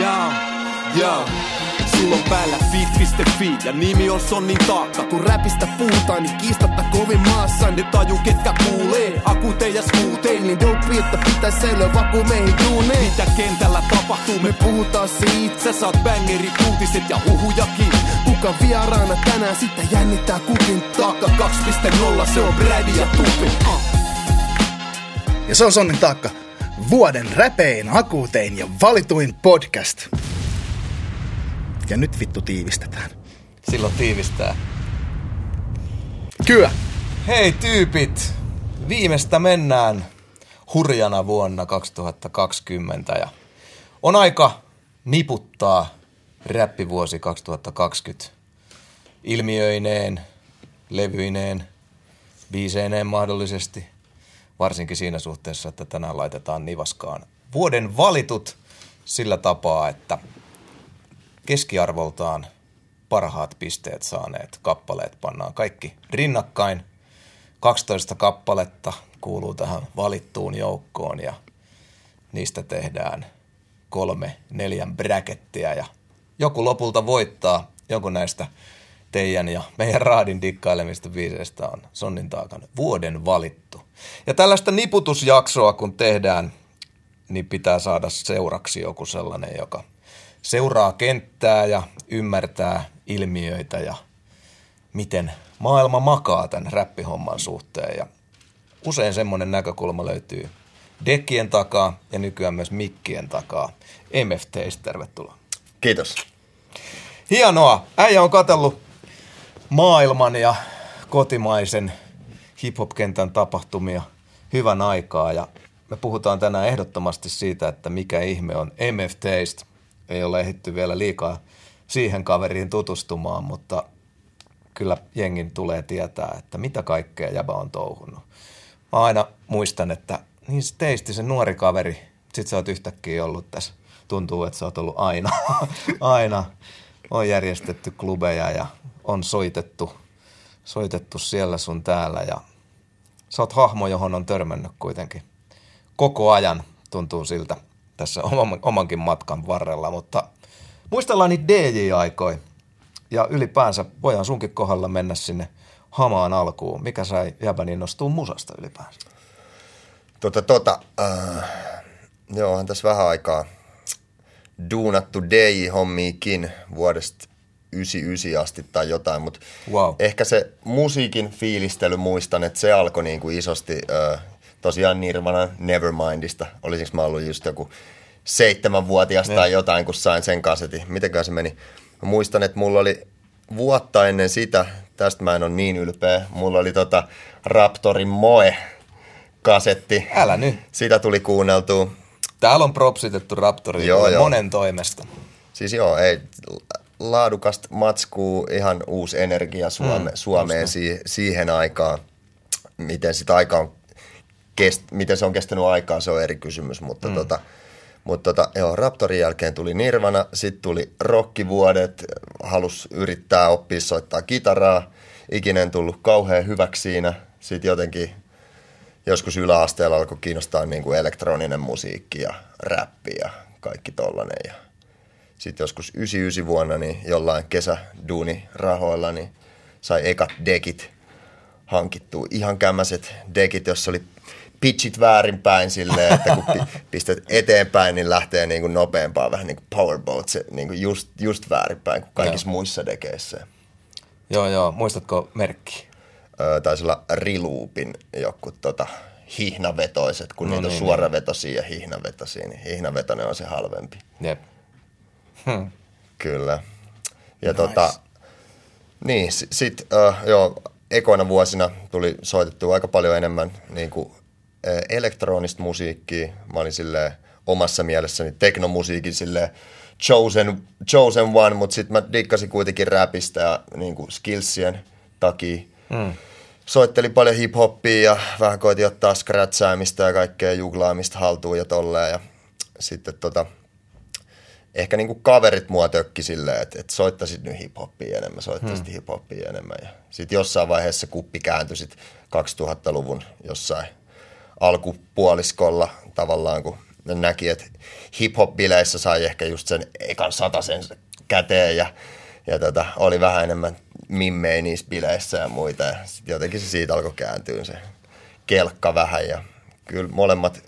Jaa, jaa. Sulla on päällä fit.fi ja nimi on Sonnin taakka. Kun räpistä puhutaan, niin kiistatta kovin maassa. Ne taju ketkä kuulee, akuuteen ja skuuteen. Niin dope, että pitäis säilyä vaku meihin duuneen. Mitä kentällä tapahtuu, me puhutaan siitä. Sä saat bangeri uutiset ja huhujakin. Kuka vieraana tänään, sitten jännittää kukin taakka 2.0. Se on Brady ja Tupi. Uh. Ja se on Sonnin taakka. Vuoden räpein, akuutein ja valituin podcast. Ja nyt vittu tiivistetään. Silloin tiivistää. Kyllä. Hei tyypit, viimeistä mennään hurjana vuonna 2020 ja on aika niputtaa räppivuosi 2020 ilmiöineen, levyineen, biiseineen mahdollisesti, varsinkin siinä suhteessa, että tänään laitetaan Nivaskaan vuoden valitut sillä tapaa, että keskiarvoltaan parhaat pisteet saaneet kappaleet pannaan kaikki rinnakkain. 12 kappaletta kuuluu tähän valittuun joukkoon ja niistä tehdään kolme, neljän bräkettiä ja joku lopulta voittaa jonkun näistä teidän ja meidän raadin dikkailemista biiseistä on Sonnin taakan vuoden valittu. Ja tällaista niputusjaksoa kun tehdään, niin pitää saada seuraksi joku sellainen, joka seuraa kenttää ja ymmärtää ilmiöitä ja miten maailma makaa tämän räppihomman suhteen. Ja usein semmoinen näkökulma löytyy dekkien takaa ja nykyään myös mikkien takaa. MFTistä tervetuloa. Kiitos. Hienoa. Äijä on katellut maailman ja kotimaisen hip-hop-kentän tapahtumia hyvän aikaa ja me puhutaan tänään ehdottomasti siitä, että mikä ihme on MFTistä. Ei ole ehditty vielä liikaa siihen kaveriin tutustumaan, mutta kyllä jengin tulee tietää, että mitä kaikkea jäbä on touhunut. Mä aina muistan, että niin se teisti se nuori kaveri, sit sä oot yhtäkkiä ollut tässä. Tuntuu, että sä oot ollut aina, aina. On järjestetty klubeja ja on soitettu, soitettu siellä sun täällä ja sä oot hahmo, johon on törmännyt kuitenkin koko ajan, tuntuu siltä tässä omankin matkan varrella, mutta muistellaan niitä DJ-aikoja ja ylipäänsä voidaan sunkin kohdalla mennä sinne hamaan alkuun. Mikä sai jäbän innostua musasta ylipäänsä? Tota, tota, äh, joo, on tässä vähän aikaa duunattu DJ-hommiikin vuodesta 99 asti tai jotain, mutta Wow. ehkä se musiikin fiilistely muistan, että se alkoi niin kuin isosti äh, tosiaan Nirvana Nevermindista. Olisinko mä ollut just joku seitsemänvuotias Ne. tai jotain, kun sain sen kasetin. Mitenkään se meni? Mä muistan, että mulla oli vuotta ennen sitä, tästä mä en ole niin ylpeä, mulla oli tota Raptorin Moe kasetti. Älä nyt. Sitä tuli kuunneltua. Täällä on propsitettu Raptori Joo, joo. monen toimesta. Siis joo, ei, laadukasta matskuu, ihan uusi energia Suome, mm, Suomeen si, siihen aikaan. Miten, sitä aika on kest, miten se on kestänyt aikaa, se on eri kysymys, mutta mm. tota, mutta tota, joo, Raptorin jälkeen tuli Nirvana, sitten tuli rockivuodet, halus yrittää oppia soittaa kitaraa, ikinä en tullut kauhean hyväksi siinä, sitten jotenkin joskus yläasteella alkoi kiinnostaa niin kuin elektroninen musiikki ja räppi ja kaikki tollanen. Ja sitten joskus 99 vuonna niin jollain kesäduunirahoilla niin sai ekat dekit hankittua. Ihan kämmäiset dekit, jossa oli pitchit väärinpäin silleen, että kun pi- pistät eteenpäin, niin lähtee niin kuin nopeampaa, vähän niin kuin powerboat, se niin kuin just, just väärinpäin kuin kaikissa Joo. muissa dekeissä. Joo, joo. Muistatko merkki? Öö, taisi olla Riloopin joku tota, hihnavetoiset, kun No no niitä niin, on suoravetosia ja hihnavetosia, niin hihnavetoinen on se halvempi. Jep. Hm. Kyllä. Ja nice. tota, niin, sitten sit, uh, joo, ekoina vuosina tuli soitettua aika paljon enemmän niin kuin, uh, elektronista musiikkia. Mä olin silleen omassa mielessäni teknomusiikin silleen chosen, chosen one, mutta sitten mä dikkasin kuitenkin räpistä ja niin kuin skillsien takia. Mm. Soittelin paljon hip-hoppia ja vähän koitin ottaa scratchaamista ja kaikkea juglaamista haltuun ja tolleen. Ja sitten tota, ehkä niinku kaverit mua tökki silleen, että, että soittaisit nyt hip-hoppia enemmän, soittaisit hmm. hip-hoppia enemmän. Ja sitten jossain vaiheessa se kuppi kääntyi sit 2000-luvun jossain alkupuoliskolla tavallaan, kun ne näki, että hip-hop-bileissä sai ehkä just sen ekan sen käteen ja, ja tota, oli vähän enemmän mimmei niissä bileissä ja muita. Ja sit jotenkin se siitä alkoi kääntyä se kelkka vähän ja kyllä molemmat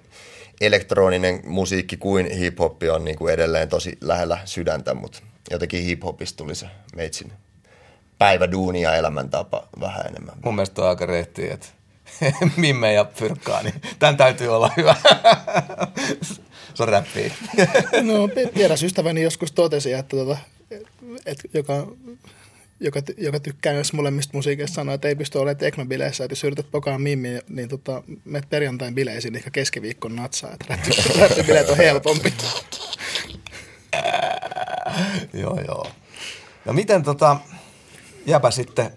elektroninen musiikki kuin hip-hop on niin kuin edelleen tosi lähellä sydäntä, mutta jotenkin hip-hopista tuli se meitsin päiväduuni ja elämäntapa vähän enemmän. Mun mielestä on aika rehtiä, että Mimme ja Fyrkkaa, niin tämän täytyy olla hyvä. Se on räppiä. No, vieras ystäväni joskus totesi, että, tota, että joka, joka, joka tykkää myös molemmista musiikista sanoa, että ei pysty olemaan teknobileissä, että jos yrität pokaa mimmi, niin tota, menet perjantain bileisiin, ehkä keskiviikkon natsaa, että räppibileet on helpompi. joo, joo. No miten tota, jäpä sitten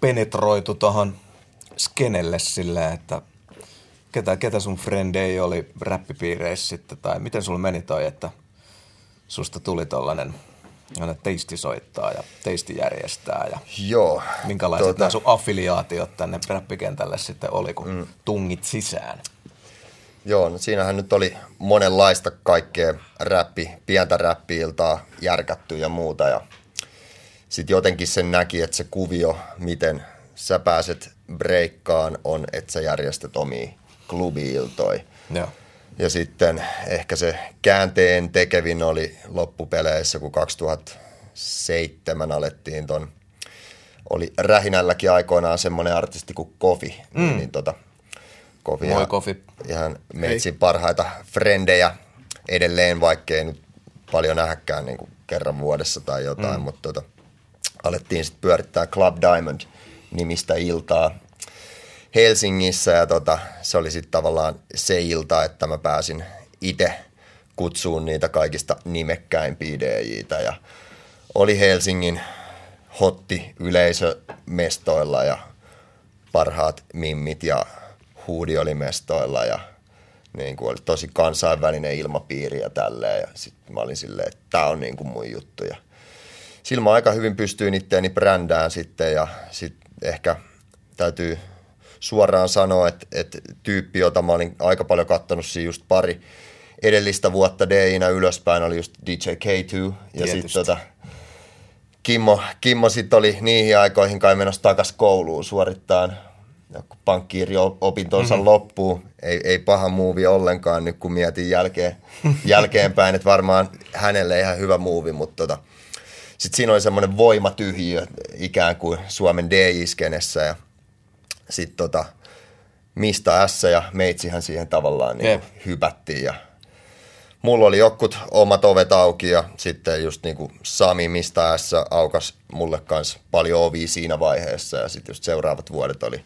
penetroitu tuohon skenelle silleen, että ketä, ketä sun frendei oli räppipiireissä sitten, tai miten sulla meni toi, että susta tuli tollanen aina teisti soittaa ja teisti järjestää ja Joo. minkälaiset tuota... nämä sun affiliaatiot tänne räppikentälle sitten oli, kun mm. tungit sisään? Joo, no siinähän nyt oli monenlaista kaikkea räppi, pientä räppiiltaa järkätty ja muuta ja sitten jotenkin sen näki, että se kuvio, miten sä pääset breikkaan, on, että sä järjestät omia klubi-iltoi. Ja. Ja sitten ehkä se käänteen tekevin oli loppupeleissä, kun 2007 alettiin ton, oli Rähinälläkin aikoinaan semmoinen artisti kuin Kofi, mm. niin, niin tota, Kofi, Moi, Kofi. ihan meitsin parhaita frendejä edelleen, vaikkei nyt paljon nähäkään niin kuin kerran vuodessa tai jotain, mm. mutta tota, alettiin sitten pyörittää Club Diamond – nimistä iltaa Helsingissä ja tota, se oli sitten tavallaan se ilta, että mä pääsin itse kutsuun niitä kaikista nimekkäimpiä DJitä ja oli Helsingin hotti yleisömestoilla ja parhaat mimmit ja huudi oli mestoilla ja niin kuin oli tosi kansainvälinen ilmapiiri ja tälleen. Ja sitten mä olin silleen, että tää on niin kuin mun juttu. Ja sillä mä aika hyvin pystyin itteeni brändään sitten ja sitten ehkä täytyy suoraan sanoa, että, että tyyppi, jota mä olin aika paljon kattonut siinä just pari edellistä vuotta DInä ylöspäin oli just DJ K2 ja sitten tota, Kimmo, Kimmo sitten oli niihin aikoihin kai menossa takaisin kouluun suorittaa pankkiiriopintonsa mm-hmm. loppuun. Ei, ei paha muuvi ollenkaan nyt kun mietin jälkeen, jälkeenpäin, että varmaan hänelle ihan hyvä muuvi, mutta tota, sitten siinä oli semmoinen voimatyhjiö ikään kuin Suomen DJ-skenessä ja sitten tota, mistä S ja meitsihän siihen tavallaan niin yep. hypättiin ja mulla oli jokut omat ovet auki ja sitten just niin kuin Sami mistä S aukas mulle kanssa paljon ovia siinä vaiheessa ja sitten just seuraavat vuodet oli,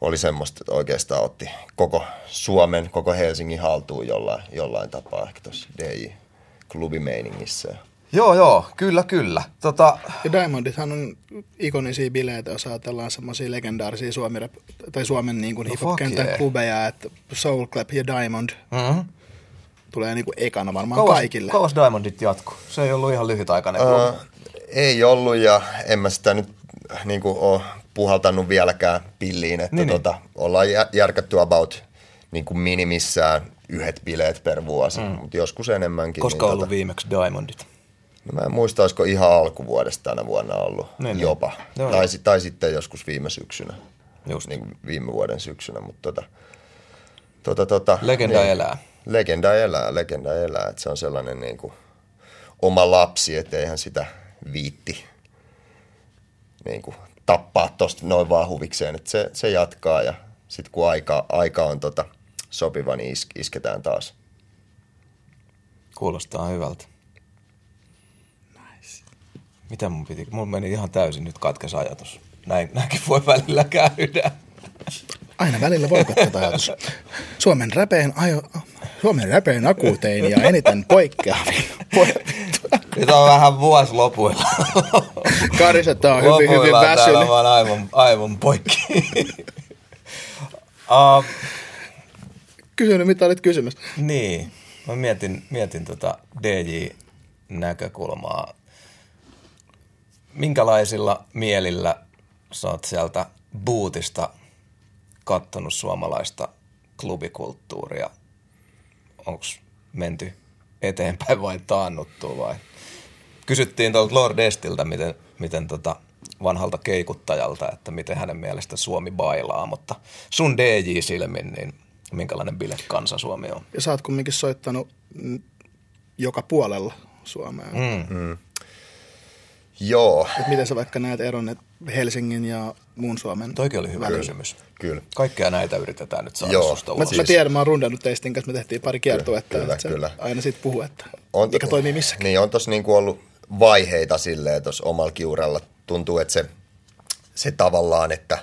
oli semmoista, että oikeastaan otti koko Suomen, koko Helsingin haltuun jollain, jollain tapaa ehkä tuossa DJ-klubimeiningissä. Joo, joo, kyllä, kyllä. Tota... Ja Diamondithan on ikonisia bileitä, jos ajatellaan semmoisia legendaarisia Suomi, tai Suomen niin kuin no, hip-hop-kentän yeah. klubeja, että Soul Clap ja Diamond mm-hmm. tulee niin kuin ekana varmaan kauas, kaikille. Kauas Diamondit jatku? Se ei ollut ihan lyhytaikainen uh, Ei ollut ja en mä sitä nyt niin kuin ole puhaltanut vieläkään pilliin, että niin, niin. tota, niin. ollaan järkätty about niin kuin minimissään yhdet bileet per vuosi, mm. mutta joskus enemmänkin. Koska niin, on ollut tota... viimeksi Diamondit? No mä en muista, olisiko ihan alkuvuodesta tänä vuonna ollut niin, niin. jopa. Niin. Tai, tai sitten joskus viime syksynä. Just. Niin kuin viime vuoden syksynä, mutta tota, tota, tota, Legenda niin, elää. Legenda elää, legenda elää. Että se on sellainen niin kuin oma lapsi, että eihän sitä viitti niin kuin tappaa tosta noin vaan huvikseen. Että se, se jatkaa ja sitten kun aika, aika on tota sopiva, niin is, isketään taas. Kuulostaa hyvältä. Mitä mun piti? Mun meni ihan täysin nyt katkes ajatus. Näin, näinkin voi välillä käydä. Aina välillä voi katsoa ajatus. Suomen räpeen, ajo, Suomen räpeen akuutein ja eniten poikkeavin. Nyt on vähän vuosi lopuilla. Kariset on hyvin, hyvin väsynyt. vaan aivan, aivan poikki. uh, Kysynyt, mitä olit kysymys? Niin, mä mietin, mietin tota DJ-näkökulmaa minkälaisilla mielillä sä oot sieltä bootista kattonut suomalaista klubikulttuuria? onko menty eteenpäin vai taannuttu vai. Kysyttiin tuolta Lord Estiltä, miten, miten tota vanhalta keikuttajalta, että miten hänen mielestä Suomi bailaa, mutta sun DJ-silmin, niin minkälainen bilekansa Suomi on? Ja sä oot kumminkin soittanut joka puolella Suomea. Mm. Mm. Joo. Et miten sä vaikka näet eron Helsingin ja muun Suomen Toikin oli hyvä kysymys. Kyllä. Kaikkea näitä yritetään nyt saada Joo. susta mä, mä tiedän, mä oon rundannut teistin kanssa, me tehtiin pari kiertoa, että, kyllä, että kyllä. aina siitä puhuu, että on mikä to, toimii missäkin. Niin, on tossa niinku ollut vaiheita silleen tuossa omalla kiuralla. Tuntuu, että se, se tavallaan, että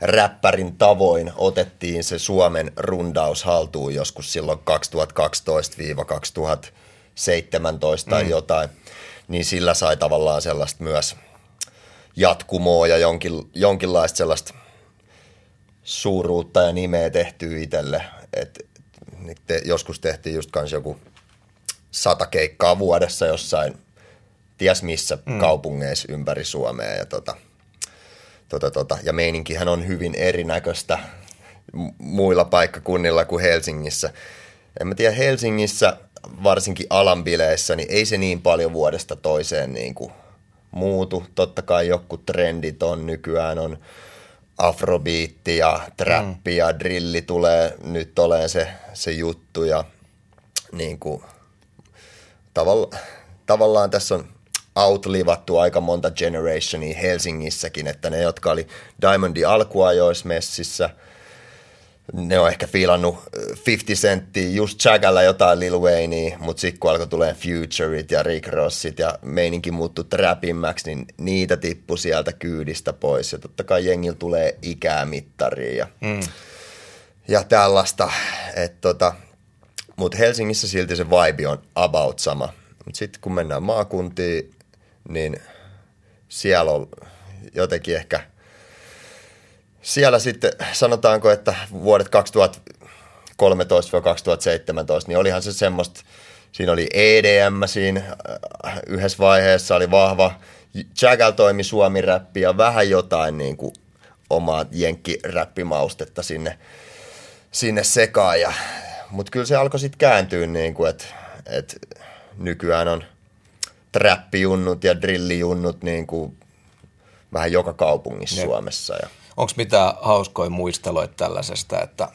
räppärin tavoin otettiin se Suomen rundaus haltuun joskus silloin 2012-2017 tai mm. jotain, niin sillä sai tavallaan sellaista myös jatkumoa ja jonkin, jonkinlaista sellaista suuruutta ja nimeä tehtyä itselle. Et, te, joskus tehtiin just kans joku sata keikkaa vuodessa jossain ties missä mm. kaupungeissa ympäri Suomea. Ja, tota, tota, tota, ja meininkihän on hyvin erinäköistä muilla paikkakunnilla kuin Helsingissä. En mä tiedä, Helsingissä varsinkin alanbileissä, niin ei se niin paljon vuodesta toiseen niin kuin muutu. Totta kai joku trendit on nykyään on afrobiitti ja trappi mm. ja drilli tulee nyt oleen se, se juttu ja niin kuin, tavalla, tavallaan tässä on outlivattu aika monta generationia Helsingissäkin, että ne, jotka oli Diamondin alkuajoissa messissä, ne on ehkä fiilannut 50 senttiä, just Jagalla jotain Lil Wayneä, mutta sitten kun alkoi tulee Futureit ja Rick Rossit ja meininki muuttui trapimmäksi, niin niitä tippui sieltä kyydistä pois. Ja totta kai jengillä tulee ikää mittariin ja, mm. ja tällaista. tota, mutta Helsingissä silti se vibe on about sama. Mutta sitten kun mennään maakuntiin, niin siellä on jotenkin ehkä, siellä sitten sanotaanko, että vuodet 2013-2017, niin olihan se semmoista, siinä oli EDM siinä äh, yhdessä vaiheessa, oli vahva, Jagal toimi suomi-räppi ja vähän jotain niin kuin omaa jenkki-räppimaustetta sinne, sinne sekaan. Ja, mutta kyllä se alkoi sitten kääntyä, niin kuin, että, että nykyään on trappijunnut ja drillijunnut niin kuin vähän joka kaupungissa ne. Suomessa. Ja. Onko mitään hauskoja muisteloita tällaisesta, että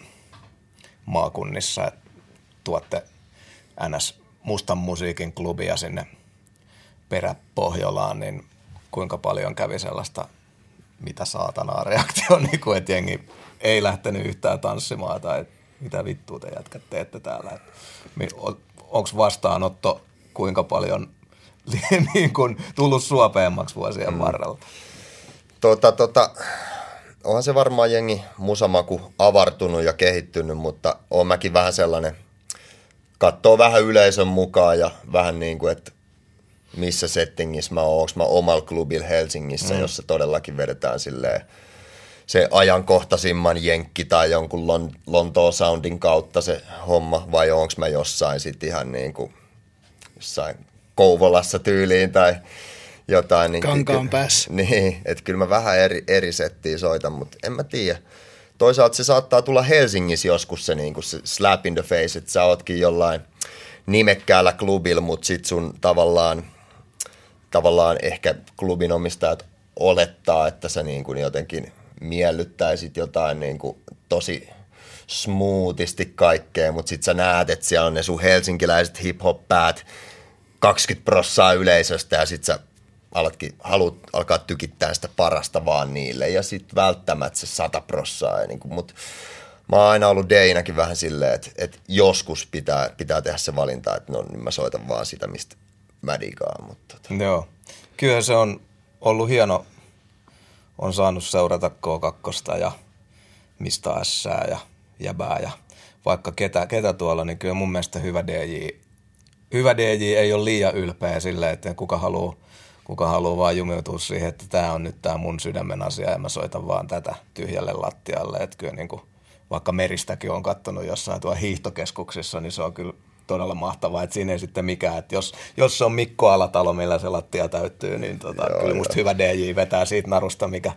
maakunnissa että tuotte NS mustan musiikin klubia sinne peräpohjolaan, niin kuinka paljon kävi sellaista mitä saatanaa reaktio, niin kuin, että jengi ei lähtenyt yhtään tanssimaan tai mitä vittua te jätkät teette täällä. Onko vastaanotto kuinka paljon niin kuin tullut suopeammaksi vuosien mm. varrella? Tota, tota, onhan se varmaan jengi musamaku avartunut ja kehittynyt, mutta on mäkin vähän sellainen, katsoo vähän yleisön mukaan ja vähän niin kuin, että missä settingissä mä oon, onko mä omalla klubilla Helsingissä, mm. jossa todellakin vedetään silleen se ajankohtaisimman jenkki tai jonkun Lon- Lontoon Soundin kautta se homma, vai onko mä jossain sitten ihan niin kuin jossain Kouvolassa tyyliin tai jotain. Niin Kankaan päässä. Niin, että kyllä mä vähän eri, eri settiä soitan, mutta en mä tiedä. Toisaalta se saattaa tulla Helsingissä joskus se, niin kuin se slap in the face, että sä ootkin jollain nimekkäällä klubilla, mutta sit sun tavallaan, tavallaan ehkä klubin omistajat olettaa, että sä niin kuin jotenkin miellyttäisit jotain niin kuin tosi smoothisti kaikkea, mutta sit sä näet, että siellä on ne sun helsinkiläiset hip-hop-päät, 20 prossaa yleisöstä ja sit sä alatkin, haluat alkaa tykittää sitä parasta vaan niille ja sitten välttämättä se 100 prossaa. Niin kuin, mut mä oon aina ollut Deinäkin vähän silleen, että, että joskus pitää, pitää tehdä se valinta, että no niin mä soitan vaan sitä, mistä mä digaan. Mutta, tota. Joo, kyllä se on ollut hieno, on saanut seurata K2 ja mistä S ja jäbää ja vaikka ketä, ketä tuolla, niin kyllä mun mielestä hyvä DJ hyvä DJ ei ole liian ylpeä silleen, että kuka haluaa kuka haluaa vaan jumiutua siihen, että tämä on nyt tämä mun sydämen asia ja mä soitan vaan tätä tyhjälle lattialle. Että kyllä niin kuin, vaikka meristäkin on kattonut jossain tuo hiihtokeskuksissa, niin se on kyllä todella mahtavaa, että siinä ei sitten mikään, että jos, jos se on Mikko Alatalo, millä se lattia täyttyy, niin tota, joo, kyllä musta hyvä DJ vetää siitä narusta, mikä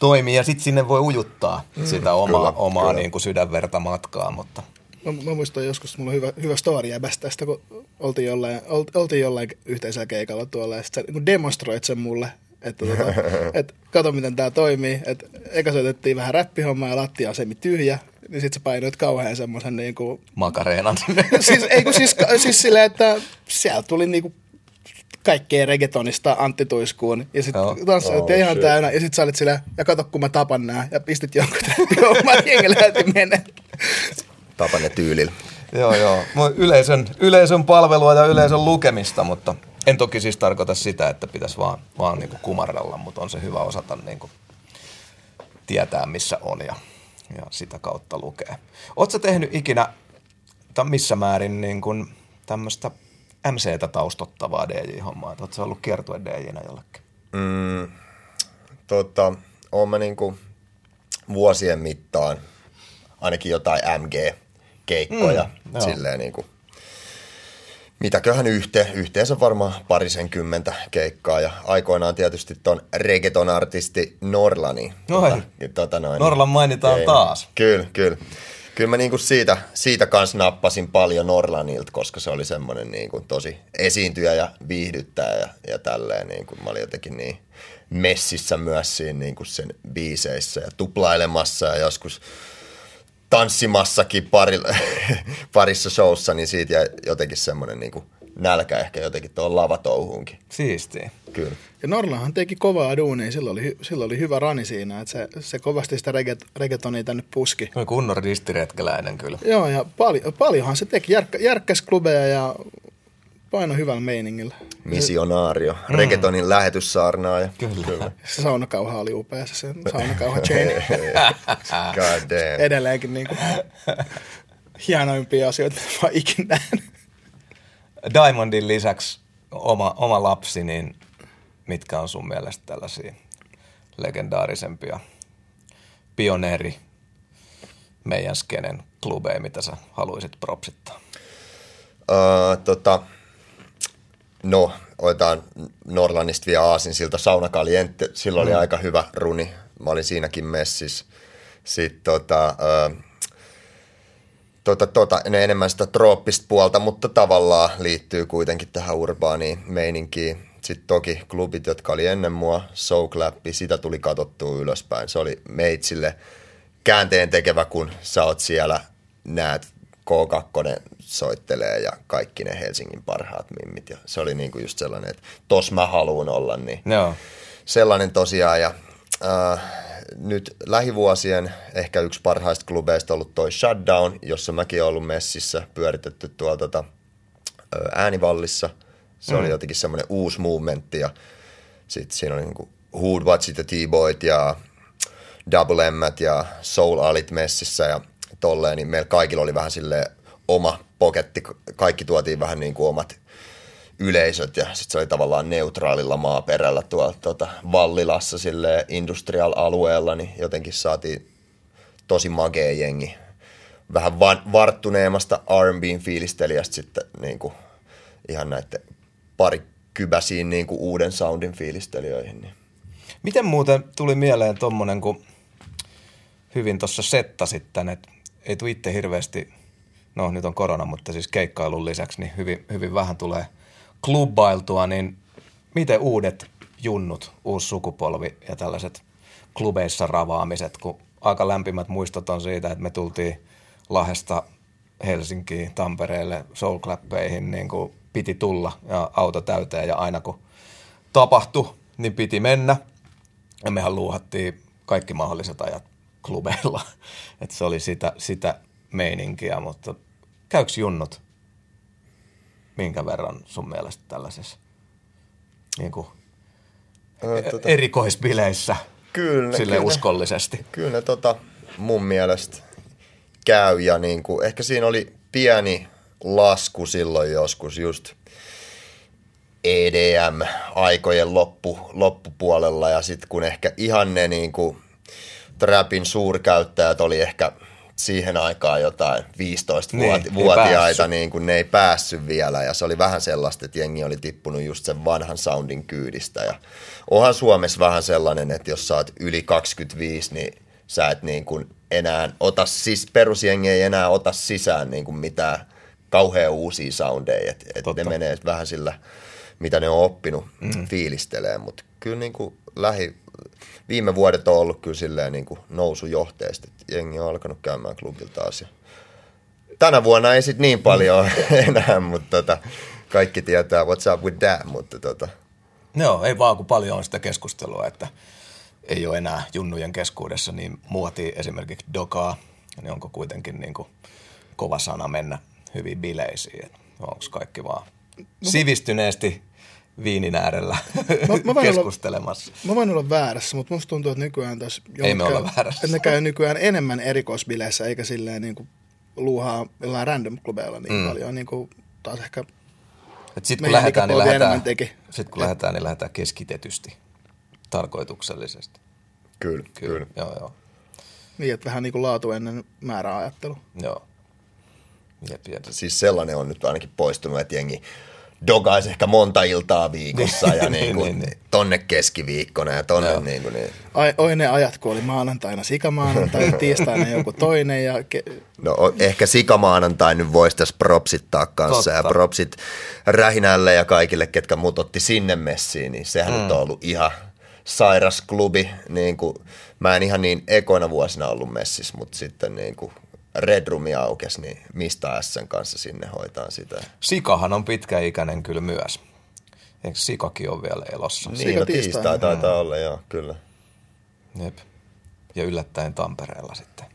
toimii, ja sitten sinne voi ujuttaa mm, sitä omaa, kyllä, omaa kyllä. Niin kuin sydänverta matkaa, mutta Mä, mä muistan joskus, mulla on hyvä, hyvä story jäbästä tästä, kun oltiin jollain, oltiin jollain yhteisellä keikalla tuolla, ja sitten sä niin demonstroit sen mulle, että tota, et, kato miten tämä toimii. Et, eka soitettiin vähän räppihommaa ja lattia semi tyhjä, niin sitten sä painoit kauhean semmoisen niinku... Makareenan. siis, ei kun siis, siis silleen, että sieltä tuli niinku kaikkea reggaetonista Antti Tuiskuun. Ja sitten tanssit oh, ihan shit. täynnä. Ja sitten sä olit silleen, ja kato kun mä tapan nää. Ja pistit jonkun oman jengen lähti mennä. Tapan ne tyylillä. joo, joo. Yleisön, yleisön palvelua ja yleisön lukemista, mutta en toki siis tarkoita sitä, että pitäisi vaan, vaan niin kumarrella, mutta on se hyvä osata niin kuin tietää, missä on ja, ja sitä kautta lukee. Oletko tehnyt ikinä, tai missä määrin niin kuin tämmöistä MC-tä taustottavaa DJ-hommaa? Oletko ollut kiertue DJnä jollekin? Mm, tota, oon mä niinku vuosien mittaan ainakin jotain MG-keikkoja mm, silleen niinku mitäköhän yhteen, yhteensä varmaan parisen-kymmentä keikkaa ja aikoinaan tietysti ton reggaeton-artisti Norlani. Tota, tota noin, Norlan mainitaan ei, taas. Kyllä, kyllä. Kyllä mä niinku siitä, siitä kanssa nappasin paljon Norlanilta, koska se oli semmoinen niinku tosi esiintyjä ja viihdyttäjä ja, ja tälleen. Niinku, mä olin jotenkin niin messissä myös siinä niinku sen biiseissä ja tuplailemassa ja joskus tanssimassakin pari, parissa showssa, niin siitä jäi jotenkin semmoinen niin kuin nälkä ehkä jotenkin tuohon lavatouhuunkin. Siistiä. Kyllä. Ja Norlahan teki kovaa duunia, sillä oli, sillä oli hyvä rani siinä, että se, se kovasti sitä regget, reggaetonia tänne puski. No kunnon ristiretkeläinen kyllä. Joo, ja paljon, paljonhan se teki, Järkkä, järkkäs klubeja ja paino hyvällä meiningillä. Missionaario, mm. reggaetonin lähetyssaarnaaja. Kyllä. Kyllä. Se saunakauha oli upea, se saunakauha chain. God damn. Edelleenkin niin kuin, hienoimpia asioita, vaan ikinä Diamondin lisäksi oma, oma lapsi, niin mitkä on sun mielestä tällaisia legendaarisempia pioneeri meidän skenen klubeja, mitä sä haluaisit propsittaa? Uh, tota, No, otetaan Norlannista vielä Aasin siltä Sauna Caliente. Silloin mm. oli aika hyvä runi. Mä olin siinäkin messissä. Sitten tota, äh, tota, tota, ne enemmän sitä trooppista puolta, mutta tavallaan liittyy kuitenkin tähän urbaaniin meininkiin. Sitten toki klubit, jotka oli ennen mua, Clap, sitä tuli katsottua ylöspäin. Se oli meitsille käänteen tekevä, kun sä oot siellä, näet K2 soittelee ja kaikki ne Helsingin parhaat mimmit. Ja se oli niinku just sellainen, että tos mä haluan olla, niin Joo. sellainen tosiaan. Ja äh, nyt lähivuosien ehkä yksi parhaista klubeista ollut toi Shutdown, jossa mäkin olen ollut messissä, pyöritetty tuolla tota, äänivallissa. Se mm. oli jotenkin semmoinen uusi movementti ja sitten siinä oli niinku Hood Watchit ja T-Boyt ja Double M ja Soul Alit messissä ja tolleen, niin meillä kaikilla oli vähän sille oma poketti, kaikki tuotiin vähän niin kuin omat yleisöt ja sitten se oli tavallaan neutraalilla maaperällä tuolla tuota, Vallilassa sille industrial-alueella, niin jotenkin saatiin tosi magea jengi. Vähän van, varttuneemmasta R&Bn fiilistelijästä sitten niin kuin, ihan näiden pari kybäsiin niin kuin uuden soundin fiilistelijöihin. Niin. Miten muuten tuli mieleen tuommoinen, kun hyvin tuossa settasit tänne, että ei tule itse hirveästi, no nyt on korona, mutta siis keikkailun lisäksi niin hyvin, hyvin vähän tulee klubbailtua, niin miten uudet junnut, uusi sukupolvi ja tällaiset klubeissa ravaamiset, kun aika lämpimät muistot on siitä, että me tultiin Lahdesta Helsinkiin, Tampereelle, soulclappeihin, niin kuin piti tulla ja auto täyteen ja aina kun tapahtui, niin piti mennä. Ja mehän luuhattiin kaikki mahdolliset ajat klubeilla. että se oli sitä, sitä meininkiä, mutta käyks junnut minkä verran sun mielestä tällaisessa niin kuin, no, tota, erikoisbileissä kyllä, sille kyllä, uskollisesti? Kyllä tota, mun mielestä käy ja niin kuin, ehkä siinä oli pieni lasku silloin joskus just EDM-aikojen loppu, loppupuolella ja sitten kun ehkä ihan ne niin kuin trapin suurkäyttäjät oli ehkä siihen aikaan jotain 15-vuotiaita, niin, niin kun ne ei päässyt vielä. Ja se oli vähän sellaista, että jengi oli tippunut just sen vanhan soundin kyydistä. Ja onhan Suomessa vähän sellainen, että jos sä oot yli 25, niin sä et niin kuin enää ota, siis perusjengi ei enää ota sisään niin kuin mitään kauhean uusia soundeja, että et ne menee vähän sillä, mitä ne on oppinut mm. fiilistelee, mutta kyllä niin kuin lähi, viime vuodet on ollut kyllä silleen niin kuin nousujohteista, että jengi on alkanut käymään klubilta taas ja tänä vuonna ei sit niin paljon enää, mutta tota, kaikki tietää what's up with that, mutta tota. Joo, ei vaan kun paljon on sitä keskustelua, että ei ole enää junnujen keskuudessa niin muoti esimerkiksi dokaa, niin onko kuitenkin niin kuin kova sana mennä hyvin bileisiin, onko kaikki vaan sivistyneesti viinin äärellä mä, mä keskustelemassa. Olla, mä voin olla väärässä, mutta musta tuntuu, että nykyään tässä... Ei me olla väärässä. Että ne käy nykyään enemmän erikoisbileissä, eikä silleen niin kuin luuhaa jollain random-klubeilla niin mm. paljon, niin kuin taas ehkä sitten kun, lähdetään, niin lähdetään, sit kun lähdetään, niin lähdetään keskitetysti, tarkoituksellisesti. Kyllä, kyllä. kyllä. Joo, joo. Niin, että vähän niin kuin laatu ennen määräajattelu. Joo. Jep, jep. Siis sellainen on nyt ainakin poistunut, että jengi dogaisi ehkä monta iltaa viikossa ja niin kuin, niin, niin. tonne keskiviikkona ja tonne Joo. niin kuin, niin. Ai, oi ne ajat, kun oli maanantaina sikamaanantai, tiistaina joku toinen. Ja ke... No ehkä sikamaanantai nyt voisi tässä propsittaa kanssa Totta. ja propsit Rähinälle ja kaikille, ketkä mut otti sinne messiin, niin sehän mm. nyt on ollut ihan sairas klubi. Niin kuin, mä en ihan niin ekoina vuosina ollut messissä, mutta sitten niin kuin Red Room aukesi, niin mistä Sn kanssa sinne hoitaa sitä? Sikahan on pitkäikäinen kyllä myös. Eikö Sikakin ole vielä elossa? Niin, Sika no tiistai taitaa mm. olla, joo, kyllä. Jep. Ja yllättäen Tampereella sitten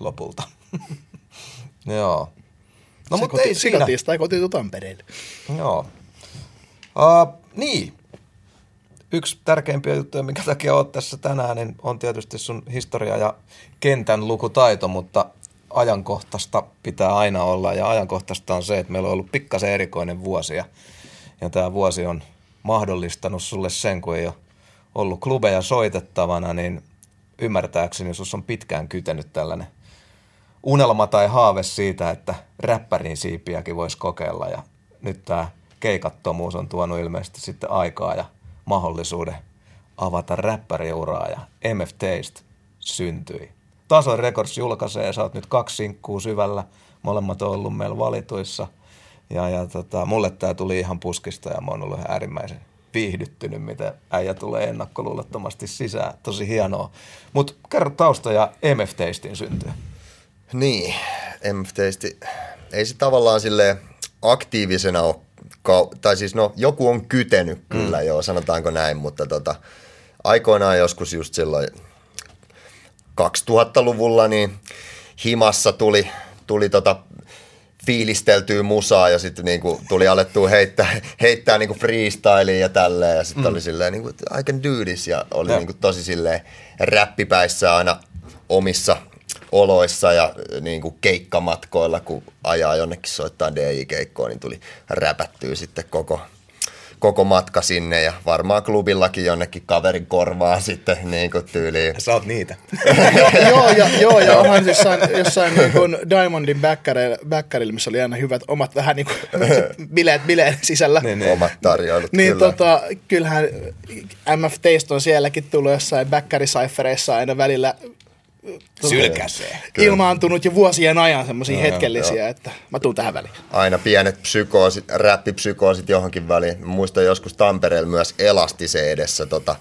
lopulta. joo. No mutta ei siinä. Sika tiistai kotiutu Tampereelle. Joo. Uh, niin. Yksi tärkeimpiä juttuja, minkä takia olet tässä tänään, niin on tietysti sun historia ja kentän lukutaito, mutta ajankohtaista pitää aina olla. Ja ajankohtaista on se, että meillä on ollut pikkasen erikoinen vuosi. Ja, ja tämä vuosi on mahdollistanut sulle sen, kun ei ole ollut klubeja soitettavana, niin ymmärtääkseni sus on pitkään kytenyt tällainen unelma tai haave siitä, että räppärin siipiäkin voisi kokeilla. Ja nyt tämä keikattomuus on tuonut ilmeisesti sitten aikaa ja mahdollisuuden avata räppäriuraa. Ja MF Taste syntyi. Tason Records julkaisee, sä oot nyt kaksi sinkkuu syvällä, molemmat on ollut meillä valituissa. Ja, ja tota, mulle tämä tuli ihan puskista ja mä oon ollut äärimmäisen viihdyttynyt, mitä äijä tulee ennakkoluulottomasti sisään. Tosi hienoa. Mutta kerro taustoja MF Tastin syntyä. Niin, MF Taste, ei se tavallaan sille aktiivisena ole, tai siis no joku on kytenyt kyllä mm. joo, sanotaanko näin, mutta tota, aikoinaan joskus just silloin 2000-luvulla niin himassa tuli, tuli tota fiilisteltyä musaa ja sitten niinku tuli alettua heittää, heittää niinku freestyliin ja tälleen. Ja sitten mm. oli silleen, niinku, I can do this. Ja oli ja. niinku tosi silleen räppipäissä aina omissa oloissa ja niinku keikkamatkoilla, kun ajaa jonnekin soittaa DJ-keikkoon, niin tuli räpättyä sitten koko, koko matka sinne ja varmaan klubillakin jonnekin kaverin korvaa sitten niin kuin tyyliin. Sä oot niitä. joo, ja, joo, ja onhan jossain, jossain niin kuin Diamondin backerilla, missä oli aina hyvät omat vähän niin kuin bileet bileen sisällä. Niin, niin. Omat tarjoilut, Niin kyllä. tota, kyllähän MF Taste on sielläkin tullut jossain backericyphereissa aina välillä Sylkäsee. Ilmaantunut jo vuosien ajan semmoisia hetkellisiä, joo. että mä tuun tähän väliin. Aina pienet psykoosit, räppipsykoosit johonkin väliin. Mä muistan joskus Tampereella myös Elastise edessä. Tota,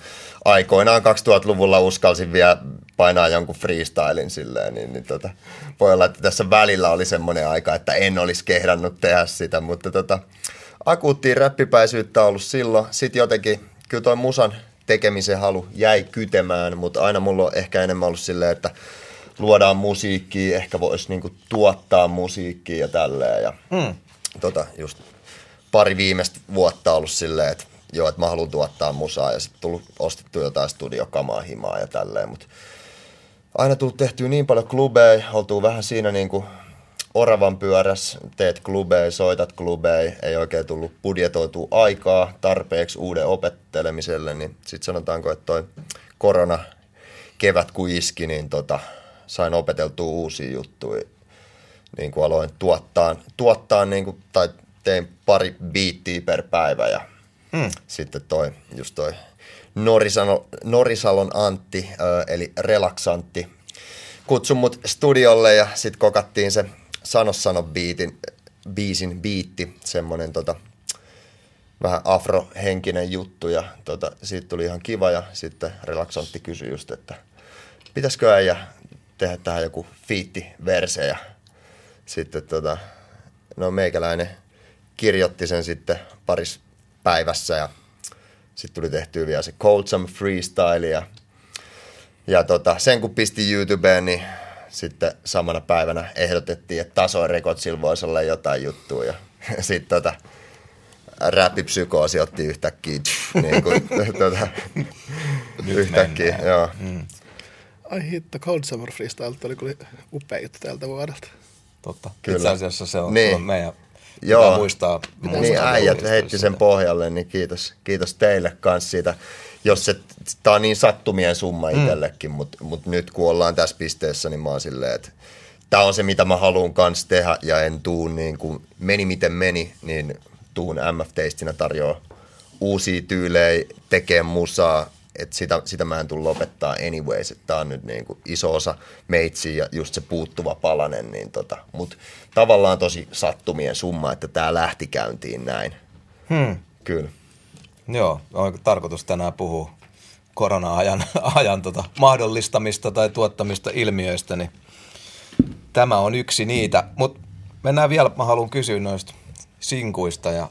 aikoinaan 2000-luvulla uskalsin vielä painaa jonkun freestylin silleen, niin, niin tota, voi olla, että tässä välillä oli semmoinen aika, että en olisi kehdannut tehdä sitä, mutta tota, akuuttia räppipäisyyttä ollut silloin. Sitten jotenkin, kyllä toi musan tekemisen halu jäi kytemään, mutta aina mulla on ehkä enemmän ollut silleen, että luodaan musiikkia, ehkä voisi niinku tuottaa musiikkia ja tälleen. Ja hmm. tota, just pari viimeistä vuotta ollut silleen, että joo, että mä haluan tuottaa musaa ja sitten tullut ostettu jotain studiokamaa himaa ja tälleen, mutta aina tullut tehtyä niin paljon klubeja, oltuu vähän siinä niinku oravan pyöräs, teet klubeja, soitat klubeja, ei oikein tullut budjetoitua aikaa tarpeeksi uuden opettelemiselle, niin sitten sanotaanko, että toi korona kevät kun iski, niin tota, sain opeteltua uusia juttuja. Niin kuin aloin tuottaa, tuottaa niin kuin, tai tein pari biittiä per päivä ja hmm. sitten toi, just toi Norisalon, Norisalon Antti, eli relaksantti kutsui mut studiolle ja sitten kokattiin se Sano Sano biitin, biisin biitti, semmonen tota, vähän afrohenkinen juttu ja tota, siitä tuli ihan kiva ja sitten Relaxantti kysyi just, että pitäisikö äijä tehdä tähän joku fiitti-verse ja sitten tota, no meikäläinen kirjoitti sen sitten paris päivässä ja sitten tuli tehtyä vielä se Cold Some Freestyle ja, ja tota, sen kun pisti YouTubeen, niin sitten samana päivänä ehdotettiin, että Tasoin Recordsilla voisi olla jotain juttua ja sitten tota, räppipsykoosi otti yhtäkkiä, niin kuin, tota, yhtäkkiä, mennään. joo. Mm, Ai hitto, Cold Summer Freestyle oli kyllä upea juttu tältä vuodelta. totta. Kyllä. Itse asiassa se on, Niin. on meidän, Joo. pitää muistaa. muistaa Niin äijät heitti sen pohjalle, niin kiitos, kiitos teille kanssa siitä. Jos se, tää on niin sattumien summa Mm. itsellekin, mutta mut nyt kun ollaan tässä pisteessä, niin mä oon silleen, että tämä on se, mitä mä haluan kanssa tehdä ja en tuu niin kuin meni miten meni, niin tuun MF-teistinä tarjoaa uusia tyylejä, tekee musaa, että sitä, sitä mä en tule lopettaa anyways, että tää on nyt niin kuin iso osa meitsiä ja just se puuttuva palanen, niin tota, mut tavallaan tosi sattumien summa, että tää lähti käyntiin näin. Hmm. Kyllä. Joo, on tarkoitus tänään puhua korona-ajan ajan tota, mahdollistamista tai tuottamista ilmiöistä, niin tämä on yksi niitä. Mutta mennään vielä, mä haluan kysyä noista sinkuista ja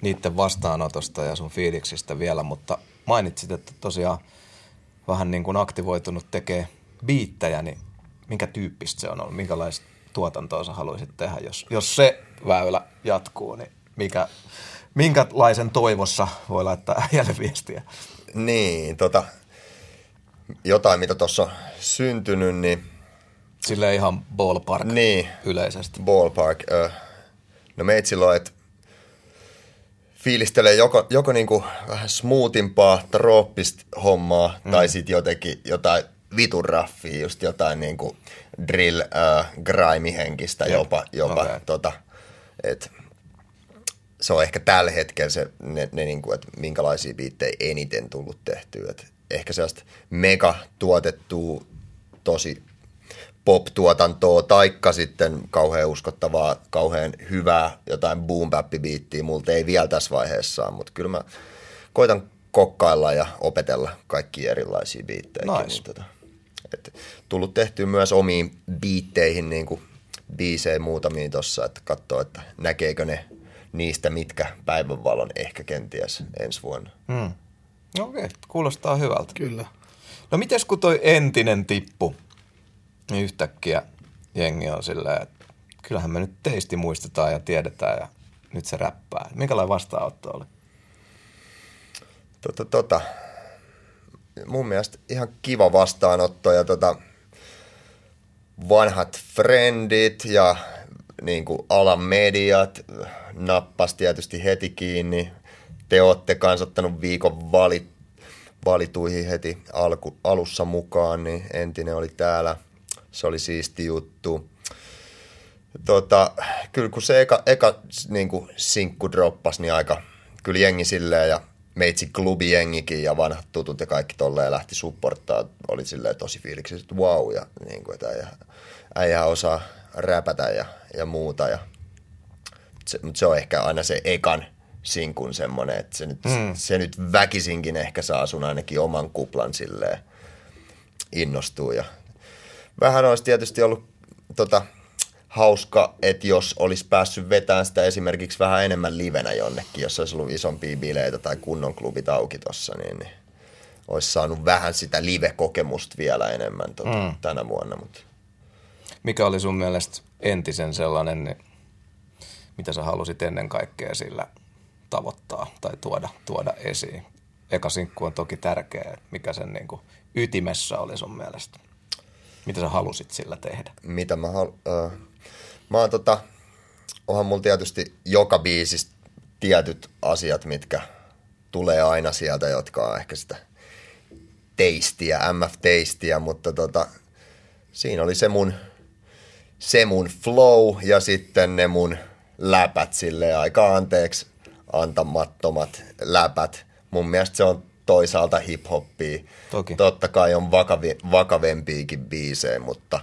niiden vastaanotosta ja sun fiiliksistä vielä, mutta mainitsit, että tosiaan vähän niin kuin aktivoitunut tekee biittejä, niin minkä tyyppistä se on ollut? Minkälaista tuotantoa sä haluaisit tehdä, jos, jos se väylä jatkuu, niin mikä, minkälaisen toivossa voi laittaa äijälle viestiä? Niin, tota, jotain mitä tuossa on syntynyt, niin Sille ihan ballpark Niin. yleisesti. ballpark. Ö, no meitsillä on, että fiilistelee joko, joko niinku vähän smoothimpaa, trooppista hommaa, mm. tai sitten jotenkin jotain vitun raffia, just jotain niinku drill, äh, grime-henkistä jopa, jopa Okei. tota, et, se on ehkä tällä hetkellä se, ne, ne niinku, että minkälaisia biittejä eniten tullut tehtyä. Et ehkä sellaista mega tuotettua, tosi pop-tuotantoa, taikka sitten kauhean uskottavaa, kauhean hyvää jotain boom biittiä multa ei vielä tässä vaiheessa mutta kyllä mä koitan kokkailla ja opetella kaikki erilaisia biittejä. Nice. Niin, tota, et tullut tehtyä myös omiin biitteihin niin kuin biisejä muutamia tossa, että katsoo, että näkeekö ne niistä mitkä päivänvalon ehkä kenties ensi vuonna. Hmm. Okei, okay, kuulostaa hyvältä. Kyllä. No mites kun toi entinen tippu, niin yhtäkkiä jengi on silleen, että kyllähän me nyt teisti muistetaan ja tiedetään ja nyt se räppää. Minkälainen vastaanotto oli? Tota, tota, mun mielestä ihan kiva vastaanotto ja tota, vanhat frendit ja niin kuin alan mediat nappas tietysti heti kiinni. Te olette kans ottanut viikon valit, valituihin heti alku, alussa mukaan, niin entinen oli täällä. Se oli siisti juttu. Tota, kyllä kun se eka, eka niin kuin sinkku droppasi, niin aika kyllä jengi silleen ja meitsi klubijengikin ja vanhat tutut ja kaikki tolleen lähti supporttaa. Oli silleen tosi fiiliksi, että wow ja niin kuin, että äijä, äijä osaa räpätä ja, ja muuta. Ja, se, mutta se on ehkä aina se ekan sinkun semmoinen, että se nyt, mm. se nyt väkisinkin ehkä saa sun ainakin oman kuplan silleen innostuu. Ja vähän olisi tietysti ollut tota, hauska, että jos olisi päässyt vetämään sitä esimerkiksi vähän enemmän livenä jonnekin, jos olisi ollut isompia bileitä tai kunnon klubit auki tossa, niin, niin olisi saanut vähän sitä live-kokemusta vielä enemmän tota, mm. tänä vuonna. Mutta Mikä oli sun mielestä entisen sellainen, niin mitä sä halusit ennen kaikkea sillä tavoittaa tai tuoda, tuoda esiin? Eka sinkku on toki tärkeä, mikä sen niin kuin ytimessä oli sun mielestä? Mitä sä halusit sillä tehdä? mitä mä haluan... Äh, mä oon tota... Onhan mulla tietysti joka biisistä tietyt asiat, mitkä tulee aina sieltä, jotka on ehkä sitä teistiä, MF-teistiä, mutta tota, siinä oli se mun, se mun flow ja sitten ne mun läpät sille aika anteeksi antamattomat läpät. Mun mielestä se on toisaalta hip-hoppia. Toki. Totta kai on vakavi, vakavempiakin biisejä, mutta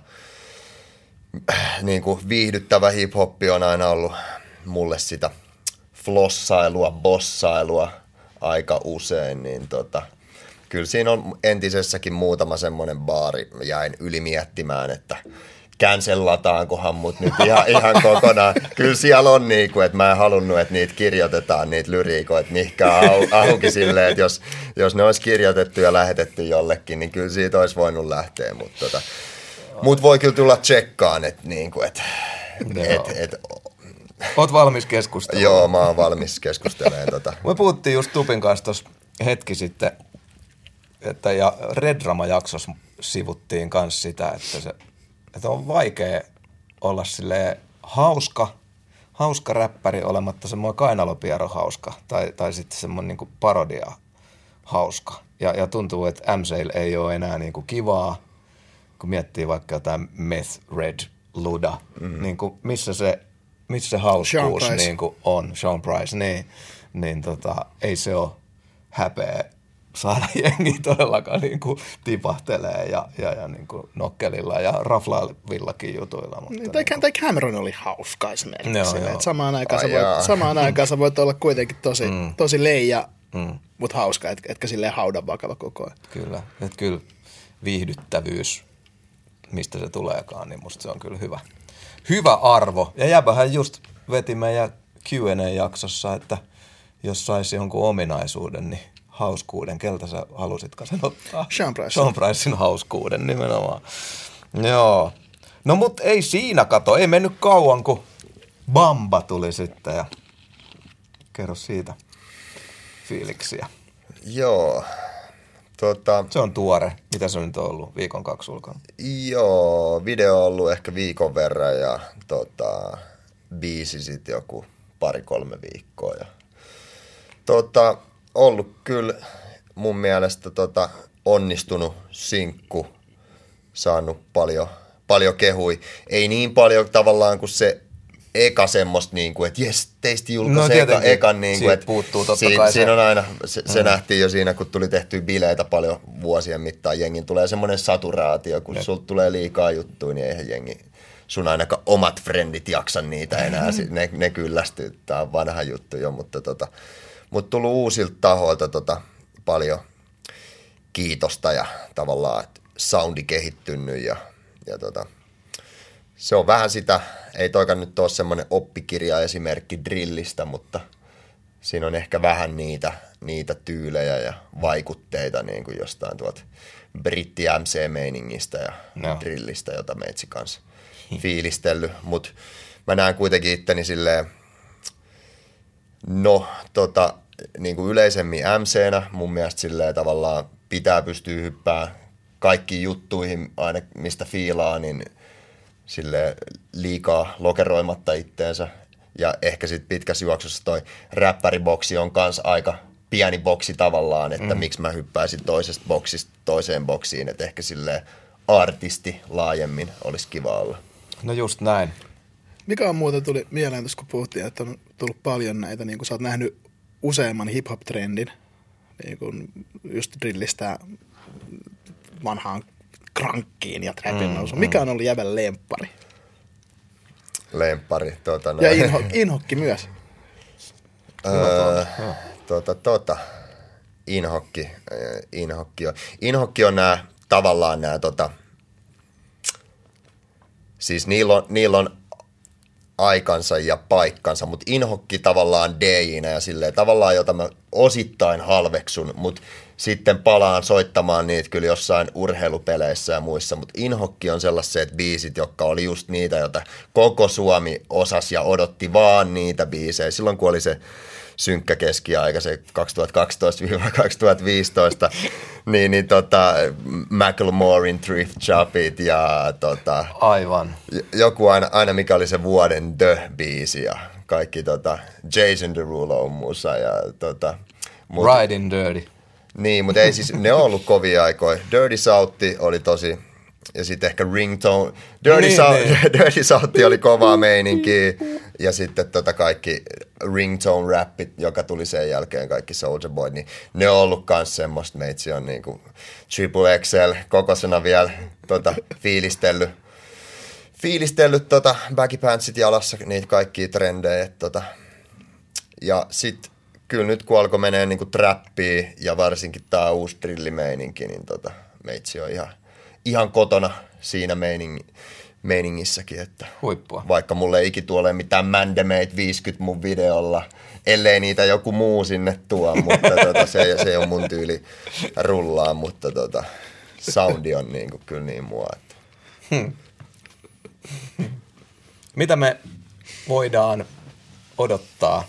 niin kuin viihdyttävä hip-hoppi on aina ollut mulle sitä flossailua, bossailua aika usein, niin tota, kyllä siinä on entisessäkin muutama semmoinen baari, jäin ylimiettimään, että cancellataankohan mut nyt ihan, ihan kokonaan. Kyllä siellä on niin kuin, että mä en halunnut, että niitä kirjoitetaan, niitä lyriikoita mihinkään au, auki silleen, että jos, jos ne olisi kirjoitettu ja lähetetty jollekin, niin kyllä siitä olisi voinut lähteä, mutta tota, mut voi kyllä tulla tsekkaan, että niin kuin, että et, et, Oot valmis keskustelemaan? Joo, mä oon valmis keskustelemaan tota. Me puhuttiin just Tupin kanssa tuossa hetki sitten, että ja Red Drama-jaksossa sivuttiin kanssa sitä, että, se, että on vaikea olla sille hauska, hauska räppäri olematta semmoinen kainalopiero hauska tai, tai sitten semmoinen niin parodia hauska. Ja, ja tuntuu, että MCL ei ole enää niin kuin kivaa, kun miettii vaikka jotain Meth Red Luda, mm. niin kuin missä se missä se hauskuus niin kuin on, Sean Price, niin, niin tota, ei se ole häpeä saada jengi todellakaan niin kuin tipahtelee ja, ja, ja niin kuin nokkelilla ja raflaavillakin jutuilla. Mutta niin, tai, niin tai Cameron oli hauska esimerkiksi. Joo, Sille, joo. samaan, aikaan Ai sä voit, samaan aikaan sä voit olla kuitenkin tosi, Mm. tosi leija, Mm. mutta hauska, et, etkä silleen haudan vakava koko ajan. Kyllä, että kyllä viihdyttävyys, mistä se tuleekaan, niin musta se on kyllä hyvä. Hyvä arvo. Ja jäbähän just veti meidän Q&A-jaksossa, että jos saisi jonkun ominaisuuden, niin hauskuuden. Keltä sä halusitko sen ottaa? Sean Price. Sean Pricein hauskuuden nimenomaan. Joo. No mut ei siinä kato, ei mennyt kauan, kun Bamba tuli sitten ja kerro siitä fiiliksiä. Joo, tota, Se on tuore. Mitä se on nyt ollut? Viikon kaksi ulkona. joo, video on ollut ehkä viikon verran ja tota, biisi sitten joku pari-kolme viikkoa. Ja, tota, ollut kyllä mun mielestä tota, onnistunut sinkku, saanut paljon, paljon kehui. Ei niin paljon tavallaan kuin se eka semmoista, niin kuin, että jes, teistä No julkaisi eka, tietenkin. ekan. Niin kuin, että puuttuu totta siinä, kai se- siinä on aina, se, se nähtiin jo siinä, kun tuli tehty bileitä paljon vuosien mittaan. Jengin tulee semmoinen saturaatio, kun sulta tulee liikaa juttuja, niin eihän jengi sun ainakaan omat frendit jaksa niitä enää. Ne, ne kyllästyy, tää on vanha juttu jo, mutta tota, mut tullut uusilta tahoilta tota, paljon kiitosta ja tavallaan että soundi kehittynyt ja, ja tota, se on vähän sitä, ei toikaan nyt ole semmoinen oppikirja esimerkki drillistä, mutta siinä on ehkä vähän niitä, niitä tyylejä ja vaikutteita niin kuin jostain tuolta britti MC-meiningistä ja no. drillistä, jota meitsi kanssa fiilistellyt. Mutta mä näen kuitenkin itteni silleen, no tota, niin kuin yleisemmin MC-nä mun mielestä silleen tavallaan pitää pystyä hyppää kaikkiin juttuihin, aina mistä fiilaa, niin sille liikaa lokeroimatta itteensä. Ja ehkä sitten pitkässä juoksussa toi räppäriboksi on kans aika pieni boksi tavallaan, että mm. miksi mä hyppäisin toisesta boksista toiseen boksiin, että ehkä sille artisti laajemmin olisi kiva olla. No just näin. Mikä on muuten tuli mieleen tuossa, kun puhuttiin, että on tullut paljon näitä, niin kuin sä oot nähnyt useamman hip-hop-trendin, niin kuin just drillistä vanhaan krankkiin ja trapin mm, nousuun. Mikä on ollut jävän lemppari? Lemppari. Tota, Ja noin. inho, inhokki myös. Öö, tota, tota, inhokki, öö, inhokki on. Inhokki on nämä tavallaan nämä tota, siis niillä on, niillä on aikansa ja paikkansa, mutta inhokki tavallaan DJnä ja silleen tavallaan, jota mä osittain halveksun, mutta sitten palaan soittamaan niitä kyllä jossain urheilupeleissä ja muissa, mutta inhokki on sellaiset biisit, jotka oli just niitä, joita koko Suomi osasi ja odotti vaan niitä biisejä. Silloin kun oli se synkkä keskiaika, se 2012-2015, niin, niin tota, Macklemorein Thrift Shopit ja tota, Aivan. joku aina, aina mikä oli se vuoden The-biisi ja kaikki tota, Jason Derulo musa ja tota, mut, Riding Dirty. niin, mutta ei siis, ne on ollut kovia aikoja. Dirty South oli tosi, ja sitten ehkä ringtone. Dirty, Niin, South, niin. Dirty South oli kovaa meininkiä. Ja sitten tota kaikki ringtone rappit, joka tuli sen jälkeen, kaikki Soldier Boy, niin ne on ollut kans semmoista. Meitsi on niinku Triple XL kokosena vielä tota, fiilistellyt, fiilistellyt tota, baggy pantsit jalassa, niitä kaikkia trendejä. et Tota. Ja sit kyllä nyt kun alkoi menee niinku trappiin ja varsinkin tää uusi drillimeininki, niin tota, meitsi on ihan, ihan kotona siinä meining, meiningissäkin, että Huippua. vaikka mulle ei ikinä ole mitään Mandemate 50 mun videolla, ellei niitä joku muu sinne tuo, mutta tota, se, se on mun tyyli rullaa, mutta tota, soundi on niinku, kyllä niin mua. Että. Mitä me voidaan odottaa?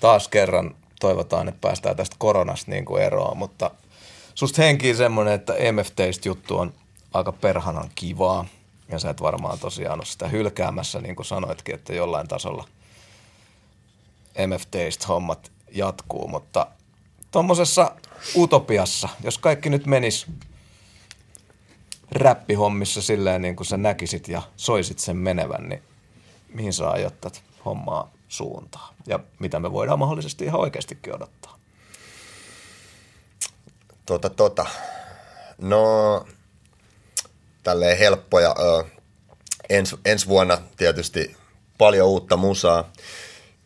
Taas kerran toivotaan, että päästään tästä koronasta niin kuin eroon, mutta susta henkii semmoinen, että MFTistä juttu on aika perhanan kivaa. Ja sä et varmaan tosiaan ole sitä hylkäämässä, niin kuin sanoitkin, että jollain tasolla MFTistä hommat jatkuu, mutta tuommoisessa utopiassa, jos kaikki nyt menis räppihommissa silleen niin kuin sä näkisit ja soisit sen menevän, niin mihin sä ajoittat hommaa suuntaan? Ja mitä me voidaan mahdollisesti ihan oikeastikin odottaa? Tota, tota. No, tälleen helppoja. Ö, ens, ensi vuonna tietysti paljon uutta musaa.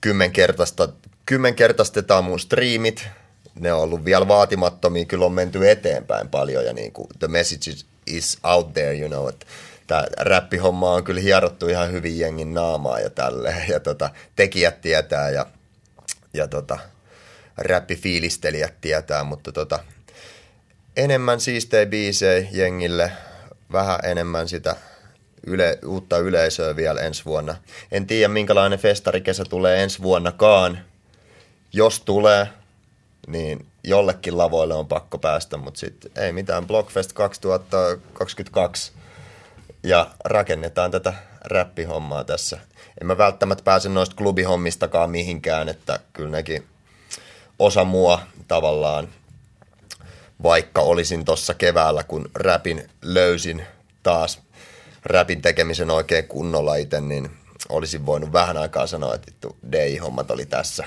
Kymmenkertaista, kymmenkertaistetaan mun striimit. Ne on ollut vielä vaatimattomia. Kyllä on menty eteenpäin paljon ja niin kuin, the message is, is out there, you know. Että tämä räppihomma on kyllä hierottu ihan hyvin jengin naamaa ja tälleen. Ja tota, tekijät tietää ja, ja tota, räppifiilistelijät tietää, mutta tota, enemmän siistejä biisejä jengille, vähän enemmän sitä yle, uutta yleisöä vielä ensi vuonna. En tiedä, minkälainen festarikesä tulee ensi vuonnakaan. Jos tulee, niin jollekin lavoille on pakko päästä, mutta sitten ei mitään. Blockfest 2022 ja rakennetaan tätä räppihommaa tässä. En mä välttämättä pääse noista klubihommistakaan mihinkään, että kyllä nekin osa mua tavallaan vaikka olisin tuossa keväällä, kun räpin löysin taas räpin tekemisen oikein kunnolla itse, niin olisin voinut vähän aikaa sanoa, että DI-hommat oli tässä.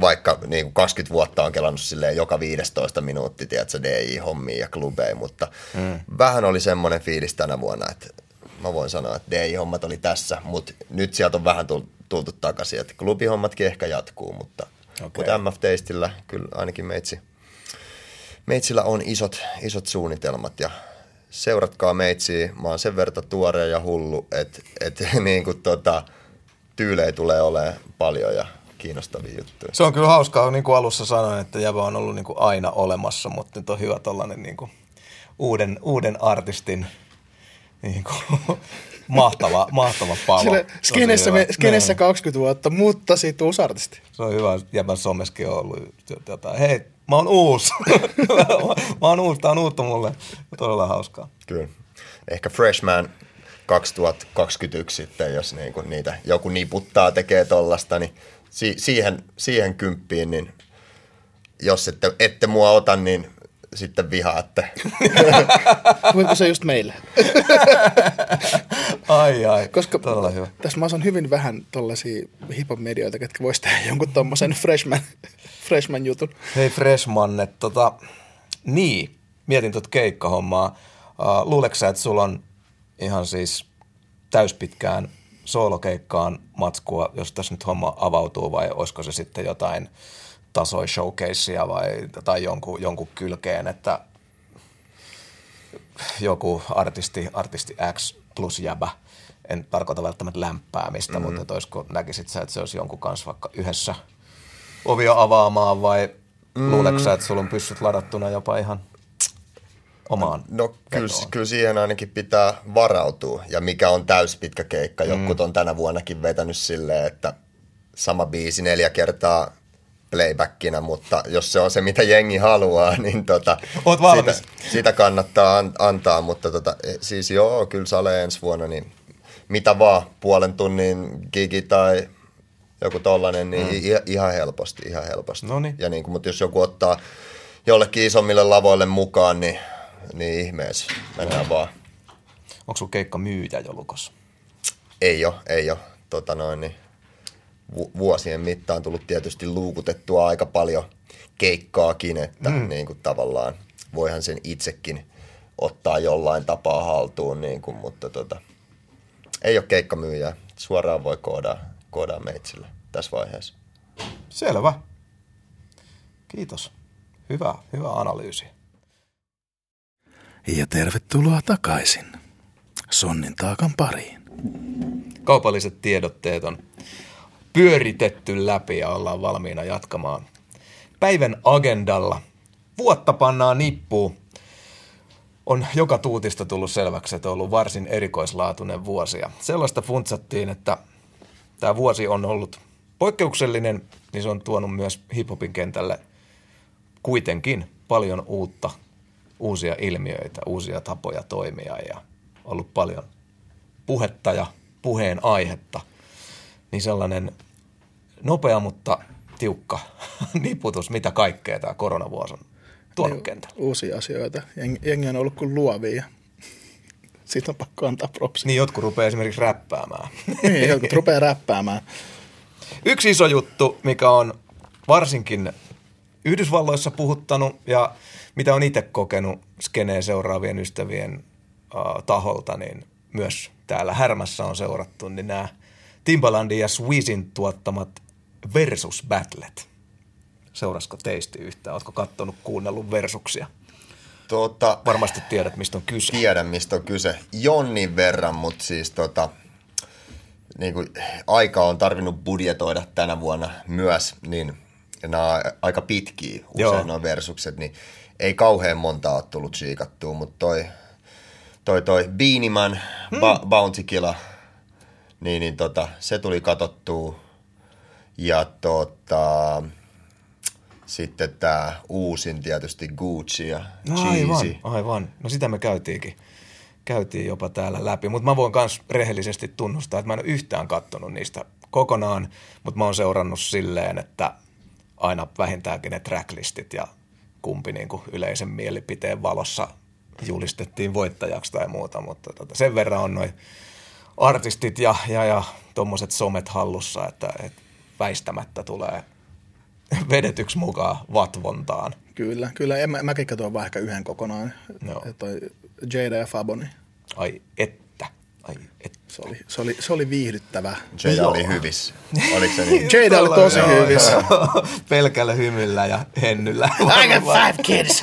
Vaikka niin kuin 20 vuotta on kelannut silleen joka 15 minuutti, tiedätkö, DI-hommia ja klubeja, mutta mm. vähän oli semmoinen fiilis tänä vuonna, että mä voin sanoa, että DI-hommat oli tässä, mutta nyt sieltä on vähän tultu, tultu takaisin, että klubihommatkin ehkä jatkuu, mutta, okay. mutta MF-teistillä kyllä ainakin meitsi, meitsillä on isot, isot suunnitelmat ja seuratkaa meitsiä. Mä oon sen verran tuore ja hullu, että et, niin kuin tota, tyylejä tulee olemaan paljon ja kiinnostavia juttuja. Se on kyllä hauskaa, niin kuin alussa sanoin, että Jävä on ollut niin kuin aina olemassa, mutta nyt on hyvä tällainen niin kuin uuden, uuden artistin niin kuin, mahtava, mahtava palo. Sille skenessä, me, skenessä Niin. 20 vuotta, mutta siitä uusi artisti. Se on hyvä, Jäbän someskin on ollut jotain. Hei, mä oon uusi. mä oon uusi, tää on uutta mulle. Todella hauskaa. Kyllä. Ehkä Freshman 2021 sitten, jos niinku niitä joku niputtaa, tekee tollasta, niin si- siihen, siihen kymppiin, niin jos ette, ette mua ota, niin sitten vihaatte. Voitko se just meille? Ai ai, Koska todella hyvä. tässä maassa on hyvin vähän tollaisia hip-hop-medioita, ketkä vois tehdä jonkun tommosen freshman, freshman jutun. Hei Freshmannet, tota, niin, mietin tuota keikkahommaa. Uh, luuleeko sä, että sulla on ihan siis täyspitkään soolokeikkaan matskua, jos tässä nyt homma avautuu, vai olisiko se sitten jotain tasoi showcasea vai, tai jonkun, jonkun kylkeen, että joku artisti, artisti X plus jäbä, en tarkoita välttämättä lämpäämistä, mm-hmm. mutta olisiko, näkisit sä, että se olisi jonkun kanssa vaikka yhdessä ovia avaamaan vai mm. luuletko sä, että sulla on pyssyt ladattuna jopa ihan omaan No kyllä, kyllä siihen ainakin pitää varautua. Ja mikä on täyspitkä keikka. Mm. Jotkut on tänä vuonnakin vetänyt silleen, että sama biisi neljä kertaa playbackinä, mutta jos se on se, mitä jengi haluaa, niin tota, Oot valmis. sitä, sitä kannattaa an, antaa. Mutta tota, e, siis joo, kyllä sale ensi vuonna, niin mitä vaan, puolen tunnin gigi tai joku tollanen, niin mm. ihan helposti, ihan helposti. Noniin. Ja niin kuin, mutta jos joku ottaa jollekin isommille lavoille mukaan, niin niin ihmeessä. Mennään vaan. Onko sun keikka myyjä jo lukossa? Ei ole, ei ole. Tota noin, niin vuosien mittaan tullut tietysti luukutettua aika paljon keikkaakin, että mm. niin kuin tavallaan voihan sen itsekin ottaa jollain tapaa haltuun, niin kuin, mutta tota, ei ole keikkamyyjää. Suoraan voi koodaa, koodaa meitsille tässä vaiheessa. Selvä. Kiitos. Hyvä, hyvä analyysi. Ja tervetuloa takaisin Sonnin taakan pariin. Kaupalliset tiedotteet on pyöritetty läpi ja ollaan valmiina jatkamaan päivän agendalla. Vuotta pannaan nippuun. On joka tuutista tullut selväksi, että on ollut varsin erikoislaatuinen vuosi. Ja sellaista funtsattiin, että tämä vuosi on ollut poikkeuksellinen, niin se on tuonut myös hiphopin kentälle kuitenkin paljon uutta, uusia ilmiöitä, uusia tapoja toimia ja ollut paljon puhetta ja puheen aihetta. Niin sellainen nopea, mutta tiukka niputus, mitä kaikkea tämä koronavuosi on tuonut Niin, kentälle. Uusia asioita. Jengi, on ollut kuin luovia. Siitä on pakko antaa propsi. Niin jotkut rupeaa esimerkiksi räppäämään. Niin, jotkut rupeaa räppäämään. Yksi iso juttu, mikä on varsinkin Yhdysvalloissa puhuttanut ja mitä on itse kokenut skeneen seuraavien ystävien uh, taholta, niin myös täällä Härmässä on seurattu, niin nämä Timbalandin ja Swizin tuottamat versus battlet. Seurasko teistä yhtään? Oletko kattonut, kuunnellut versuksia? Tota, Varmasti tiedät, mistä on kyse. tiedän, mistä on kyse. Jonnin verran, mutta siis tota, niin kuin aika on tarvinnut budjetoida tänä vuonna myös, niin nämä on aika pitkiä Joo. usein nuo versukset, niin ei kauhean monta ole tullut siikattua, mutta toi, toi, toi Beaniman, hmm. ba- Bounty Killer, niin, niin tota, se tuli katottua. Ja tota, sitten tämä uusin tietysti Gucci ja Aivan, Cheesy. aivan. No sitä me käytiinkin. Käytiin jopa täällä läpi, mutta mä voin myös rehellisesti tunnustaa, että mä en ole yhtään kattonut niistä kokonaan, mutta mä oon seurannut silleen, että aina vähintäänkin ne tracklistit ja kumpi niin kuin yleisen mielipiteen valossa julistettiin voittajaksi tai muuta, mutta tota, sen verran on noin artistit ja, ja, ja tuommoiset somet hallussa, että, että väistämättä tulee vedetyksi mukaan vatvontaan. Kyllä, kyllä. En, mä, mäkin katsoin vaan ehkä yhden kokonaan. Ja Toi Jada ja Faboni. Ai että, ai että. Se oli, se oli, se oli viihdyttävä. Jada oli hyvissä. Oliko se niin? Jada oli tosi hyvissä. Pelkällä hymyllä ja hennyllä. I got five kids.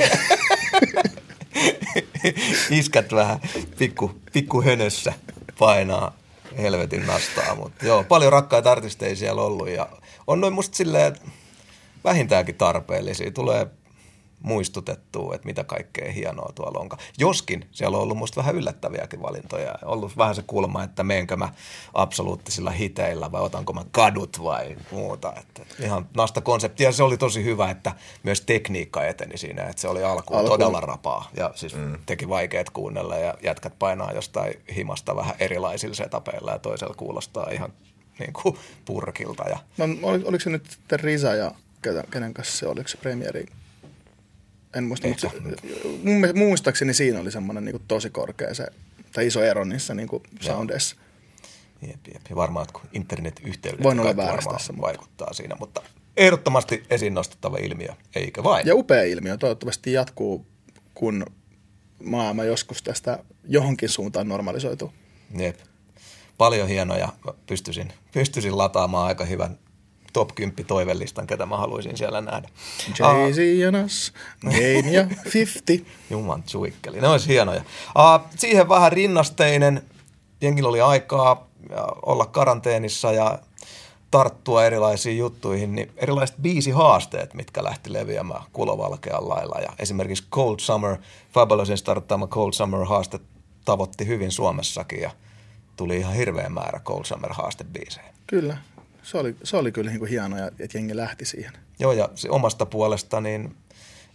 Iskät vähän pikku, pikku hönössä painaa helvetin nastaa, mutta joo, paljon rakkaita artisteja siellä ollut ja on noin musta silleen vähintäänkin tarpeellisia. Tulee muistutettua, että mitä kaikkea hienoa tuolla onkaan. Joskin siellä on ollut musta vähän yllättäviäkin valintoja. Ollut vähän se kulma, että meenkö mä absoluuttisilla hiteillä vai otanko mä kadut vai muuta. Että ihan nasta konsepti. Ja se oli tosi hyvä, että myös tekniikka eteni siinä, että se oli alkuun Alkuun. Alku. todella rapaa. Ja siis mm. teki vaikeat kuunnella ja jätkät painaa jostain himasta vähän erilaisilla setapeilla ja toisella kuulostaa ihan niin kuin purkilta. Ja No, oli, oliko se nyt Risa ja kenen kanssa se oli? Oliko se premieri? En muista, mutta se, muistaakseni siinä oli semmoinen niin tosi korkea se, tai iso ero niissä niin soundeissa. Jep, jep. Ja varmaan, että kun internetyhteydet Voin olla tässä, mutta- vaikuttaa siinä, mutta ehdottomasti esiin nostettava ilmiö, eikö vain? Ja upea ilmiö toivottavasti jatkuu, kun maailma joskus tästä johonkin suuntaan normalisoituu. Jep. Paljon hienoja. Pystyisin, pystyisin lataamaan aika hyvän top 10 toivelistan, ketä mä haluaisin siellä nähdä. Ah, Jay-Z ja Nas, Game ja 50. Juman suikkeli. Ne olisi hienoja. Uh, siihen vähän rinnasteinen. Jengillä oli aikaa olla karanteenissa ja tarttua erilaisiin juttuihin, niin erilaiset biisihaasteet, mitkä lähti leviämään kulovalkean lailla. Ja esimerkiksi Cold Summer, Fabulousin starttaama Cold Summer-haaste tavoitti hyvin Suomessakin ja tuli ihan hirveä määrä Cold Summer-haastebiisejä. Kyllä, se oli, se oli kyllä niin kuin hienoa, että jengi lähti siihen. Joo, ja se omasta puolesta niin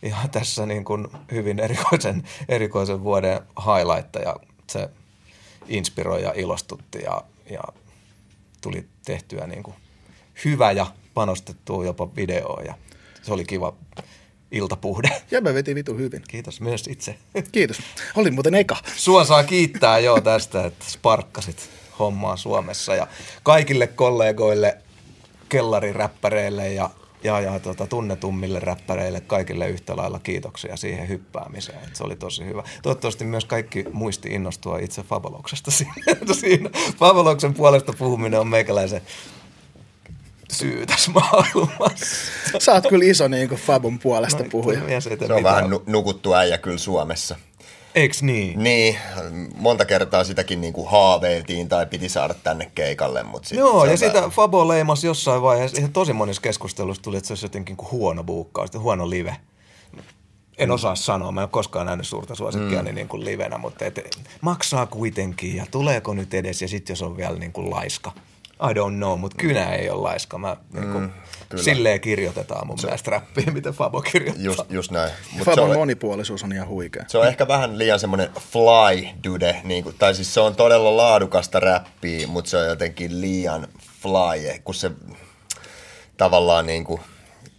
ihan tässä niin kuin hyvin erikoisen, erikoisen vuoden highlight ja se inspiroi ja ilostutti ja, ja tuli tehtyä niin kuin hyvä ja panostettua jopa videoon ja se oli kiva iltapuhde. Ja me veti vitu hyvin. Kiitos myös itse. Kiitos. Olin muuten eka. Sua saa kiittää jo tästä, että sparkkasit hommaa Suomessa ja kaikille kollegoille, kellariräppäreille ja, ja, ja tota, tunnetummille räppäreille kaikille yhtä lailla kiitoksia siihen hyppäämiseen. Et se oli tosi hyvä. Toivottavasti myös kaikki muisti innostua itse Faboloksesta siinä. siinä. Faboloksen puolesta puhuminen on meikäläisen syy tässä maailmassa. Sä oot kyllä iso niin kuin Fabun puolesta No, puhuja. tee Se on mitään. vähän nu- nukuttu äijä kyllä Suomessa. Eiks niin? Niin, monta kertaa sitäkin niinku haaveiltiin tai piti saada tänne keikalle, mutta sit Joo, ja sitä Fabo leimasi jossain vaiheessa, ihan tosi monissa keskusteluissa tuli, että se olisi jotenkin kuin huono buukkaus, huono live. En osaa sanoa, mä en ole koskaan nähnyt suurta suosikkia mm. niin kuin livenä, mutta et, maksaa kuitenkin ja tuleeko nyt edes ja sitten jos on vielä niin kuin laiska. I don't know, mutta kynä ei ole laiska. Mä, niin kuin, kyllä. silleen kirjoitetaan mun mielestä räppiä, mitä Fabo kirjoittaa. Just, just näin. Mut se, Fabun on, monipuolisuus on ihan huikea. se on ehkä vähän liian semmoinen fly dude, niin kuin, tai siis se on todella laadukasta räppiä, mutta se on jotenkin liian fly, kun se tavallaan niin kuin,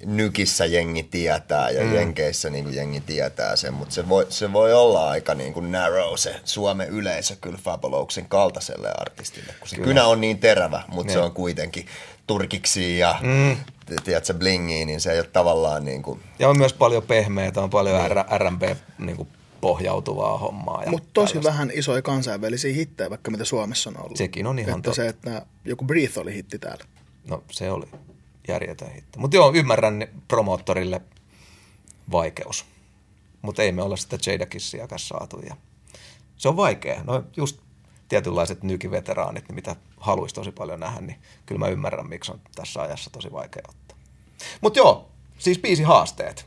nykissä jengi tietää ja mm. jenkeissä niin kuin jengi tietää sen, mutta se voi, se voi olla aika niin kuin narrow se Suomen yleisö kyllä Fabolouksen kaltaiselle artistille, kun se kyllä. kynä on niin terävä, mutta se Niin. on kuitenkin turkiksi ja mm. tiedätkö, blingiä, niin se ei ole tavallaan niin kuin, Ja on myös paljon pehmeitä, on paljon R- R&B niin kuin pohjautuvaa hommaa. ja Mutta tosi tällaista. vähän isoja kansainvälisiä hittejä, vaikka mitä Suomessa on ollut. Sekin on ihan että totta. se, että joku Breathe oli hitti täällä. No se oli järjetön hitti. Mutta joo, ymmärrän promoottorille vaikeus. Mutta ei me olla sitä Jada Kissiakaan saatu. Ja se on vaikea. No just tietynlaiset nykiveteraanit, niin mitä haluaisi tosi paljon nähdä, niin kyllä mä ymmärrän, miksi on tässä ajassa tosi vaikea ottaa. Mutta joo, siis biisi haasteet.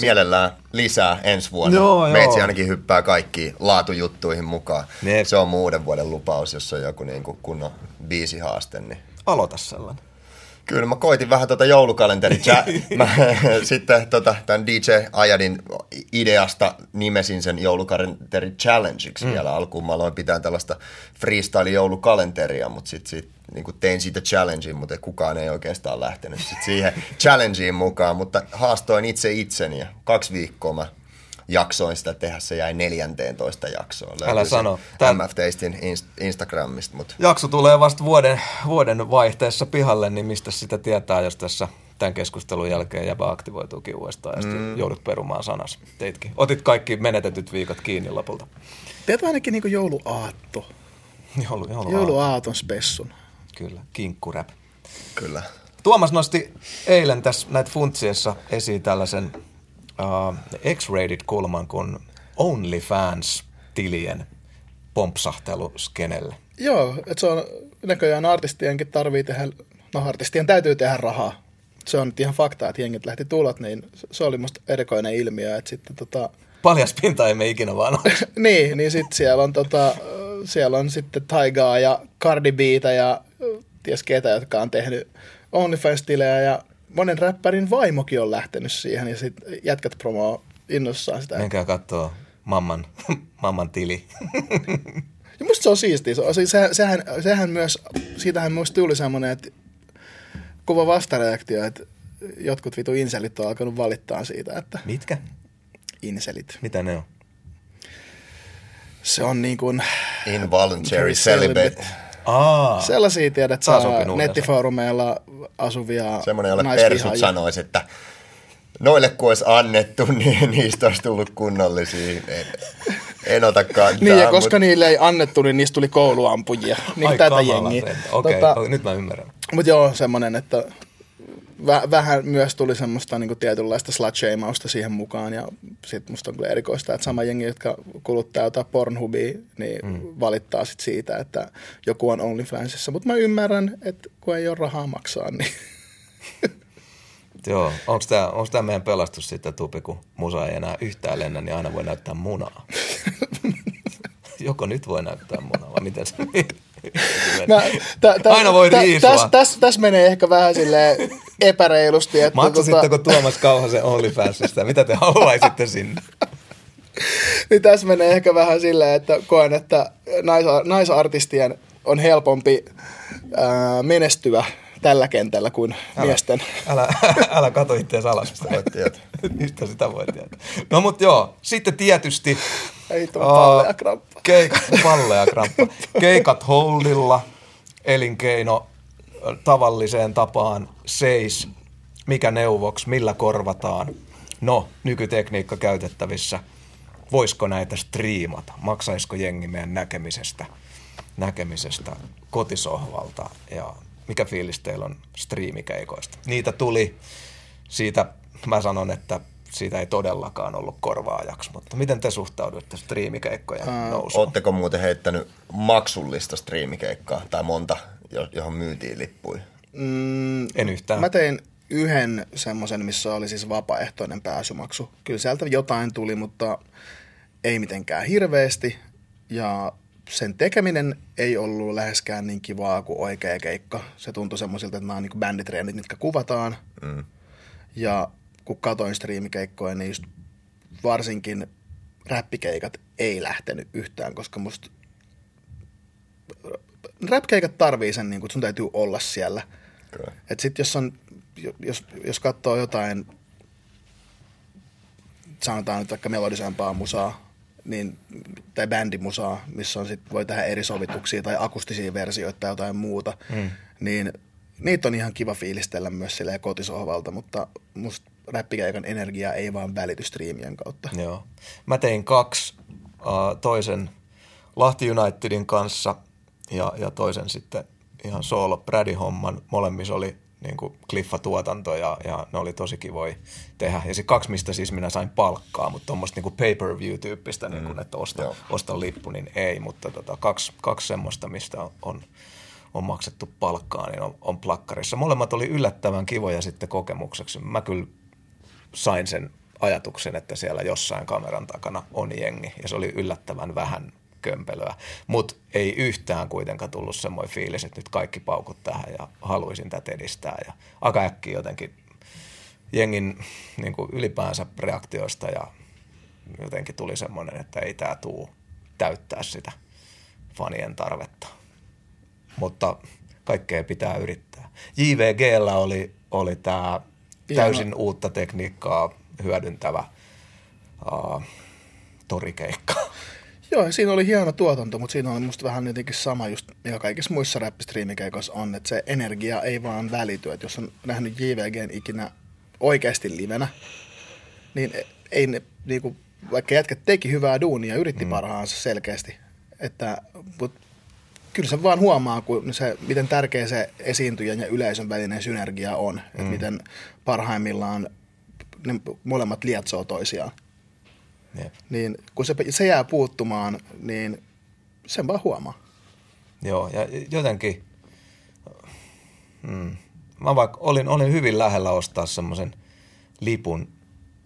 mielellään lisää ensi vuonna. Joo, joo. Meitsi ainakin hyppää kaikkiin laatujuttuihin mukaan. Ne- Se on mun uuden vuoden lupaus, jos on joku niin kuin kunnon biisihaaste. Niin. Aloita sellainen. Kyllä mä koitin vähän tuota joulukalenteri. mä, sitten tota, tämän DJ Ajadin ideasta nimesin sen joulukalenteri challengeiksi mm. vielä alkuun. Mä aloin pitää tällaista freestyle-joulukalenteria, mutta sitten sit, niin tein siitä challengein, mutta kukaan ei oikeastaan lähtenyt sit siihen challengeen mukaan. Mutta haastoin itse itseni ja kaksi viikkoa mä jaksoin sitä tehdä. Se jäi 14 jaksoon. Älä Löytyy sano. Tää- MF Tastin inst- Instagramista, mutta Jakso tulee vasta vuoden, vuoden vaihteessa pihalle, niin mistä sitä tietää, jos tässä tämän keskustelun jälkeen jäbä aktivoituukin uudestaan ja sitten joudut perumaan sanas. Teitkin. Otit kaikki menetetyt viikot kiinni lopulta. Teet ainakin niin jouluaatto. Joulu, joulu, Jouluaaton spessun. Kyllä, kinkkurap. kyllä. Tuomas nosti eilen tässä näitä funtsiessa esiin tällaisen uh, X-rated-kulman kuin OnlyFans-tilien pompsahtelu skenelle. Joo, että se on näköjään artistienkin tarvii tehdä, no artistien täytyy tehdä rahaa. Se on nyt ihan fakta, että jengit lähti tulot, niin se oli musta erikoinen ilmiö, että sitten tota, Paljas pinta ei me ikinä vaan niin, niin sitten siellä on, tota, siellä on sitten Taigaa ja Cardi Btä ja ties ketä, jotka on tehnyt OnlyFans-tilejä ja monen räppärin vaimokin on lähtenyt siihen ja sitten jätkät promoo innossaan sitä. Menkää kattoo mamman, mamman tili. Ja musta se on siistiä. Se, on- siis sehän, sehän, sehän myös, siitähän musta tuli semmoinen, että kuva vastareaktio, että jotkut vitu inselit on alkanut valittaa siitä, että Mitkä? inselit. Mitä ne on? Se on niin kuin Involuntary celibate. Aa, sellaisia, tiedät, uuden nettifoorumeilla asuvia Semmoinen, jolle persut sanoisi, että noille kun olisi annettu, niin niistä olisi tullut kunnollisia. En, en ota kantaa. Niin, ja koska mut- niille ei annettu, niin niistä tuli kouluampujia. Niin ai tätä jengiä. Okei, Tota, okay, nyt mä ymmärrän. Mutta joo, semmoinen, että vä- vähän myös tuli semmoista niin tietynlaista slut siihen mukaan. Ja sitten musta on kyllä erikoista, että sama jengi, jotka kuluttaa jotain Pornhubia, niin mm. valittaa sit siitä, että joku on OnlyFansissa. Mutta mä ymmärrän, että kun ei ole rahaa maksaa, niin Joo, onko tämä onks tää meidän pelastus sitten tupi, kun musa ei enää yhtään lennä, niin aina voi näyttää munaa. Joko nyt voi näyttää munaa, vai miten se Mä, tä, tä, Aina voi riisua. Tässä täs, täs menee ehkä vähän silleen epäreilusti. Että Maksasitteko Tuomas Kauhasen OnlyFansista? Mitä te haluaisitte sinne? niin tässä menee ehkä vähän silleen, että koen, että nais, naisartistien on helpompi ää, menestyä tällä kentällä kuin Älä, miesten. älä, älä kato itseäsi alaspäin. Tietää. Mistä sitä voi tietää? No mut joo, sitten tietysti Ei tuo kramppa. Keikat, kramppa. Keikat holdilla, elinkeino tavalliseen tapaan seis, mikä neuvoksi, millä korvataan. No, nykytekniikka käytettävissä. Voisiko näitä striimata? Maksaisiko jengi meidän näkemisestä, näkemisestä kotisohvalta? Ja mikä fiilis teillä on striimikeikoista? Niitä tuli. Siitä mä sanon, että siitä ei todellakaan ollut korvaajaksi, mutta miten te suhtaudutte striimikeikkojen nousuun? Ootteko muuten heittänyt maksullista striimikeikkaa tai monta, jo- johon myytiin lippuja? Mm, En yhtään. Mä tein yhden semmoisen, missä oli siis vapaaehtoinen pääsymaksu. Kyllä sieltä jotain tuli, mutta ei mitenkään hirveästi. Ja sen tekeminen ei ollut läheskään niin kivaa kuin oikea keikka. Se tuntui semmoisilta, että nämä on niin bänditreenit, mitkä kuvataan. Mm. Ja kun katoin striimikeikkoja, niin just varsinkin räppikeikat ei lähtenyt yhtään, koska musta räppikeikat tarvii sen, niin kun sun täytyy olla siellä. Kyllä. Et sit jos on, jos, jos katsoo jotain, sanotaan nyt vaikka melodisempaa musaa, niin, tai bändimusaa, missä on sit, voi tehdä eri sovituksia tai akustisia versioita tai jotain muuta, mm. niin niitä on ihan kiva fiilistellä myös silleen kotisohvalta, mutta musta räppikeikan energia ei vaan välity striimien kautta. Joo. Mä tein kaksi, uh, toisen Lahti Unitedin kanssa ja, ja toisen sitten ihan solo Brady-homman. Molemmissa oli niin kuin kliffatuotanto ja, ja ne oli tosi kivoja tehdä. Ja se kaksi, mistä siis minä sain palkkaa, mutta tuommoista niin pay-per-view-tyyppistä, mm. niin kuin, että osta, Joo. osta lippu, niin ei. Mutta tota, kaksi, kaksi semmoista, mistä on, on, on maksettu palkkaa, niin on, on plakkarissa. Molemmat oli yllättävän kivoja sitten kokemukseksi. Mä kyllä sain sen ajatuksen, että siellä jossain kameran takana on jengi, ja se oli yllättävän vähän kömpelöä. Mutta ei yhtään kuitenkaan tullut semmoinen fiilis, että nyt kaikki paukut tähän ja haluaisin tätä edistää. Ja aika äkkiä jotenkin jengin niin kuin ylipäänsä reaktioista ja jotenkin tuli semmoinen, että ei tämä tuu täyttää sitä fanien tarvetta. Mutta kaikkea pitää yrittää. JVGllä oli, oli tämä täysin uutta tekniikkaa hyödyntävä uh, torikeikka. Joo, siinä oli hieno tuotanto, mutta siinä oli musta vähän jotenkin sama just, mikä kaikissa muissa räppistriimikeikoissa on, että se energia ei vaan välity. Että jos on nähnyt JVGn ikinä oikeasti livenä, niin ei ne, niinku, vaikka jätkät teki hyvää duunia yritti mm. parhaansa selkeästi, että, mutta kyllä se vaan huomaa, kun se, miten tärkeä se esiintyjän ja yleisön välinen synergia on, mm. että miten parhaimmillaan ne molemmat lietsoo toisiaan Jep. niin kun se, se jää puuttumaan, niin sen vaan huomaa. Joo, ja jotenkin, mm, mä vaikka olin, olin hyvin lähellä ostaa semmoisen lipun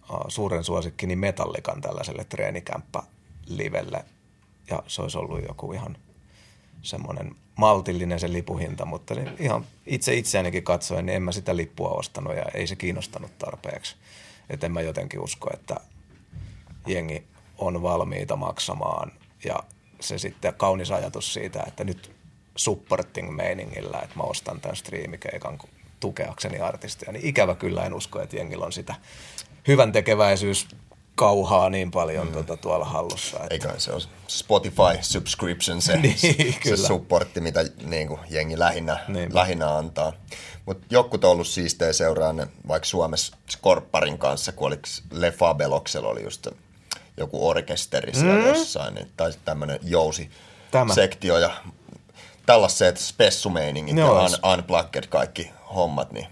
uh, suuren suosikkini Metallikan tällaiselle treenikämppä-livelle, ja se olisi ollut joku ihan semmoinen maltillinen se lipuhinta, mutta niin ihan itse itseänikin katsoen, niin en mä sitä lippua ostanut ja ei se kiinnostanut tarpeeksi. Että en mä jotenkin usko, että jengi on valmiita maksamaan ja se sitten kaunis ajatus siitä, että nyt supporting meiningillä, että mä ostan tämän striimikeikan tukeakseni artistia, niin ikävä kyllä en usko, että jengillä on sitä hyvän tekeväisyys kauhaa niin paljon mm. tuota, tuolla hallussa. Että... Eikä se on Spotify subscription se, Niin, se kyllä. supportti, mitä niin kuin, jengi lähinnä, Niinpä. lähinnä antaa. Mutta jotkut on ollut siistejä seuraa ne, vaikka Suomessa Skorpparin kanssa, kun oliko Le Fabeloksella oli just joku orkesteri siellä mm. jossain, niin, tai tämmöinen jousi Tämä. sektio ja tällaiset spessumeiningit Joo, ja un, unplugged kaikki hommat, niin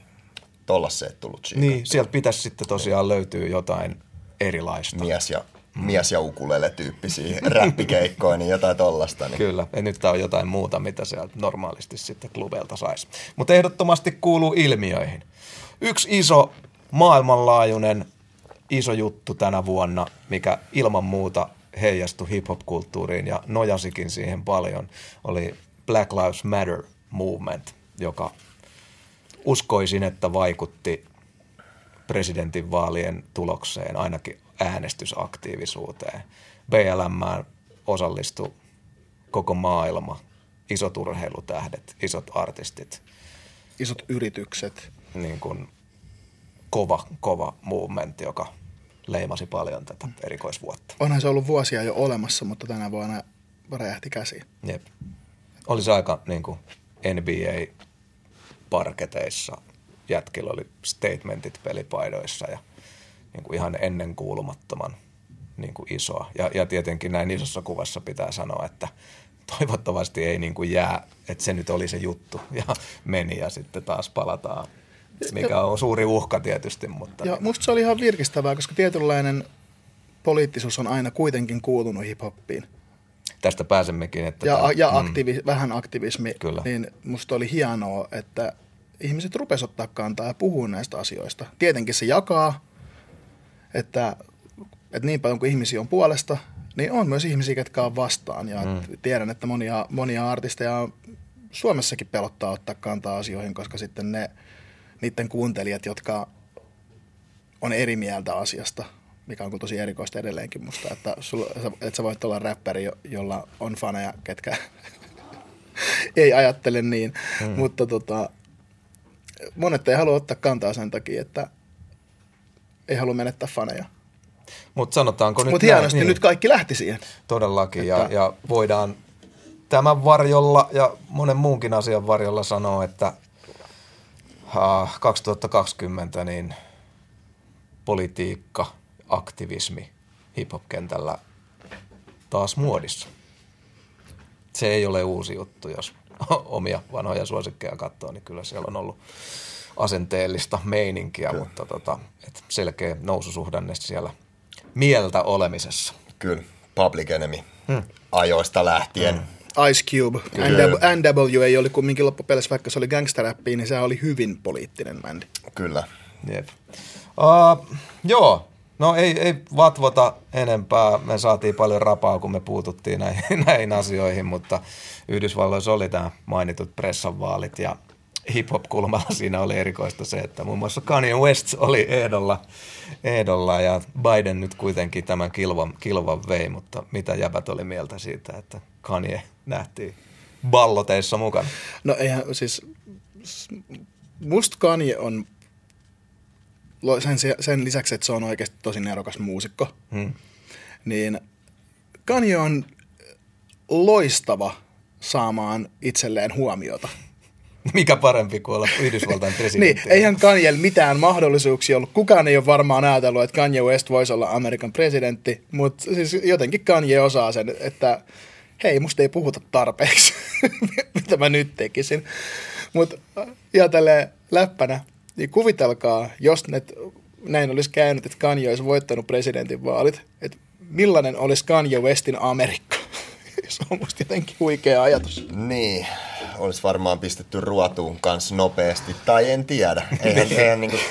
tollaseet tullut siitä. Niin, sieltä pitäisi sitten tosiaan löytyä jotain erilaista. Mies ja, mm. mies ja ukulele tyyppisiä räppikeikkoja, niin jotain tollasta. Niin. Kyllä, ja nyt tämä on jotain muuta, mitä sieltä normaalisti sitten klubeilta saisi. Mutta ehdottomasti kuuluu ilmiöihin. Yksi iso maailmanlaajuinen iso juttu tänä vuonna, mikä ilman muuta heijastui hip-hop-kulttuuriin ja nojasikin siihen paljon, oli Black Lives Matter movement, joka uskoisin, että vaikutti presidentinvaalien tulokseen, ainakin äänestysaktiivisuuteen. BLM osallistui koko maailma, isot urheilutähdet, isot artistit. isot yritykset. niin kuin kova, kova movement, joka leimasi paljon tätä erikoisvuotta. Onhan se ollut vuosia jo olemassa, mutta tänä vuonna räjähti käsiin. Jep. Oli se aika niin kuin NBA-parketeissa. Jätkillä oli statementit pelipaidoissa ja niin kuin ihan ennen kuulumattoman niin kuin isoa. Ja, ja tietenkin näin isossa kuvassa pitää sanoa, että toivottavasti ei niin kuin jää, että se nyt oli se juttu ja meni ja sitten taas palataan, mikä on suuri uhka tietysti. Mutta Ja musta se oli ihan virkistävää, koska tietynlainen poliittisuus on aina kuitenkin kuulunut hiphoppiin. tästä pääsemmekin. Että Ja, tämä- ja aktivi, vähän aktivismi, Kyllä. niin musta oli hienoa, että ihmiset rupes ottaa kantaa ja puhua näistä asioista. Tietenkin se jakaa, että, että niin paljon kuin ihmisiä on puolesta, niin on myös ihmisiä, ketkä on vastaan. Ja mm. tiedän, että monia, monia artisteja Suomessakin pelottaa ottaa kantaa asioihin, koska sitten ne, niiden kuuntelijat, jotka on eri mieltä asiasta, mikä on tosi erikoista edelleenkin musta, että, sulla, sä- että sä voit olla räppäri, jo- jolla on faneja, ketkä ei ajattele niin, mm. mutta tota, monet ei halua ottaa kantaa sen takia, että ei halua menettää faneja. Mutta sanotaanko nyt Mutta näin, hienosti niin. nyt kaikki lähti siihen. Todellakin, ja, Että- ja voidaan tämän varjolla ja monen muunkin asian varjolla sanoa, että 2020 niin politiikka, aktivismi hip-hop-kentällä taas muodissa. Se ei ole uusi juttu, jos omia vanhoja suosikkeja katsoo, niin kyllä siellä on ollut asenteellista meininkiä, kyllä. mutta tota, et selkeä noususuhdanne siellä mieltä olemisessa. Kyllä, Public Enemy hmm. ajoista lähtien. Hmm. Ice Cube, NW, NWA oli kumminkin loppupeleissä, vaikka se oli gangsteräppiä, niin se oli hyvin poliittinen bändi. Kyllä. Jep. Uh, joo, no ei, ei vatvota enempää. Me saatiin paljon rapaa, kun me puututtiin näihin, näihin asioihin, mutta Yhdysvalloissa oli tämä mainitut pressanvaalit ja hip-hop-kulmalla siinä oli erikoista se, että muun muassa Kanye West oli ehdolla, ehdolla ja Biden nyt kuitenkin tämän kilvan, kilvan vei, mutta mitä jäbät oli mieltä siitä, että Kanye nähtiin balloteissa mukana? No eihän siis, musta Kanye on, sen, sen lisäksi, että se on oikeasti tosi nerokas muusikko, Hmm. niin Kanye on loistava saamaan itselleen huomiota. Mikä parempi kuin olla Yhdysvaltain Niin, presidentti? eihän Kanyella mitään mahdollisuuksia ollut. Kukaan ei ole varmaan ajatellut, että Kanye West voisi olla Amerikan presidentti, mutta siis jotenkin Kanye osaa sen, että hei, musta ei puhuta tarpeeksi, mitä mä nyt tekisin. Mutta ja tälleen läppänä, niin kuvitelkaa, jos net, näin olisi käynyt, että Kanye olisi voittanut presidentinvaalit, että millainen olisi Kanye Westin Amerikka. se on musta jotenkin huikea ajatus. Niin, olisi varmaan pistetty ruotuun kanssa nopeasti, tai en tiedä. Eihän, eihän niin kuin,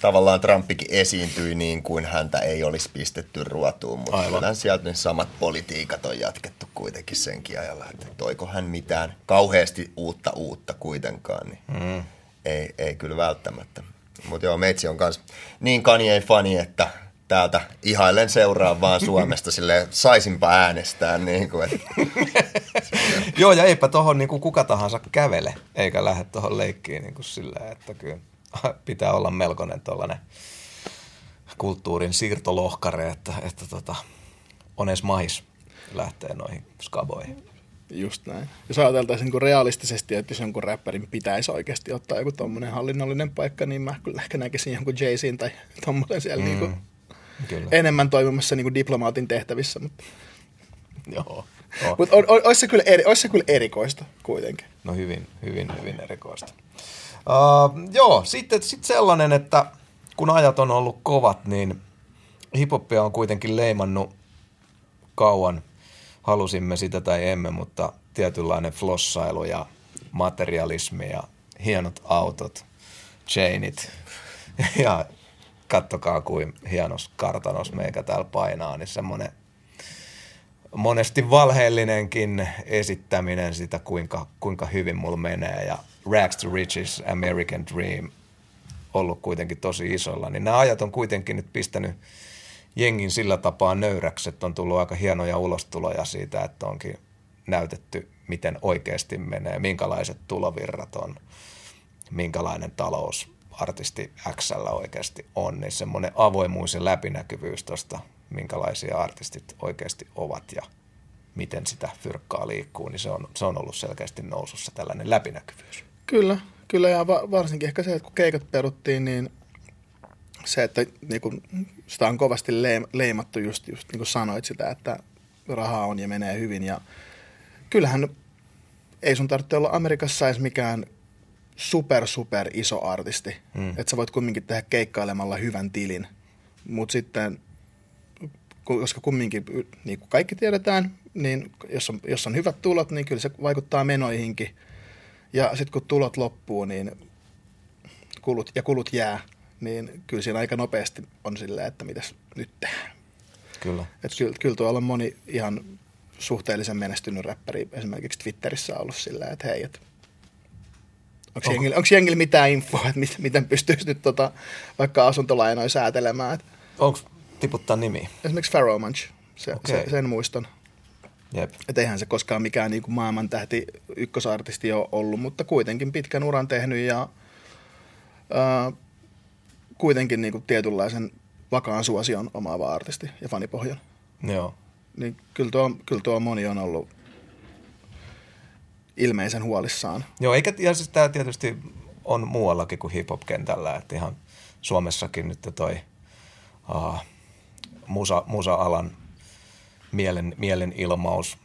tavallaan Trumpikin esiintyi niin kuin häntä ei olisi pistetty ruotuun, mutta Aivan. kyllähän sieltä ne samat politiikat on jatkettu kuitenkin senkin ajalla, että toiko hän mitään kauheasti uutta uutta kuitenkaan, niin mm. ei, ei kyllä välttämättä. Mutta joo, meitsi on kans niin Kanye-fani, että täältä ihailen seuraa vaan Suomesta sille saisinpa äänestää niin kuin, että Joo, ja eipä tohon niin kuka tahansa kävele, eikä lähde tuohon leikkiin niin kuin sillä, että kyllä pitää olla melkoinen tuollainen kulttuurin siirtolohkare, että, että tota, on edes mahis lähtee noihin skaboihin. Just näin. Jos ajateltaisiin niin realistisesti, että jos jonkun räppärin pitäisi oikeasti ottaa joku tommonen hallinnollinen paikka, niin mä kyllä ehkä näkisin jonkun jay tai tommonen siellä mm. niin kuin Kyllä. enemmän toimimassa niin kuin diplomaatin tehtävissä. Mutta, Joo. Oh. mutta on, on, olisi, se kyllä eri, olisi se kyllä erikoista kuitenkin. No hyvin, hyvin, hyvin erikoista. Uh, joo, sitten sit sellainen, että kun ajat on ollut kovat, niin hiphoppia on kuitenkin leimannut kauan, halusimme sitä tai emme, mutta tietynlainen flossailu ja materialismi ja hienot autot, chainit ja kattokaa kuin hienos kartanos meikä täällä painaa, niin semmoinen monesti valheellinenkin esittäminen sitä, kuinka, kuinka hyvin mulla menee. Ja Rags to Riches, American Dream ollut kuitenkin tosi isolla, niin nämä ajat on kuitenkin nyt pistänyt jengin sillä tapaa nöyräksi, että on tullut aika hienoja ulostuloja siitä, että onkin näytetty, miten oikeasti menee, minkälaiset tulovirrat on, minkälainen talous artisti X oikeasti on, niin semmoinen avoimuus ja läpinäkyvyys tuosta, minkälaisia artistit oikeasti ovat ja miten sitä fyrkkaa liikkuu, niin se on, se on ollut selkeästi nousussa tällainen läpinäkyvyys. Kyllä, kyllä ja va- varsinkin ehkä se, että kun keikat peruttiin, niin se, että niin kun, sitä on kovasti leimattu just, just niin kuin sanoit sitä, että rahaa on ja menee hyvin ja kyllähän ei sun tarvitse olla Amerikassa edes mikään super, super iso artisti. Mm. Että sä voit kumminkin tehdä keikkailemalla hyvän tilin. Mutta sitten, koska kumminkin, niin kuin kaikki tiedetään, niin jos on, jos on hyvät tulot, niin kyllä se vaikuttaa menoihinkin. Ja sitten kun tulot loppuu, niin kulut, ja kulut jää, niin kyllä siinä aika nopeasti on silleen, että mitäs nyt tehdään. Kyllä. Että kyllä, kyllä tuolla on moni ihan suhteellisen menestynyt räppäri esimerkiksi Twitterissä ollut silleen, että hei, että Onko? Jengillä, onko jengillä mitään infoa, että miten, miten pystyisi nyt tota, vaikka asuntolainoja säätelemään? Onko tiputtaa nimi? Esimerkiksi Pharaoh Munch, se, okay. se, sen muiston. Jep. Että eihän se koskaan mikään niin kuin maailman tähti ykkösartisti ole ollut, mutta kuitenkin pitkän uran tehnyt ja ää, kuitenkin niin kuin tietynlaisen vakaan suosion omaava artisti ja fanipohjan. Joo. Niin kyllä tuo, kyllä tuo moni on ollut ilmeisen huolissaan. Joo, eikä, ja siis tämä tietysti on muuallakin kuin hip-hop-kentällä, että ihan Suomessakin nyt toi uh, musa, musa-alan mielen, mielenilmaus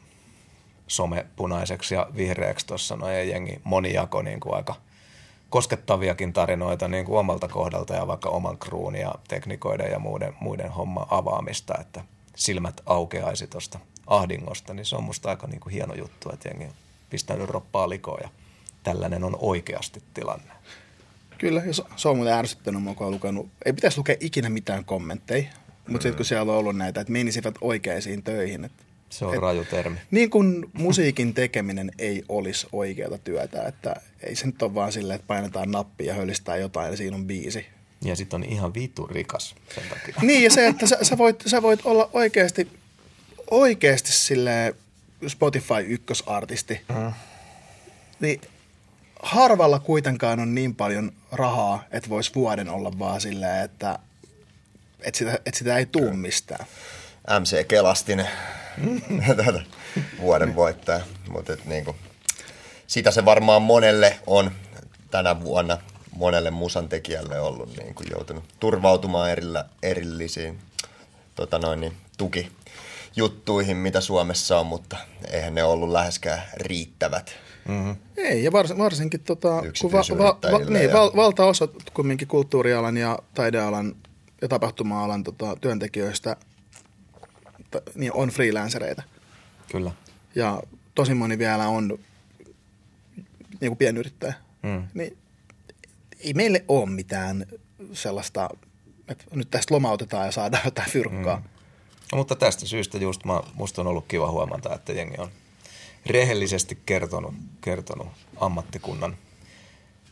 some punaiseksi ja vihreäksi tuossa noin ja jengi moni jako niin kuin aika koskettaviakin tarinoita niin kuin omalta kohdalta ja vaikka oman kruun ja teknikoiden ja muiden, muiden homma avaamista, että silmät aukeaisi tuosta ahdingosta, niin se on musta aika niin kuin hieno juttu, että jengi on pistänyt roppaa likoon ja tällainen on oikeasti tilanne. Kyllä, ja se on muuten ärsyttänyt mua, kun on lukenut, ei pitäisi lukea ikinä mitään kommentteja, mutta mm. sitten kun siellä on ollut näitä, että menisivät oikeisiin töihin. Että, se on et, raju termi. Niin kuin musiikin tekeminen ei olisi oikeata työtä, että ei se nyt ole vaan silleen, että painetaan nappia ja hölistää jotain ja siinä on biisi. Ja sitten on ihan vittu rikas sen takia. Niin, ja se, että sä, sä, voit, sä voit olla oikeasti, oikeasti silleen Spotify ykkösartisti, mm. niin harvalla kuitenkaan on niin paljon rahaa, että voisi vuoden olla vaan silleen, että, että, sitä, että sitä ei tuu mistään. MC Kelastinen. Vuoden voittaja, mutta niin kuin, sitä se varmaan monelle on tänä vuonna monelle musan tekijälle ollut niin kuin joutunut turvautumaan erillä, erillisiin tota noin, niin, tuki, juttuihin, mitä Suomessa on, mutta eihän ne ollut läheskään riittävät. Mm-hmm. Ei, ja vars, varsinkin tota, kun va, va, va, niin, ja... val, valtaosa kumminkin kulttuurialan ja taidealan ja tapahtuma-alan tota, työntekijöistä t- niin on freelancereita. Kyllä. Ja tosi moni vielä on niin kuin pienyrittäjä. Mm. Niin ei meille ole mitään sellaista, että nyt tästä lomautetaan ja saadaan jotain fyrkkaa. Mm. No, mutta tästä syystä just mä, musta on ollut kiva huomata, että jengi on rehellisesti kertonut, kertonut ammattikunnan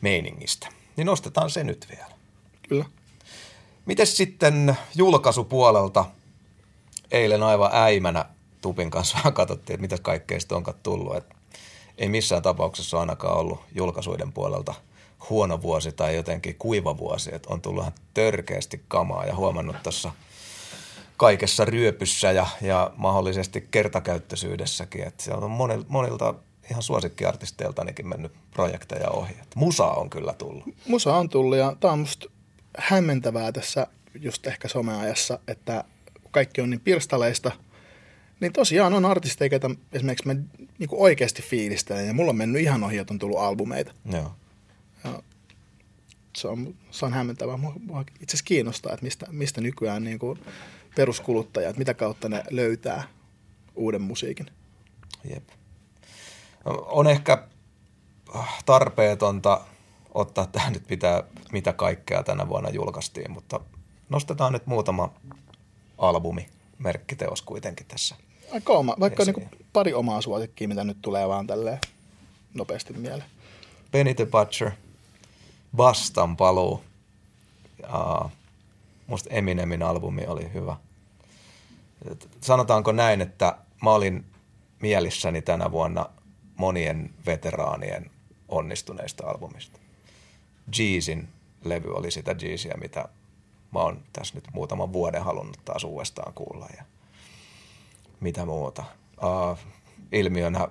meiningistä. Niin nostetaan se nyt vielä. Kyllä. Miten sitten julkaisupuolelta eilen aivan äimänä Tupin kanssa katsottiin, että mitä kaikkea sitten onkaan tullut. Et ei missään tapauksessa ainakaan ollut julkaisuiden puolelta huono vuosi tai jotenkin kuiva vuosi. Et on tullut ihan törkeästi kamaa ja huomannut tuossa – kaikessa ryöpyssä ja, ja mahdollisesti kertakäyttöisyydessäkin. Et se on monil, monilta ihan suosikkiartisteilta ainakin mennyt projekteja ohi. Et musa on kyllä tullut. Musa on tullut ja tämä on musta hämmentävää tässä just ehkä someajassa, että kaikki on niin pirstaleista, niin tosiaan on artisteja, joita esimerkiksi mä niin oikeasti fiilistelen ja mulla on mennyt ihan ohi, että on tullut albumeita. Joo. Ja se on, se on hämmentävää. Mua, mua itse asiassa kiinnostaa, että mistä, mistä nykyään niin kuin peruskuluttajat, mitä kautta ne löytää uuden musiikin. Jep. On ehkä tarpeetonta ottaa tähän nyt mitä, mitä kaikkea tänä vuonna julkaistiin, mutta nostetaan nyt muutama albumi, merkkiteos kuitenkin tässä. Aika oma, vaikka niin pari omaa suosikkiä, mitä nyt tulee vaan tälleen nopeasti mieleen. Benny the Butcher, Bastan paluu. Ja musta Eminemin albumi oli hyvä sanotaanko näin, että mä olin mielissäni tänä vuonna monien veteraanien onnistuneista albumista. Jeezin levy oli sitä Jeeziä, mitä mä oon tässä nyt muutaman vuoden halunnut taas uudestaan kuulla. Ja mitä muuta. Uh, ilmiönä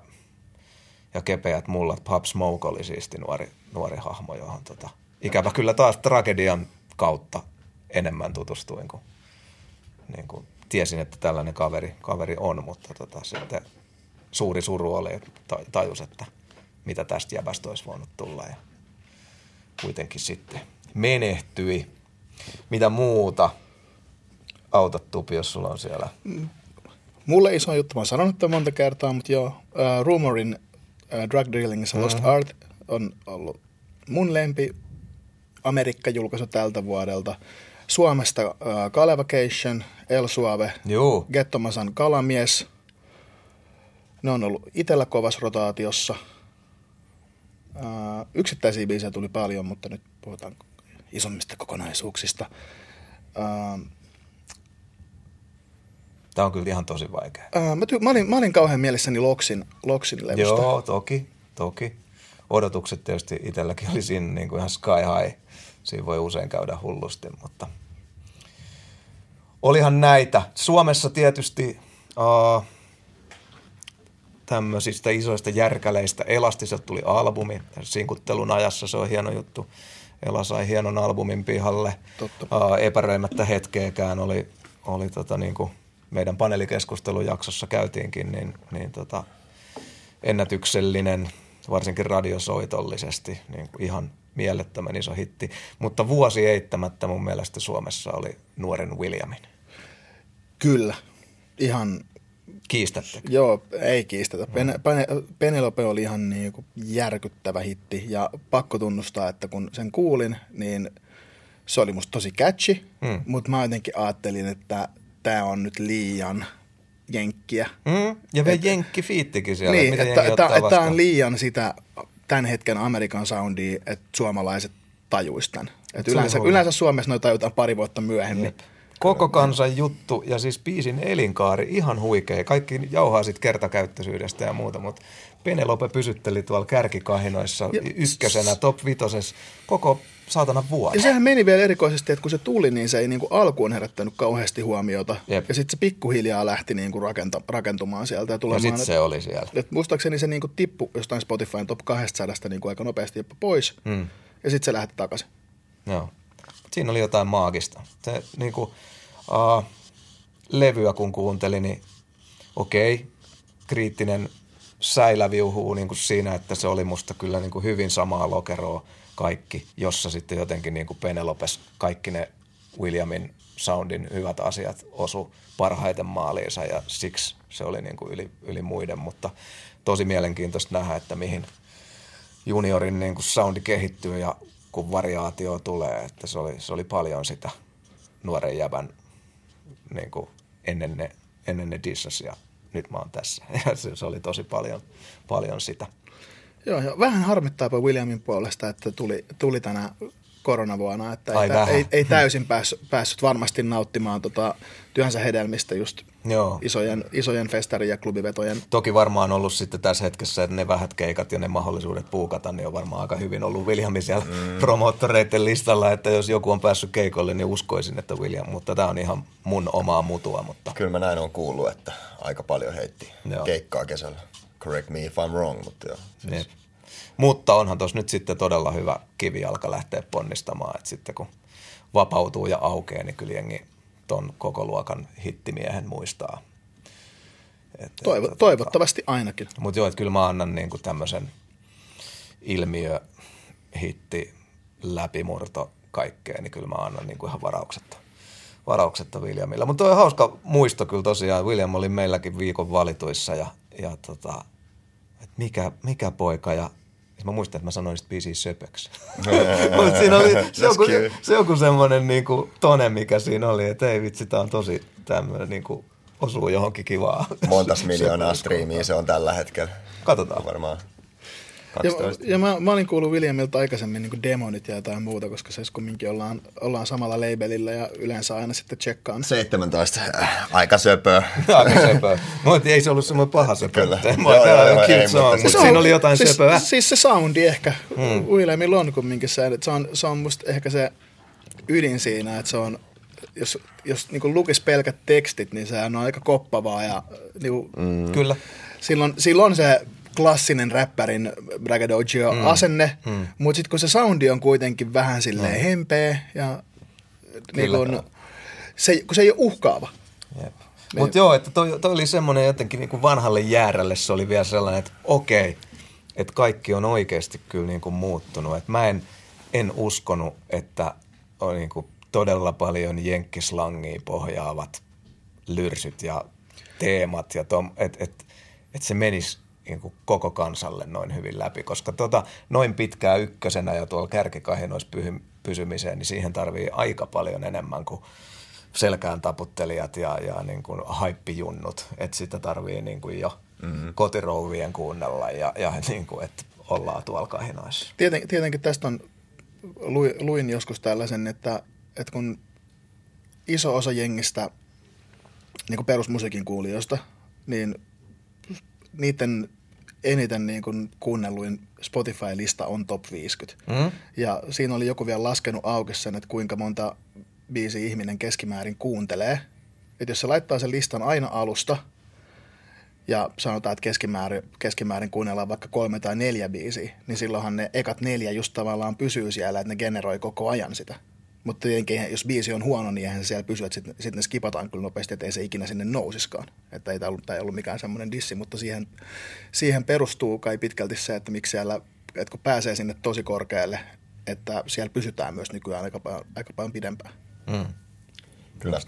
ja kepeät mullat. Pop Smoke oli siisti nuori, nuori hahmo, johon tota, ikävä kyllä taas tragedian kautta enemmän tutustuin, kun niin kuin, tiesin, että tällainen kaveri, kaveri on, mutta tota, sitten suuri suru oli, että tajus, että mitä tästä jäbästä olisi voinut tulla ja kuitenkin sitten menehtyi. Mitä muuta? Autat tupi, jos sulla on siellä. Mulle iso juttu, mä oon sanonut tämän monta kertaa, mutta joo, uh, Rumorin uh, Drug Dealing is a Lost mm-hmm. Art on ollut mun lempi Amerikka-julkaisu tältä vuodelta. Suomesta uh, Kalevacation, El Suave, Juu. Gettomasan Kalamies. Ne on ollut itellä kovassa rotaatiossa. Uh, yksittäisiä biisejä tuli paljon, mutta nyt puhutaan isommista kokonaisuuksista. Uh, Tämä on kyllä ihan tosi vaikea. Uh, mä, ty- mä, olin, mä olin kauhean mielessäni Loksin, Loksin levystä. Joo, toki, toki. Odotukset tietysti itselläkin oli siinä niin kuin ihan sky high. Siinä voi usein käydä hullusti, mutta olihan näitä. Suomessa tietysti uh, tämmöisistä isoista järkäleistä. Elastiselta tuli albumi. Sinkuttelun ajassa se on hieno juttu. Ela sai hienon albumin pihalle. Totta. Uh, epäröimättä hetkeäkään oli, oli tota niin kuin meidän paneelikeskustelujaksossa käytiinkin, niin, niin tota, ennätyksellinen, varsinkin radiosoitollisesti, niin kuin ihan mielettömän iso hitti. Mutta vuosi eittämättä mun mielestä Suomessa oli nuoren Williamin. Kyllä, ihan Kiistätte. Joo, ei kiistetä. Pen, Pen, Penelope oli ihan niin kuin järkyttävä hitti ja pakko tunnustaa, että kun sen kuulin, niin se oli musta tosi catchy, Mm. mutta mä jotenkin ajattelin, että tämä on nyt liian jenkkiä. Mm, ja vielä Jenkki fiittikin siellä. Niin, että tämä on liian sitä tämän hetken Amerikan soundia, että suomalaiset tajuis tämän. Et yleensä, yleensä Suomessa noita tajutaan pari vuotta myöhemmin. Jep. Koko kansan juttu ja siis biisin elinkaari ihan huikea. Kaikki jauhaa sit kertakäyttöisyydestä ja muuta, mutta Penelope pysytteli tuolla kärkikahinoissa Ja- ykkösenä, top vitoses, koko saatana Ja vuoden. sehän meni vielä erikoisesti, että kun se tuli, niin se ei niinku alkuun herättänyt kauheasti huomiota. Jep. Ja sitten se pikkuhiljaa lähti niinku rakenta, rakentumaan sieltä ja Ja tulemaan. sitten se oli siellä. Et muistaakseni se niinku tippui jostain Spotifyn top 200 niinku aika nopeasti jopa pois. Mm. Ja sitten se lähti takaisin. Joo. Siinä oli jotain maagista. Se niinku, uh, levyä kun kuuntelin, niin okei, kriittinen säilä viuhuu niin kuin siinä, että se oli musta kyllä niin kuin hyvin samaa lokeroa kaikki, jossa sitten jotenkin niin kuin Penelopes kaikki ne Williamin soundin hyvät asiat osu parhaiten maaliinsa ja siksi se oli niin kuin yli, yli muiden, mutta tosi mielenkiintoista nähdä, että mihin juniorin niin kuin soundi kehittyy ja kun variaatio tulee, että se oli, se oli paljon sitä nuoren jävän niin kuin ennen ne, ennen ne dissas ja nyt mä oon tässä. Ja se, se oli tosi paljon, paljon sitä. Joo, ja vähän harmittaa Williamin puolesta, että tuli, tuli tänä koronavuonna, että Ai ei, vähän. ei, ei, täysin päässyt, päässyt varmasti nauttimaan tota työnsä hedelmistä just Joo. isojen, isojen festari- ja klubivetojen. Toki varmaan ollut sitten tässä hetkessä, että ne vähät keikat ja ne mahdollisuudet puukata, niin on varmaan aika hyvin ollut Williamin siellä mm. promoottoreiden listalla, että jos joku on päässyt keikolle, niin uskoisin, että William, mutta tämä on ihan mun omaa mutua, mutta Kyllä mä näin on kuullut, että aika paljon heitti Joo. keikkaa kesällä. Correct me if I'm wrong, mutta joo. Siis Jep. Mutta onhan tuossa nyt sitten todella hyvä kivijalka lähteä ponnistamaan, että sitten kun vapautuu ja aukeaa, niin kyllä jengi ton koko luokan hittimiehen muistaa. Et, Toivo, toivottavasti ainakin. Mutta joo, että kyllä mä annan niinku tämmöisen ilmiö, hitti, läpimurto kaikkeen, niin kyllä mä annan niinku ihan varauksetta, varauksetta Williamilla. Mutta on hauska muisto kyllä tosiaan. William oli meilläkin viikon valituissa ja, ja tota, et mikä, mikä poika ja Mä muistan, että mä sanoin sitä biisiä söpöksi. Mutta siinä oli se joku, se joku semmoinen niinku tone, mikä siinä oli, että ei vitsi, tää on tosi tämmöinen niinku osuu johonkin kivaa. Montas miljoonaa striimiä se on tällä hetkellä. Katsotaan. Varmaan 12. Ja, ja mä, mä olin kuullut Williamilta aikaisemmin niin demonit ja jotain muuta, koska se kumminkin ollaan, ollaan samalla labelilla ja yleensä aina sitten tsekkaan. 17. Äh, aika söpöä. Aika söpö. Mutta ei se ollut semmoinen paha söpö. Kyllä. Mä Joo, joo, on joo, ei, song, mutta mutta on- siinä oli jotain siis, söpöä. Siis se soundi ehkä. Hmm. Williamilla on kumminkin se, että se on, se on musta ehkä se ydin siinä, että se on, jos, jos niin lukisi pelkät tekstit, niin sehän on aika koppavaa ja niin mm. Kyllä. silloin, silloin se klassinen räppärin braggadocio mm. asenne, mm. mutta sitten kun se soundi on kuitenkin vähän silleen mm. hempeä ja niin kun, se, kun se ei ole uhkaava. Mutta joo, että toi, toi oli semmoinen jotenkin niin kuin vanhalle jäärälle se oli vielä sellainen, että okei, että kaikki on oikeasti kyllä niin kuin muuttunut. Että mä en, en uskonut, että on niin kuin todella paljon jenkkislangia pohjaavat lyrsyt ja teemat ja tom, että et, et se menisi niin kuin koko kansalle noin hyvin läpi, koska tota, noin pitkää ykkösenä ja tuolla kärkikahinoissa pysy, pysymiseen, niin siihen tarvii aika paljon enemmän kuin selkään taputtelijat ja, ja niin kuin haippijunnut, että sitä tarvii niin kuin jo mm-hmm. kotirouvien kuunnella ja, ja niin kuin, että ollaan tuolla kahinoissa. Tieten, tietenkin tästä on, luin, luin joskus tällaisen, että, että kun iso osa jengistä, niin kuin perusmusiikin kuulijoista, niin niiden eniten niin kuin kuunnelluin Spotify-lista on top 50. Mm? Ja siinä oli joku vielä laskenut auki sen, että kuinka monta biisi ihminen keskimäärin kuuntelee. Että jos se laittaa sen listan aina alusta ja sanotaan, että keskimäärin, keskimäärin kuunnellaan vaikka kolme tai neljä biisiä, niin silloinhan ne ekat neljä just tavallaan pysyy siellä, että ne generoi koko ajan sitä. Mutta tietenkin, jos biisi on huono, niin eihän se siellä pysy, että sitten sit ne skipataan kyllä nopeasti, että ei se ikinä sinne nousiskaan. Että ei tämä ollut, tää ei ollut mikään semmoinen dissi, mutta siihen, siihen perustuu kai pitkälti se, että miksi siellä, että kun pääsee sinne tosi korkealle, että siellä pysytään myös nykyään aika paljon, aika paljon pidempään. Mm. Kyllä.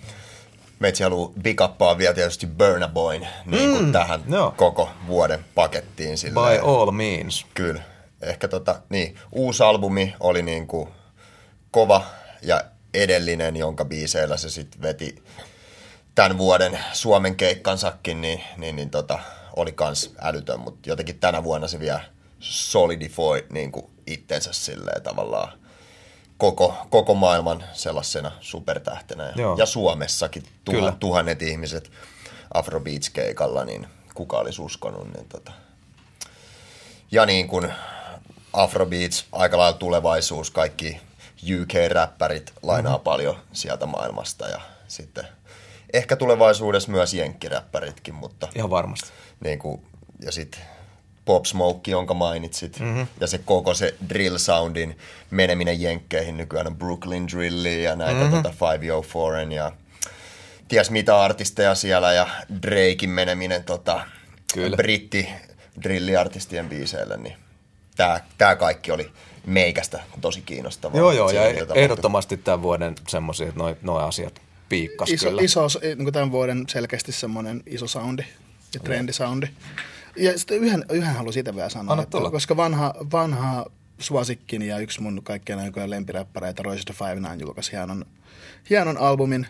Meitsi haluaa big uppaa vielä tietysti Burna Boyn niin kuin Mm, tähän joo. koko vuoden pakettiin. By Silleen. all means. Kyllä. Ehkä tota, niin, uusi albumi oli niin kuin kova ja edellinen, jonka biiseillä se sitten veti tämän vuoden Suomen keikkansakin, niin, niin, niin tota, oli kans älytön, mutta jotenkin tänä vuonna se vielä solidifoi niin kuin itsensä silleen tavallaan koko, koko maailman sellaisena supertähtenä. Ja, Joo. ja Suomessakin Kyllä. tuhan, tuhannet ihmiset Afrobeats-keikalla, niin kuka olisi uskonut, niin tota, ja niin kuin Afrobeats, aika lailla tulevaisuus, kaikki UK-räppärit lainaa mm-hmm. paljon sieltä maailmasta ja sitten ehkä tulevaisuudessa myös jenkkiräppäritkin, mutta Ihan varmasti. niin kuin, ja sitten Pop Smoke, jonka mainitsit, mm-hmm. ja se koko se drill soundin meneminen jenkkeihin, nykyään on Brooklyn Drilli ja näitä mm-hmm. tota 504 ja ties mitä artisteja siellä ja Drakein meneminen tota, Kyllä. britti drilliartistien biiseille, niin tää, tää kaikki oli meikästä tosi kiinnostavaa. Joo, joo, ja ehdottomasti tämän vuoden semmoisia, että noi asiat piikkas iso, kyllä. iso niin kuin tämän vuoden selkeästi semmoinen iso soundi ja trendisoundi. Ja sitten yhden, yhden haluan siitä vielä sanoa, Anna että, koska vanha, vanha suosikkini ja yksi mun kaikkien aikojen lempiräppäreitä, Royce the Five Nine, julkaisi hienon, hienon albumin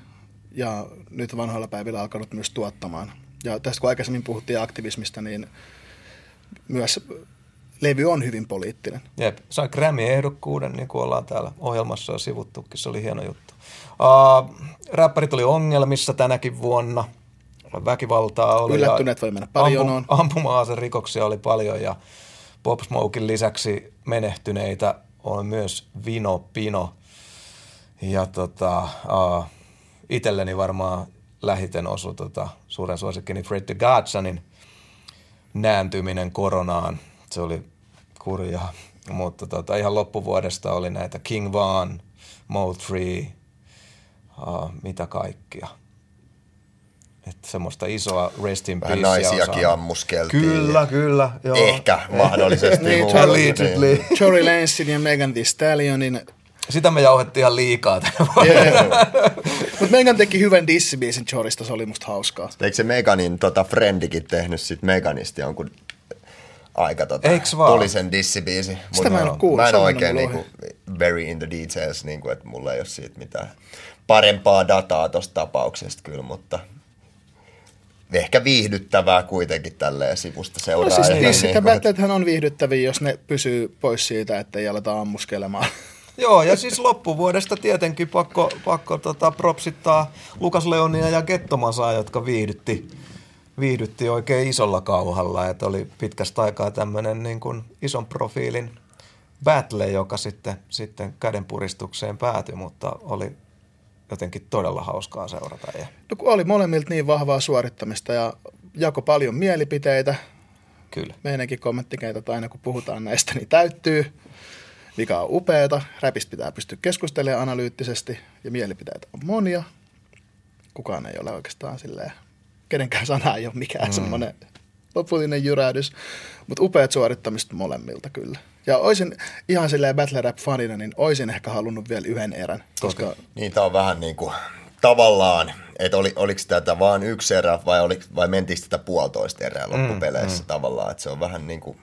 ja nyt vanhoilla päivillä alkanut myös tuottamaan. Ja tästä kun aikaisemmin puhuttiin aktivismista, niin myös levy on hyvin poliittinen. Jep, sai Grammy-ehdokkuuden, niin kuin ollaan täällä ohjelmassa jo sivuttukin, se oli hieno juttu. Uh, räppärit oli ongelmissa tänäkin vuonna, väkivaltaa oli. Yllättyneet voi mennä paljon ampu, rikoksia oli paljon ja Pop Smokein lisäksi menehtyneitä on myös Vino Pino. Ja tota, uh, itselleni varmaan lähiten osui tota, suuren suosikkini Fred the Godsonin nääntyminen koronaan. Se oli kurjaa. Mutta tota, ihan loppuvuodesta oli näitä King Van, Moultrie, uh, mitä kaikkia. Että semmoista isoa rest in Vähän peace. naisiakin ammuskeltiin. Kyllä, kyllä. Joo. Ehkä mahdollisesti. Niin, muuta, Allegedly. Tory Lancein ja Megan Thee Stallionin Sitä me jauhettiin ihan liikaa tänä vuonna. Yeah. Mutta Megan teki hyvän dissibiisin Chorista, se oli musta hauskaa. Eikö se Meganin tota, Friendikin tehnyt sit Meganista jonkun aika tota, Eiks vaan? tulisen dissibiisi? Sitä mä en kuullut, Mä en oikein niinku, very in the details, niinku, että mulla ei ole siitä mitään parempaa dataa tosta tapauksesta kyllä, mutta ehkä viihdyttävää kuitenkin tälleen sivusta No seuraa. siis Niin, niin, battlethän on viihdyttäviä, jos ne pysyy pois siitä, että ei aleta ammuskelemaan. Joo, ja siis loppuvuodesta tietenkin pakko, pakko tota, propsittaa Lukas Leonia ja Gettomasaa, jotka viihdytti, viihdytti oikein isolla kauhalla. Että oli pitkästä aikaa tämmöinen niin kuin ison profiilin battle, joka sitten, sitten kädenpuristukseen päätyi, mutta oli jotenkin todella hauskaa seurata. Ja No kun oli molemmilta niin vahvaa suorittamista ja jako paljon mielipiteitä. kyllä. Meidänkin kommenttikentät aina kun puhutaan näistä, niin täyttyy, mikä on upeeta. Räpistä pitää pystyä keskustelemaan analyyttisesti ja mielipiteitä on monia. Kukaan ei ole oikeastaan silleen, kenenkään sana ei ole mikään mm. semmoinen lopullinen jyrähdys, mutta upeat suorittamista molemmilta kyllä. Ja olisin ihan silleen battle rap fanina, niin olisin ehkä halunnut vielä yhden erän, koska niin tää on vähän niin kuin tavallaan, että oli, oliko tätä vaan yksi erä vai, oli, vai mentiin sitä puolitoista erää loppupeleissä mm, tavallaan, että se on vähän niin kuin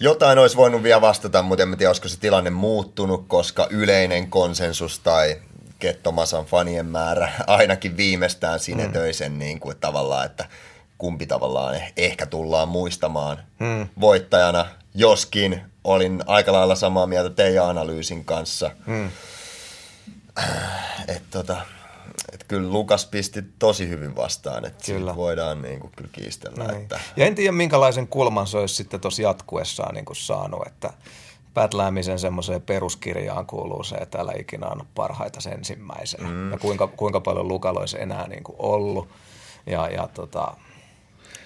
jotain olisi voinut vielä vastata, mutta en tiedä, olisiko se tilanne muuttunut, koska yleinen konsensus tai Kettomasan fanien määrä ainakin viimeistään sinetöi sen niin kuin, tavallaan, että kumpi tavallaan eh- ehkä tullaan muistamaan mm. voittajana, joskin olin aika lailla samaa mieltä teidän analyysin kanssa. Mm. Että tota, et kyllä Lukas pisti tosi hyvin vastaan, että Kyllä. voidaan niin kuin, kyllä kiistellä. Niin. Että, Ja en tiedä, minkälaisen kulman se olisi sitten tuossa jatkuessaan niin kuin saanut, että pätläämisen semmoiseen peruskirjaan kuuluu se, että älä ikinä anna parhaita sen ensimmäisenä. Mm. Ja kuinka, kuinka paljon Lukalla olisi enää niin kuin ollut. Ja, ja tota,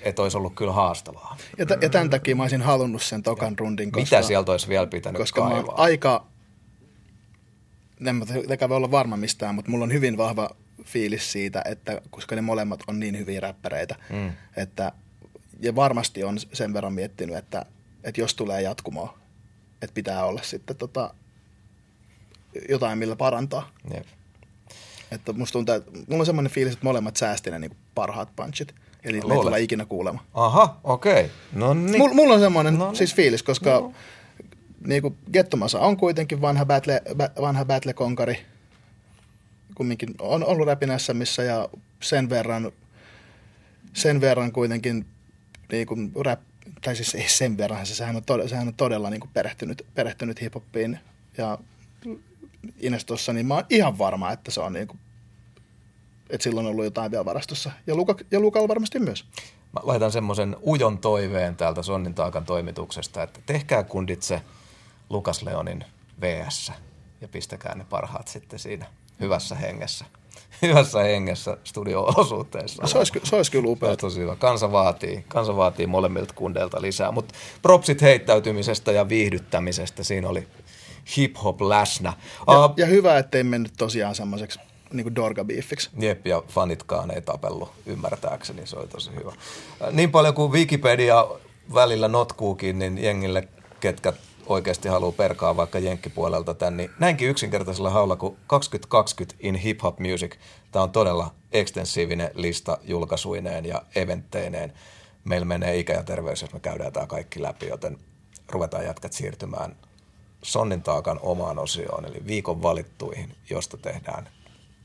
että olisi ollut kyllä haastavaa. ja, t- ja tämän takia mä olisin halunnut sen tokan rundin, koska, Mitä sieltä olisi vielä pitänyt koska kaivaa? oon aika, en mä voi olla varma mistään, mutta mulla on hyvin vahva fiilis siitä, että koska ne molemmat on niin hyviä räppäreitä, mm. että ja varmasti on sen verran miettinyt, että, että jos tulee jatkumoa, että pitää olla sitten tota, jotain, millä parantaa. Jep. Että musta tuntuu, että mulla on semmoinen fiilis, että molemmat säästi ne niin parhaat punchit. Eli ne ei Luulet? tule ikinä kuulemaan. Aha, okei. Okay. No niin. Mulla, mulla on semmoinen No niin. siis fiilis, koska no. niin kuin Gettomasa on kuitenkin vanha battle, ba, vanha battle-konkari. Kumminkin on ollut räpinässä missä ja sen verran, sen verran kuitenkin niin kuin rap, tai siis sen verran, se, sehän on, todella, sehän on todella niin kuin perehtynyt, perehtynyt hiphoppiin ja Inestossa, niin mä oon ihan varma, että se on niin kuin, että silloin on ollut jotain vielä varastossa. Ja, Luka, ja Lukalla varmasti myös. Mä laitan semmoisen ujon toiveen täältä Sonnin taakan toimituksesta, että tehkää kundit se Lukas Leonin VS ja pistäkää ne parhaat sitten siinä hyvässä hengessä. Hyvässä hengessä studio-olosuhteissa. Se olisi, se olisi kyllä upea. tosi hyvä. Kansa vaatii, kansa vaatii molemmilta kundeilta lisää. Mutta propsit heittäytymisestä ja viihdyttämisestä, siinä oli hip-hop läsnä. Ja, Uh, ja hyvä, ettei mennyt tosiaan semmoiseksi niin dorga-biffiksi. Jep, ja fanitkaan ei tapellut ymmärtääkseni, se oli tosi hyvä. Äh, Niin paljon kuin Wikipedia välillä notkuukin, niin jengille, ketkä oikeasti haluaa perkaa vaikka jenkkipuolelta tän, niin näinkin yksinkertaisella haulla kuin 2020 in hip hop music. Tämä on todella ekstensiivinen lista julkaisuineen ja eventteineen. Meillä menee ikä ja terveys, jos me käydään tämä kaikki läpi, joten ruvetaan jätkät siirtymään Sonnin taakan omaan osioon, eli viikon valittuihin, josta tehdään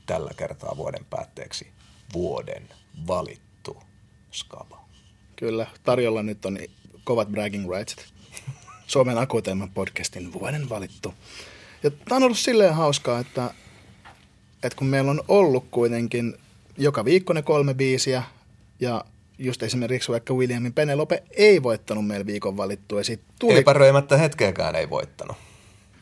tällä kertaa vuoden päätteeksi vuoden valittu skaba. Kyllä, tarjolla nyt on kovat bragging rightsit. Suomen Akuteeman podcastin vuoden valittu. Ja tämä on ollut silleen hauskaa, että, että kun meillä on ollut kuitenkin joka viikko ne kolme biisiä, ja just esimerkiksi vaikka Williamin Penelope ei voittanut meillä viikon valittua, ja tuli... Epäröimättä hetkeäkään ei voittanut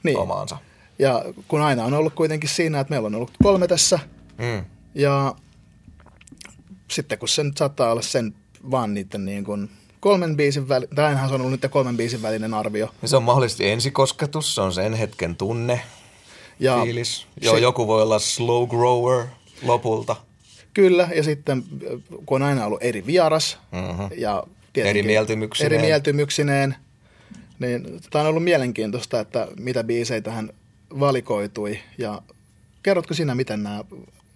niin. omaansa. Ja kun aina on ollut kuitenkin siinä, että meillä on ollut kolme tässä, Mm. ja sitten kun se nyt saattaa olla sen vaan niiden niin kuin kolmen biisin väli, tai ainahan se on ollut nyt kolmen biisin välinen arvio. Ja se on mahdollisesti ensikosketus, se on sen hetken tunne, Ja fiilis. Joo, se- joku voi olla slow grower lopulta. Kyllä, ja sitten kun on aina ollut eri vieras Mhm. ja Eri mieltymyksineen. eri mieltymyksineen, niin tämä on ollut mielenkiintoista, että mitä biisejä tähän valikoitui. Ja kerrotko sinä, miten nämä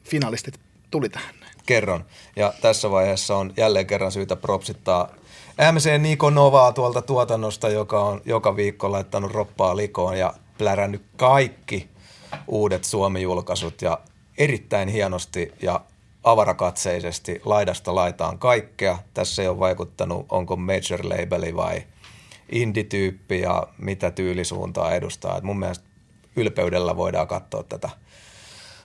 finalistit tuli tähän? Kerron. Ja tässä vaiheessa on jälleen kerran syytä propsittaa MC Niko Novaa tuolta tuotannosta, joka on joka viikko laittanut roppaa likoon ja plärännyt kaikki uudet Suomi-julkaisut ja erittäin hienosti ja avarakatseisesti laidasta laitaan kaikkea. Tässä ei ole vaikuttanut, onko major labeli vai indie-tyyppi ja mitä tyylisuuntaa edustaa. Et mun mielestä ylpeydellä voidaan katsoa tätä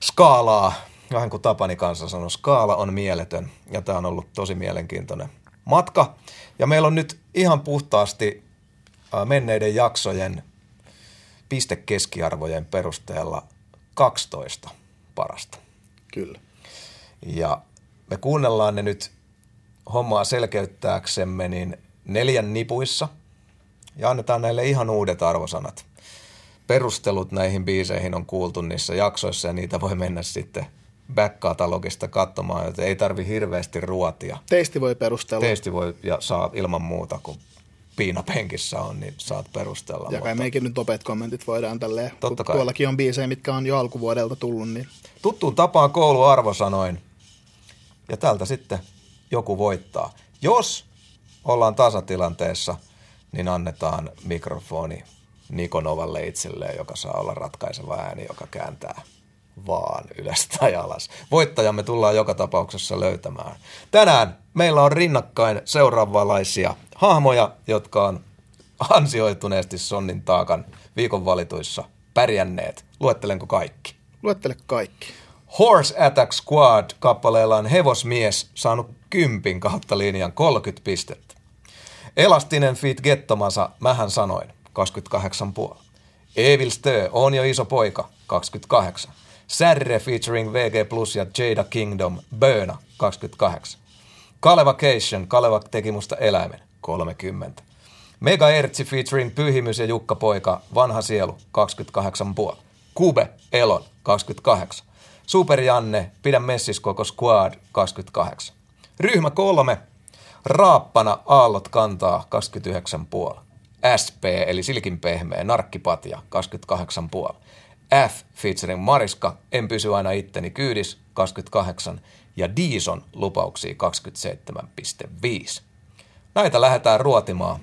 skaalaa. Vähän kuin Tapani kanssa sanoi, skaala on mieletön ja tämä on ollut tosi mielenkiintoinen matka. Ja meillä on nyt ihan puhtaasti menneiden jaksojen pistekeskiarvojen perusteella 12 parasta. Kyllä. Ja me kuunnellaan ne nyt hommaa selkeyttääksemme niin neljän nipuissa ja annetaan näille ihan uudet arvosanat. Perustelut näihin biiseihin on kuultu niissä jaksoissa ja niitä voi mennä sitten back-katalogista katsomaan, joten ei tarvi hirveästi ruotia. Teisti voi perustella. Teisti voi ja saa ilman muuta, kun piinapenkissä on, niin saat perustella. Ja kai meikin nyt nopeat kommentit voidaan tälleen, Totta kai. tuollakin on biisejä, mitkä on jo alkuvuodelta tullut. Niin... Tuttuun tapaan kouluarvosanoin ja tältä sitten joku voittaa. Jos ollaan tasatilanteessa, niin annetaan mikrofoni Nikonovalle itselleen, joka saa olla ratkaiseva ääni, joka kääntää vaan ylös tai alas. Voittajamme tullaan joka tapauksessa löytämään. Tänään meillä on rinnakkain seuraavanlaisia hahmoja, jotka on ansioituneesti Sonnin taakan viikon valituissa pärjänneet. Luettelenko kaikki? Luettele kaikki. Horse Attack Squad kappaleella on hevosmies saanut kympin kautta linjan 30 pistettä. Elastinen feat Gettomasa, mähän sanoin, 28,5. Evil Stö, on jo iso poika, 28. Särre featuring VG Plus ja Jada Kingdom, Böna, 28. Kaleva Cation, Kaleva teki musta eläimen, 30. Mega Ertsi featuring Pyhimys ja Jukka Poika, Vanha sielu, 28,5. Kube, Elon, 28. Super Janne, Pidä messis koko squad, 28. Ryhmä kolme, Raappana, Aallot kantaa, 29,5. SP, eli Silkin pehmeä, Narkkipatja, 28,5. F featuring Mariska, En pysy aina itteni kyydis, 28. Ja Dison lupauksia 27,5. Näitä lähdetään ruotimaan.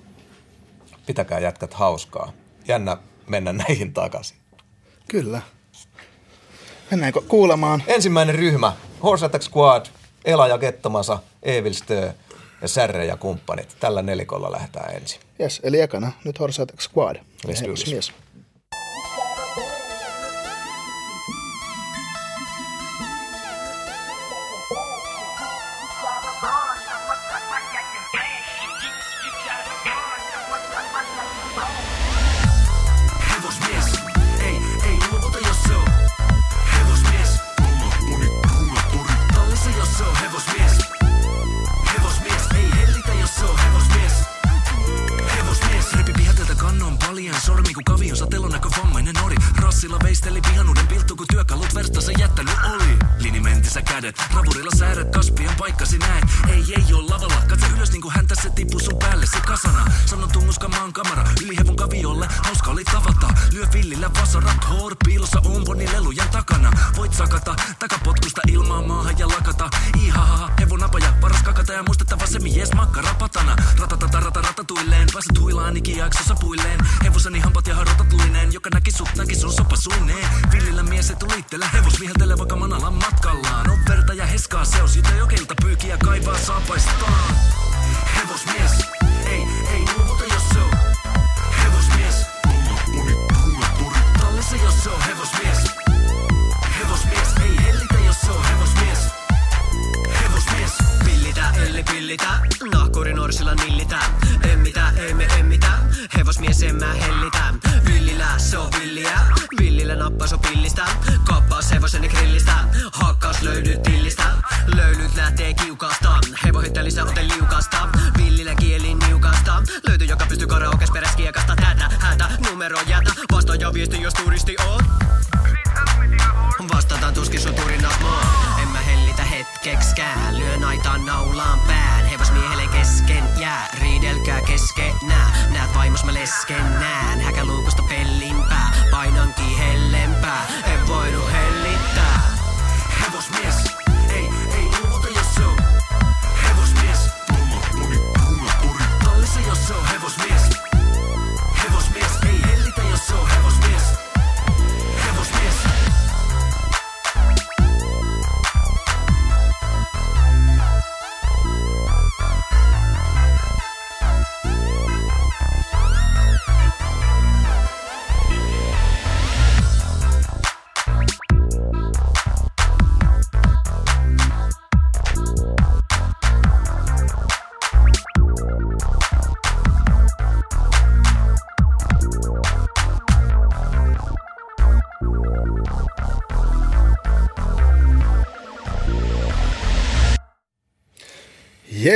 Pitäkää jätkät hauskaa. Jännä mennä näihin takaisin. Kyllä. Mennäänkö kuulemaan? Ensimmäinen ryhmä, Horse Attack Squad, Ela ja Gettomasa, Evil Stö ja Särre ja kumppanit. Tällä nelikolla lähdetään ensin. Yes, eli ekana nyt Horse Attack Squad. Let's do Kun kavion satelon näkö vammainen nori Rassilla veisteli pihanuuden pilttu Kun työkalut verstassa jättänyt oli. Linimentissä kädet, ravurilla säädät Kaspian paikkasi näet, ei ei oo lavalla Katse ylös niinku häntä se tippuu sun päälle se kasana. Sanon tunnuska maan kamera, yli hevon kaviolle Hauska oli tavata, lyö villillä vasarat Hoor piilossa omponi lelujen takana. Voit sakata, takapotkusta ilmaa maahan ja lakata. Ihahaha, hevon apaja, paras kakata ja muistettava se mies makkara patana. Ratatata rata ratatuilleen, pääset huilaan ikijaksossa puilleen. Hevoseni hampat ja harotatuineen, joka näki sut näki sun sopasuineen Villillä mies et liitteellä hevos viheltelee vaikka manalan matkallaan. On verta ja heskaa seos, jota jokelta pyykiä kaivaa saapaistaan Hevosmies, ei, ei luovuta jos se on. Hevosmies, tallissa jos se on hevosmies. Hevosmies, ei hellitä jos se on hevosmies. Hevosmies, Pillitä, elli pillitä, nahkurin orsilla nillitä. Emmitä, ei me emmitä, hevosmies en mä hellitä. Se on villiä, villillä nappas on pillistä. Kappaus hevoseni grillistä, hakkaus löydyt tillistä. Löylyt lähtee kiukasta, hevohitta lisää ote liukasta. Villillä kieli niukasta, löytyy joka pystyy karaokes peräs kiekasta. Tätä, hätä, numero jätä, vastaa ja viesti jos turisti on. Vastataan tuskin sun turinas maa. En mä hellitä hetkekskään. Lyön aitaan naulaan pään. Hevosmiehelle kesken jää. Riidelkää keskenään. Näet vaimos mä leskenään. Häkäluukusta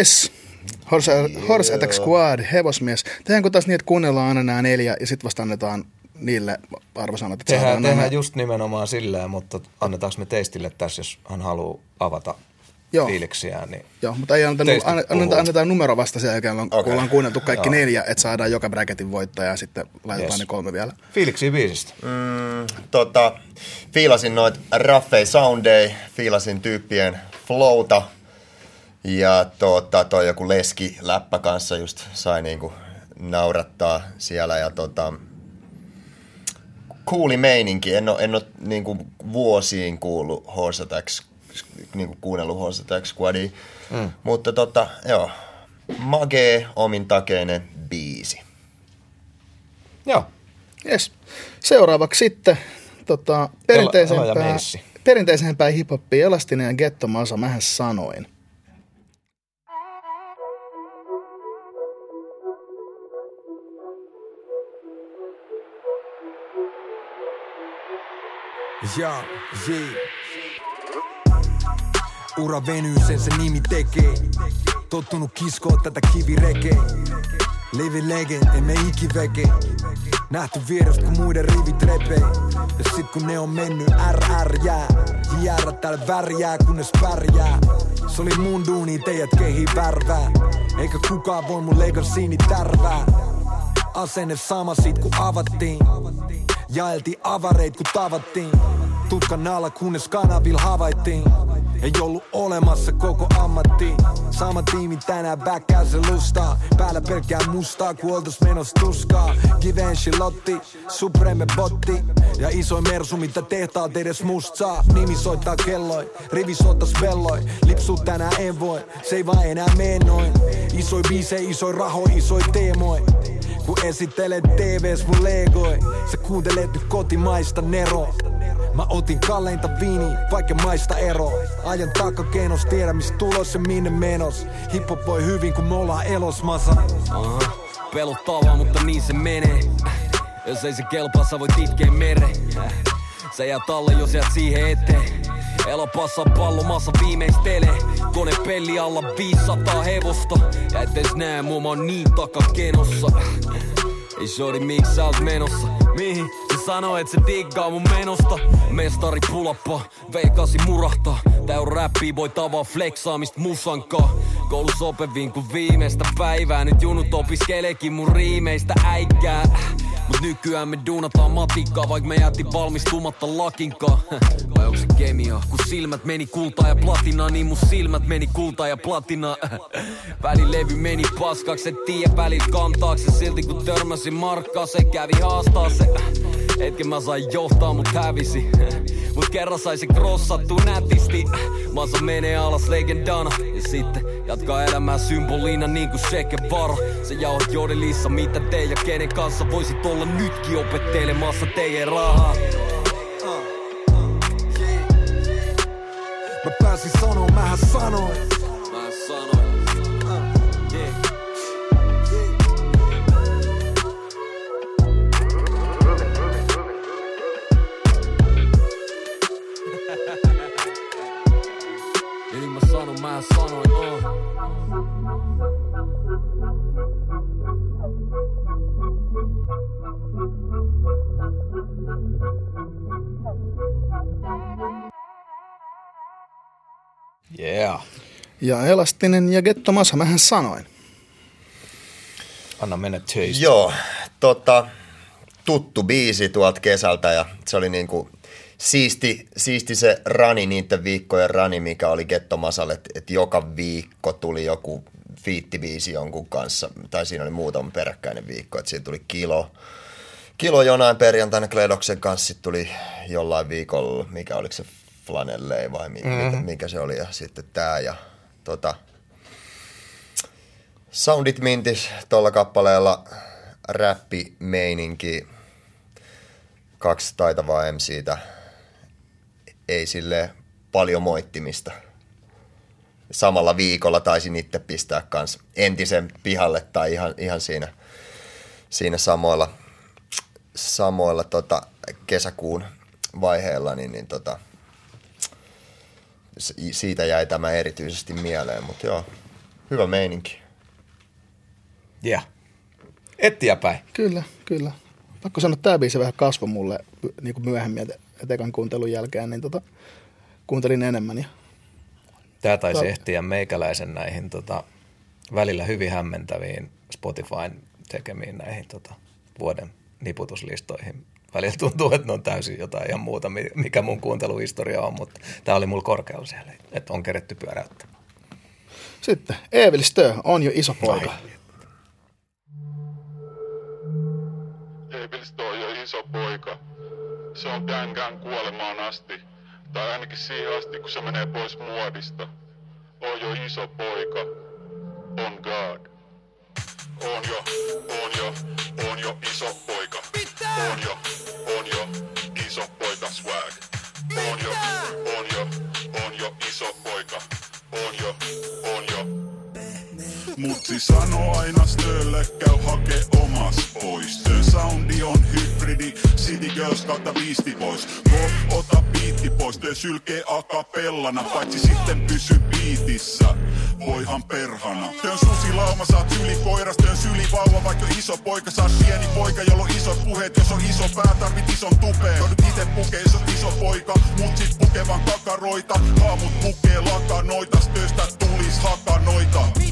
Yes. Horse, Horse Attack Squad, hevosmies. Tehdäänkö taas niin, että kuunnellaan aina nämä neljä ja sitten vasta annetaan niille arvosanat, että Tehdään, saadaan nämä- tehdään just nimenomaan silleen, mutta annetaanko me teistille tässä, jos hän haluaa avata Joo. fiiliksiään, niin Joo, mutta ei anneta, Teistä anne- puhuu. annetaan, annetaan numero vasta sen jälkeen, kun Okei. ollaan kuunneltu kaikki Joo. neljä, että saadaan joka bracketin voittaja ja sitten laitetaan Yes. ne kolme vielä. fiiliksiä biisistä. Mm, tota, fiilasin noit raffei soundei, fiilasin tyyppien flowta. Ja tota, toi joku leski läppä kanssa just sai niinku naurattaa siellä ja tota, kuuli meininki. En ole, en ole niinku vuosiin kuullut Horse Attack, niinku kuunnellut Horse Attack Squadia. Mm. Mutta tota, joo, magee omin takeinen biisi. Joo, Yes. Seuraavaksi sitten tota, Ela ja perinteisempää, Meissi. perinteisempää hiphoppia, Elastinen ja Getto Masa, mähän sanoin. Ja, jee. Ura venyy, sen se nimi tekee. Tottunut kiskoa tätä kivirekee. Live legend, emme ikiveke. Nähty vierestä kun muiden rivit repee. Ja sit kun ne on mennyt, RR jää. JR täällä värjää, kunnes pärjää. Se oli mun duuni, teidät kehi värvää. Eikä kukaan voi mun legacyni tärvää. Asenne sama sit kun avattiin. Jaeltiin avareit kun tavattiin. Tutkan alla kunnes kanavil havaittiin. Ei ollut olemassa koko ammatti. Sama tiimi tänään backkää se lustaa. Päällä pelkkää mustaa, kun oltais menos tuskaa. Givenchy Supreme botti. Ja isoin mersu, mitä tehtaat edes must saa. Nimi soittaa kelloi, rivi soittas velloi. Lipsuu tänään en voi, se ei vaan enää mene noin. Isoi biisei, isoi rahoi, isoi teemoi. Kun esittelet TVs mun legoi Sä kuuntelet nyt kotimaista Nero Mä otin kalleinta viini, vaikka maista ero Ajan takakenos, tiedä mistä tulos ja minne menos. Hiphop voi hyvin kun me ollaan elos masa Aha, pelottavaa, mutta niin se menee. Jos ei se kelpaa, sä voit itkeä mere. Sä jää talle, jos jäät siihen eteen. Ela passa pallo massa viimeistele. Kone pelli alla 500 hevosta. Ja et edes näe mua, niin takakenossa. Ei shorty, miksi sä oot menossa? Mihin? Sanoo, et se diggaa mun menosta. Mestari pulappa, V8 murahtaa. Tää on räppi, voi tavaa flexaamist musankaa. Koulus opeviin kuin viimeistä päivää. Nyt junut opiskeleekin mun riimeistä äikää. Mut nykyään me duunataan matikkaa, vaik me jätin valmistumatta lakinkaan. Vai onko se kemia? Kun silmät meni kultaa ja platinaa, niin mun silmät meni kultaa ja platinaa. Välilevy meni paskaksi, et tiedä välillä kantaaks se silti kun törmäsin markkaa, se kävi haastaa se. Hetken mä sain johtaa, mut hävisi. Mut kerran sai se krossattu nätisti. Masa menee alas legendana. Ja sitten jatkaa elämää symbolina niin kuin Sheke Vara. Se jauhat jodelissa, mitä te ja kenen kanssa voisit olla nytkin opettelemassa teidän rahaa. Mä pääsin sanoa, mähän sanoin Ja Elastinen ja Getto Masa, mähän sanoin. Anna mennä töistä. Joo, tota, tuttu biisi tuolta kesältä ja se oli niinku siisti, siisti se rani, niiden viikkojen rani, mikä oli Gettomasalle, että et joka viikko tuli joku fiittibiisi jonkun kanssa, tai siinä oli muutama peräkkäinen viikko, että siinä tuli kilo, kilo jonain perjantaina Kledoksen kanssa, sitten tuli jollain viikolla, mikä oliko se Flanellei vai mi- mm-hmm. mikä, mikä se oli, ja sitten tää ja tota, Soundit mintis tuolla kappaleella räppi-meininki. Kaksi taitavaa MCtä. Ei sille paljon moittimista. Samalla viikolla taisin itse pistää kans entisen pihalle tai ihan, ihan siinä, siinä samoilla, samoilla tota, kesäkuun vaiheella, niin, niin tota, siitä jäi tämä erityisesti mieleen, mutta joo, Hyvä meininki. Yeah. Ettiäpäin. Kyllä, kyllä. Pakko sanoa, että tämä biisi vähän kasvoi mulle niin kuin myöhemmin, että ekan kuuntelun jälkeen, niin tota, kuuntelin enemmän. Ja Tämä taisi Tää- ehtiä meikäläisen näihin tota, välillä hyvin hämmentäviin Spotifyn tekemiin näihin tota, vuoden niputuslistoihin. Välillä tuntuu, että ne on täysin jotain ihan muuta, mi- mikä mun kuunteluhistoria on, mutta tämä oli mulla korkealla siellä, että on keretty pyöräyttää. Sitten Evil Stö on jo iso poika. Evilsto on jo iso poika. Se on gängään kuolemaan asti. Tai ainakin siihen asti, kun se menee pois muodista. On jo iso poika. On God. On jo, on jo, on jo iso poika. On jo, on jo, iso poika swag. On jo, on jo, on jo iso poika. On on jo, Mutsi sano aina Stölle, käy hake omas pois. Stön soundi on hybridi, City Girls kautta Beastie Boys. Go, ota biitti pois, Stö sylkee akapellana, paitsi sitten pysy biitissä. Voihan perhana. Tön susilauma, saat yli koiras, tön sylivauva, vaikka iso poika, saat pieni poika, jolla isot puheet. Jos on iso pää, tarvit ison tupeen. Joudut ite pukee, oot iso poika, mut sit pukevan kakaroita. Haamut pukee lakanoita, stöstä tulis hakanoita.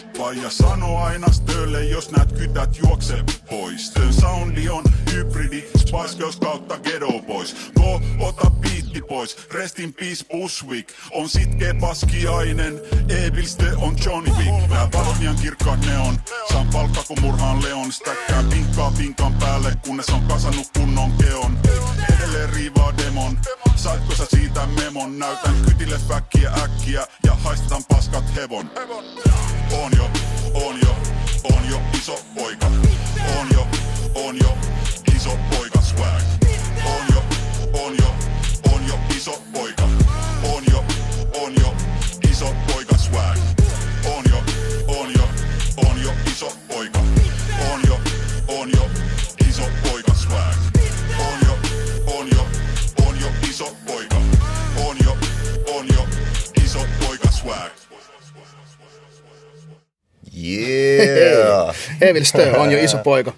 Poika. Vaija sano aina stölle, jos näet kytät juokse pois. Stön soundi on hybridi, Spice kautta Ghetto Boys. Go, ota biitti pois, rest in peace Bushwick. On sitkeä paskiainen, Evilste on Johnny Wick. Nää valot liian kirkkaat ne on, saan palkka kun murhaan Leon. Stäkkää pinkkaa pinkan päälle, kunnes on kasannut kunnon keon. Edelleen riivaa demon, saitko sä siitä memon? Näytän kytille väkkiä äkkiä ja haistetaan paskat hevon. On jo, on jo, on jo iso poika. On jo, on jo, iso poika swag. On jo, on jo, on jo iso poika. On jo, on jo, iso poika swag. On jo, on jo, on jo iso poika. On jo, on jo, iso poika swag. On jo, on jo, on jo iso poika. On jo, on jo, iso poika swag. Yeah! Evil Stö on jo iso poika.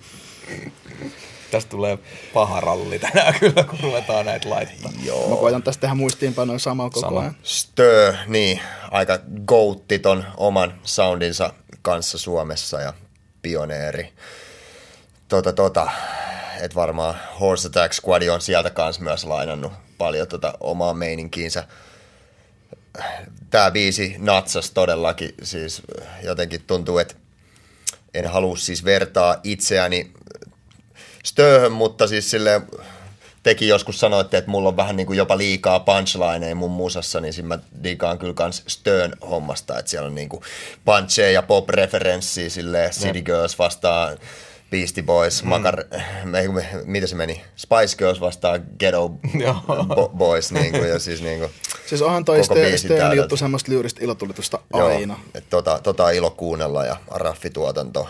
Tästä tulee paha ralli tänään kyllä, kun ruvetaan näitä laittaa. Mä koitan tästä tehdä muistiinpanoja samalla koko Sama. ajan. Stö, niin, aika goattiton oman soundinsa kanssa Suomessa ja pioneeri. Tota, tota, et varmaan Horse Attack Squad on sieltä kanssa myös lainannut paljon tota omaa meininkiinsä. Tää biisi natsas todellakin, siis jotenkin tuntuu, että en halua siis vertaa itseäni Stöhön, mutta siis sille tekin joskus sanoitte, että mulla on vähän niin kuin jopa liikaa punchlineja mun musassa, niin siinä mä digaan kyllä kans Stön hommasta, että siellä on niin kuin puncheja ja pop-referenssiä sille City Girls vastaan Beastie Boys, mm. Makar, me, me, mitä se meni? Spice Girls vastaan Ghetto bo, Boys, niin kuin, ja siis niin kuin, Siis onhan toi täydeltä. juttu semmoista lyyristä ilotulitusta aina. Joo, et tota, tota ilo kuunnella ja raffituotanto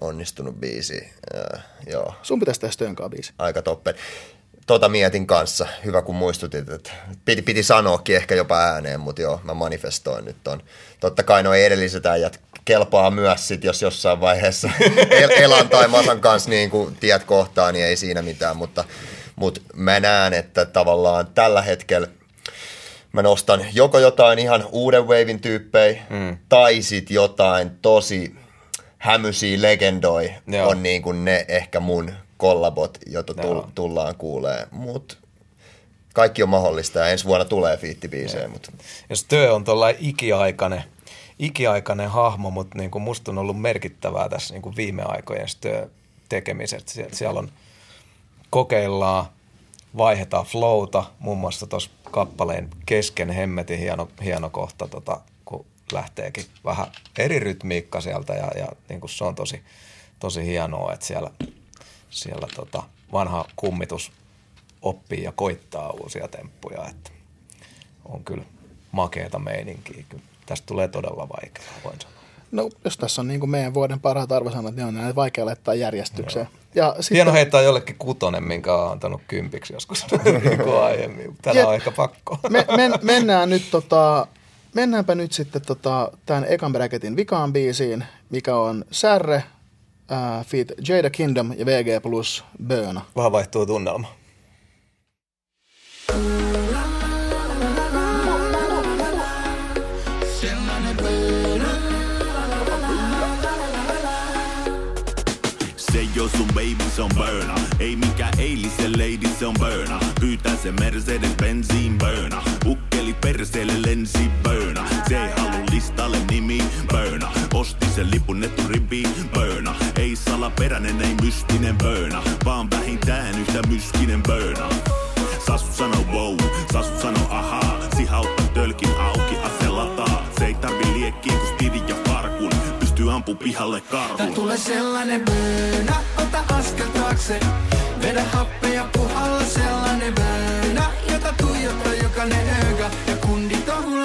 onnistunut biisi. Äh, joo, Sun pitäisi tehdä Stön kanssa biisi. aika toppen. Tota mietin kanssa. Hyvä kun muistutit, että piti, piti sanoakin ehkä jopa ääneen, mutta joo, mä manifestoin nyt ton. Totta kai nuo edelliset äijät kelpaa myös sit, jos jossain vaiheessa El- Elan tai Masan kanssa niin kuin tiet kohtaa, niin ei siinä mitään, mutta, mutta mä näen, että tavallaan tällä hetkellä mä nostan joko jotain ihan uuden wavein tyyppejä, mm. tai sit jotain tosi hämysiä legendoja Joo. on niin kuin ne ehkä mun kollabot, tull, Joo. tullaan kuulee. Mut kaikki on mahdollista ja ensi vuonna tulee fiittibiisejä. Mut. Jos työ on tuollainen ikiaikainen, ikiaikainen hahmo, mutta niin kuin musta on ollut merkittävää tässä niin kuin viime aikojen työ tekemiset. Sie- Siellä on kokeillaan, vaihdetaan flowta, muun muassa tuossa kappaleen kesken hemmetin hieno, hieno kohta, tota, kun lähteekin vähän eri rytmiikka sieltä ja, ja niin kuin se on tosi, tosi hienoa, että siellä, siellä tota vanha kummitus oppii ja koittaa uusia temppuja, että on kyllä makeeta meininkiä. Kyllä tästä tulee todella vaikeaa, voin sanoa. No, jos tässä on niin kuin meidän vuoden parhaat arvosanat, niin on näitä vaikea laittaa järjestykseen. Ja sitten, Hieno heittää jollekin kutonen, minkä on antanut kympiksi joskus niin kuin aiemmin. Jep. on ehkä pakko. me, men, mennään nyt tota, mennäänpä nyt sitten tota, tämän ekan bracketin vikaan biisiin, mikä on Särre, äh, feat. Jada Kingdom ja VG plus Böna. Vähän vaihtuu tunnelma. Oo sun baby, se on burna. Ei mikä eilisen lady, se on burna. Pyytää se Mercedes bensiin burna. Ukkeli perseelle lensi burna. Se ei halu listalle nimi burna. Osti sen lipun neturibi burna. Ei salaperäinen, ei mystinen burna. Vaan vähintään yhtä myskinen burna. Sasu sano wow, Sasu sano ahaa. Sihautta tölkin auki, ase lataa. Se ei tarvi liekkiä, kun stidi ja farkun. Pystyy ampu pihalle karhun. Tää tulee sellainen böönä, ota askel taakse. Vedä happea puhalla sellainen böönä, jota tuijottaa jokainen öga ja kundit on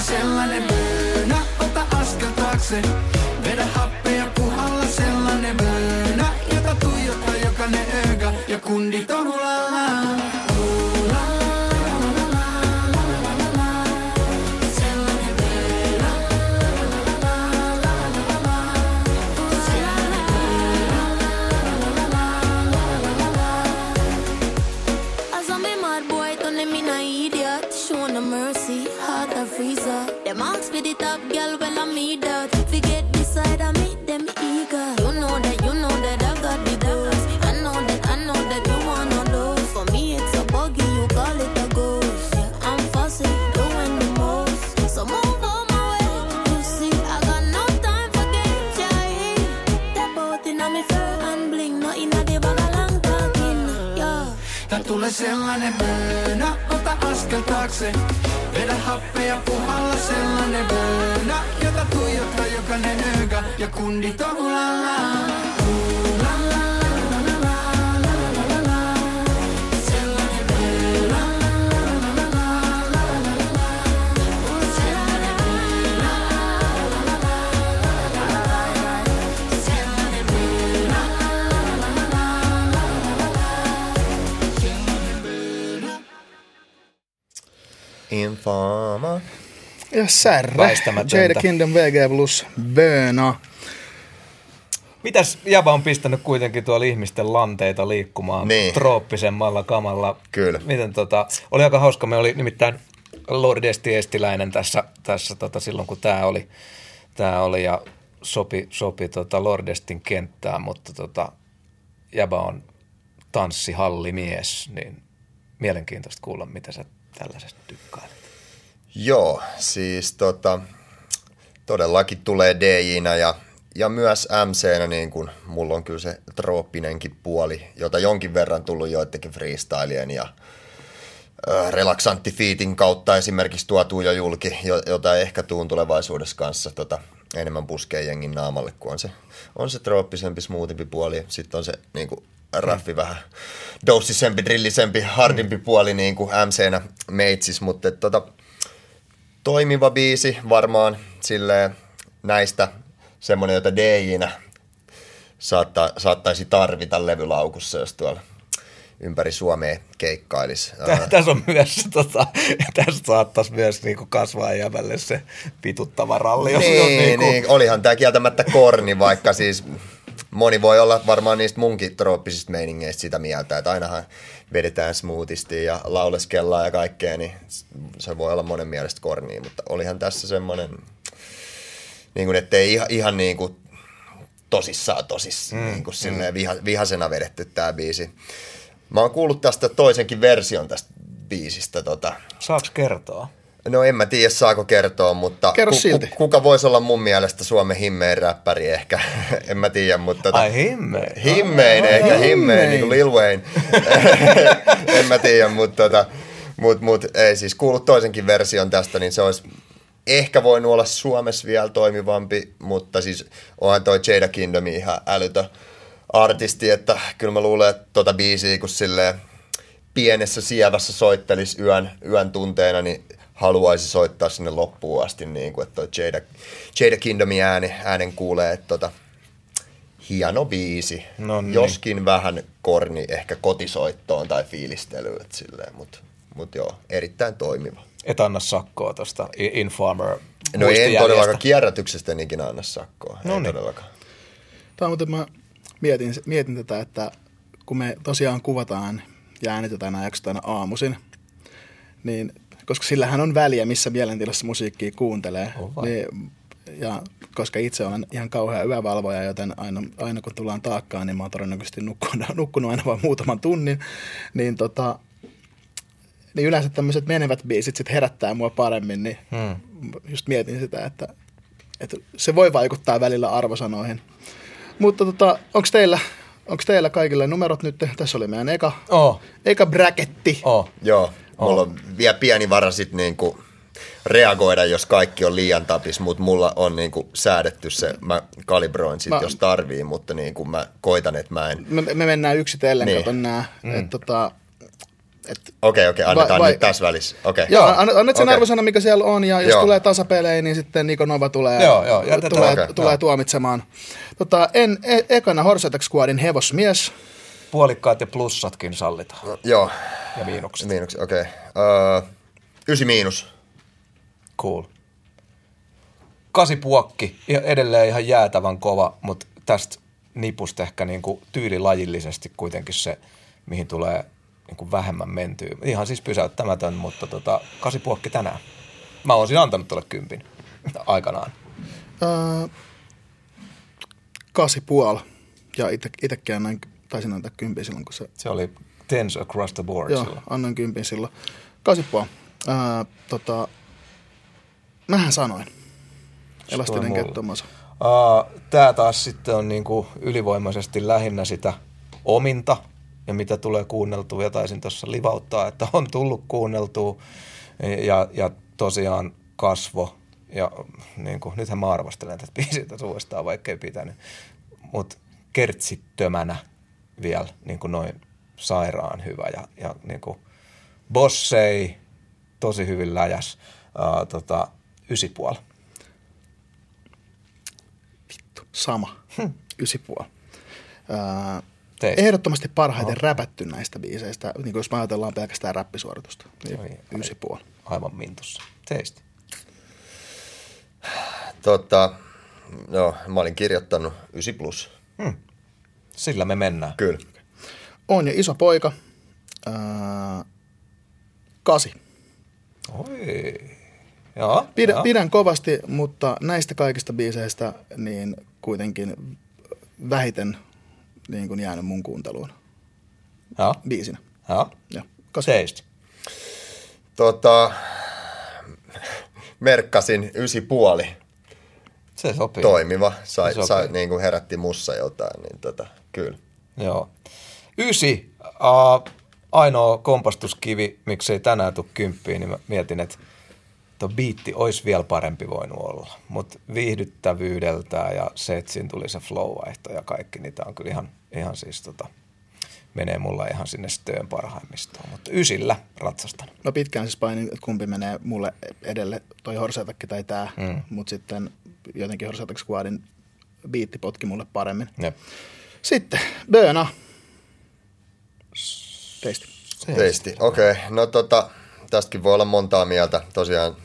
sellainen böönä, ota askel taakse. Vedä happea puhalla sellainen böönä, jota tuijottaa jokainen öga ja kundit on Tää tulee sellainen böönä, ota askel taakse. Vedä happea puhalla sellainen böönä, jota tuijottaa jokainen öga ja kundit on. Infama. Ja Särre. Jada Kingdom VG plus Böna. Mitäs Java on pistänyt kuitenkin tuolla ihmisten lanteita liikkumaan Niin. trooppisemmalla kamalla? Kyllä. Miten tota, oli aika hauska, me oli nimittäin Lord Esti Estiläinen tässä, tässä tota, silloin kun tämä oli, tää oli ja sopi, sopi tota Lordestin kenttään, mutta tota, Jaba on tanssihallimies, niin mielenkiintoista kuulla, mitä sä tällaisesta tykkailet. Joo, siis tota, todellakin tulee DJ-nä ja, ja myös MC-nä, niin kun mulla on kyllä se trooppinenkin puoli, jota jonkin verran tullut joidenkin freestylien ja ö, relaksantti fiitin kautta esimerkiksi tuotuu jo julki, jo- jota ehkä tuun tulevaisuudessa kanssa tota, enemmän puskee jengin naamalle, kun on se, on se trooppisempi, smoothimpi puoli. Sitten on se niin kuin, raffi vähän doussisempi, drillisempi, hardimpi puoli niin kuin MC-nä meitsis, mutta tota, toimiva biisi varmaan silleen näistä semmoinen, jota DJ-nä saattaa, saattaisi tarvita levylaukussa, jos tuolla ympäri Suomea keikkailisi. Tä- Tässä on myös, tota, tässä saattaisi myös niinku kasvaa jävälle se pituttava ralli. Jos, jos Niin, niinku, niin, olihan tämä kieltämättä korni, vaikka siis moni voi olla varmaan niistä munkin trooppisista meiningeistä sitä mieltä, että ainahan vedetään smoothisti ja lauleskellaan ja kaikkea, niin se voi olla monen mielestä kornia, mutta olihan tässä semmoinen, niin kuin, ettei ihan, ihan niin kuin tosissaan tosissaan, mm, niin kuin silleen viha, vihasena vedetty tämä biisi. Mä oon kuullut tästä toisenkin version tästä biisistä. Tota. Saaks kertoa? No en mä tiedä saako kertoa, mutta Kerro silti. kuka voisi olla mun mielestä Suomen himmein räppäri ehkä, en mä tiedä, mutta... Tota, Ai himmein. Himmein, Ai, ehkä himmein. niin kuin Lil Wayne. en mä tiedä, mutta tota, mut, mut, ei siis kuullut toisenkin version tästä, niin se olisi ehkä voinut olla Suomessa vielä toimivampi, mutta siis onhan toi Jada Kingdom ihan älytön artisti, että kyllä mä luulen, että tota biisiä kun silleen pienessä sievässä soittelisi yön, yön tunteena, niin haluaisi soittaa sinne loppuun asti, niin kuin, että toi Jada, Jada Kingdomin ääni, äänen kuulee, että tota, hieno biisi. No niin. Joskin vähän korni ehkä kotisoittoon tai fiilistelyyn, silleen, mutta mut joo, erittäin toimiva. Et anna sakkoa tosta I- Informer No en todellakaan kierrätyksestä en ikinä anna sakkoa. No ei niin. todellakaan. Tämä on muuten, mä mietin, mietin tätä, että kun me tosiaan kuvataan ja äänitetään nämä aamuisin, niin koska sillähän on väliä, missä mielentilassa musiikkia kuuntelee. Vai? Niin, ja koska itse olen ihan kauhea yövalvoja, joten aina, aina kun tullaan taakkaan, niin mä oon todennäköisesti nukkunut, nukkunut aina vain muutaman tunnin, niin, tota, niin yleensä tämmöiset menevät biisit sit herättää mua paremmin, niin Hmm. just mietin sitä, että, että se voi vaikuttaa välillä arvosanoihin. Mutta tota, onko teillä, onks teillä kaikilla numerot nyt? Tässä oli meidän eka, Oh, eka bracketti. oh. Joo, mulla on vielä pieni vara sit niinku reagoida, jos kaikki on liian tapis, mutta mulla on niinku säädetty se, mä kalibroin sit, Mä- jos tarvii, mutta niinku mä koitan, että mä en... Me, me mennään yksitellen, Niin. katon nää. Mm. Et, tota, et, Okei, okei, annetaan Vai- vai- nyt tässä välissä. Okei. Joo, annat, sen Okei. arvosana, mikä siellä on, ja jos Joo. tulee tasapelejä, niin sitten Niko Nova tulee, Joo, joo, jätetään. tulee, Okei, tulee joo. tuomitsemaan. Tota, en, e, ekana Horse Attack Squadin hevosmies. Puolikkaat ja plussatkin sallitaan. Joo, Ja miinukset. miinukset, okei. Öö, ysi miinus. Cool. Kasi puokki, ja edelleen ihan jäätävän kova, mutta tästä nipusta ehkä niinku tyylilajillisesti kuitenkin se, mihin tulee niinku vähemmän mentyä. Ihan siis pysäyttämätön, mutta tota, kasi puokki tänään. Mä oon siinä antanut tuolle kympin aikanaan. Öö, kasi puol. Ja ite, itekin näin, taisin antaa kympin silloin, kun se... Se oli tens across the board Joo, silloin. annan kympin silloin. Kasi puol. Öö, tota, mähän sanoin. Elastinen kettomansa. Uh, Tämä taas sitten on niinku ylivoimaisesti lähinnä sitä ominta, ja mitä tulee kuunneltua, ja taisin tuossa livauttaa, että on tullut kuunneltua, ja, ja tosiaan kasvo, ja niin kuin, nythän mä arvostelen tätä biisiä taas uudestaan, vaikka ei pitänyt, mutta kertsittömänä vielä niin kuin noin sairaan hyvä, ja, ja niin kuin bossei, tosi hyvin läjäs, uh, tota, ysipuoli. Sama. Ysi puol. Öö, Teistä. ehdottomasti parhaiten räpätty näistä biiseistä, niin kuin jos me ajatellaan pelkästään räppisuoritusta. Niin ai. ysi puol. Aivan mintussa. Teistä. Tota, joo, mä olin kirjoittanut 9 plus. Sillä me mennään. Kyllä. On jo iso poika. Öö, kasi. Oi. Joo, Pidä, joo. pidän kovasti, mutta näistä kaikista biiseistä niin kuitenkin vähiten niin kuin jäänyt mun kuunteluun Joo, biisinä. joo. Ja kasi. Teistä. Tota, merkkasin ysi puoli. Se sopii. Toimiva. Sai, Se sopii. sai, niin kuin herätti mussa jotain, niin tota, kyllä. Joo. Ysi. Uh, ainoa kompastuskivi, miksei tänään tule kymppiin, niin mä mietin, että tuo biitti olisi vielä parempi voinut olla. Mutta viihdyttävyydeltä ja se, että siinä tuli se flow-vaihto ja kaikki, niin tää on kyllä ihan, ihan siis tota, menee mulla ihan sinne stöön parhaimmistoon. Mutta ysillä ratsastan. Mä pitkään siis painin, että kumpi menee mulle edelle, toi Horseattack tai tää, mm. mutta sitten jotenkin Horseattack Squadin biitti potki mulle paremmin. Jep. Sitten Böna. Teistä. Teisti. Okei, okay. no tota, tästäkin voi olla montaa mieltä tosiaan,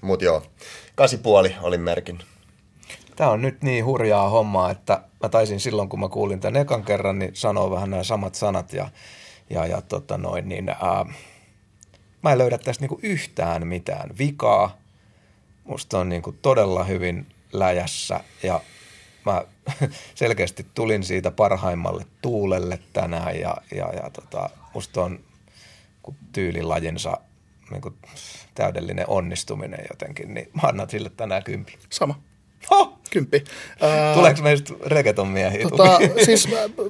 mut joo. Kasi puoli olin merkin. tämä on nyt niin hurjaa hommaa, että mä taisin silloin, kun mä kuulin tämän ekan kerran, niin sanoa vähän nämä samat sanat ja, ja, ja tota noin, niin ää, mä en löydä tästä niinku yhtään mitään vikaa. Musta on niinku todella hyvin läjässä ja mä selkeästi tulin siitä parhaimmalle tuulelle tänään ja, ja, ja tota, musta on tyylilajinsa niin kuin täydellinen onnistuminen jotenkin, niin mä annan sille tänään kympi. Sama. Ho! Kymppi. Tuleeko meistä reggaeton miehiä? Tota, siis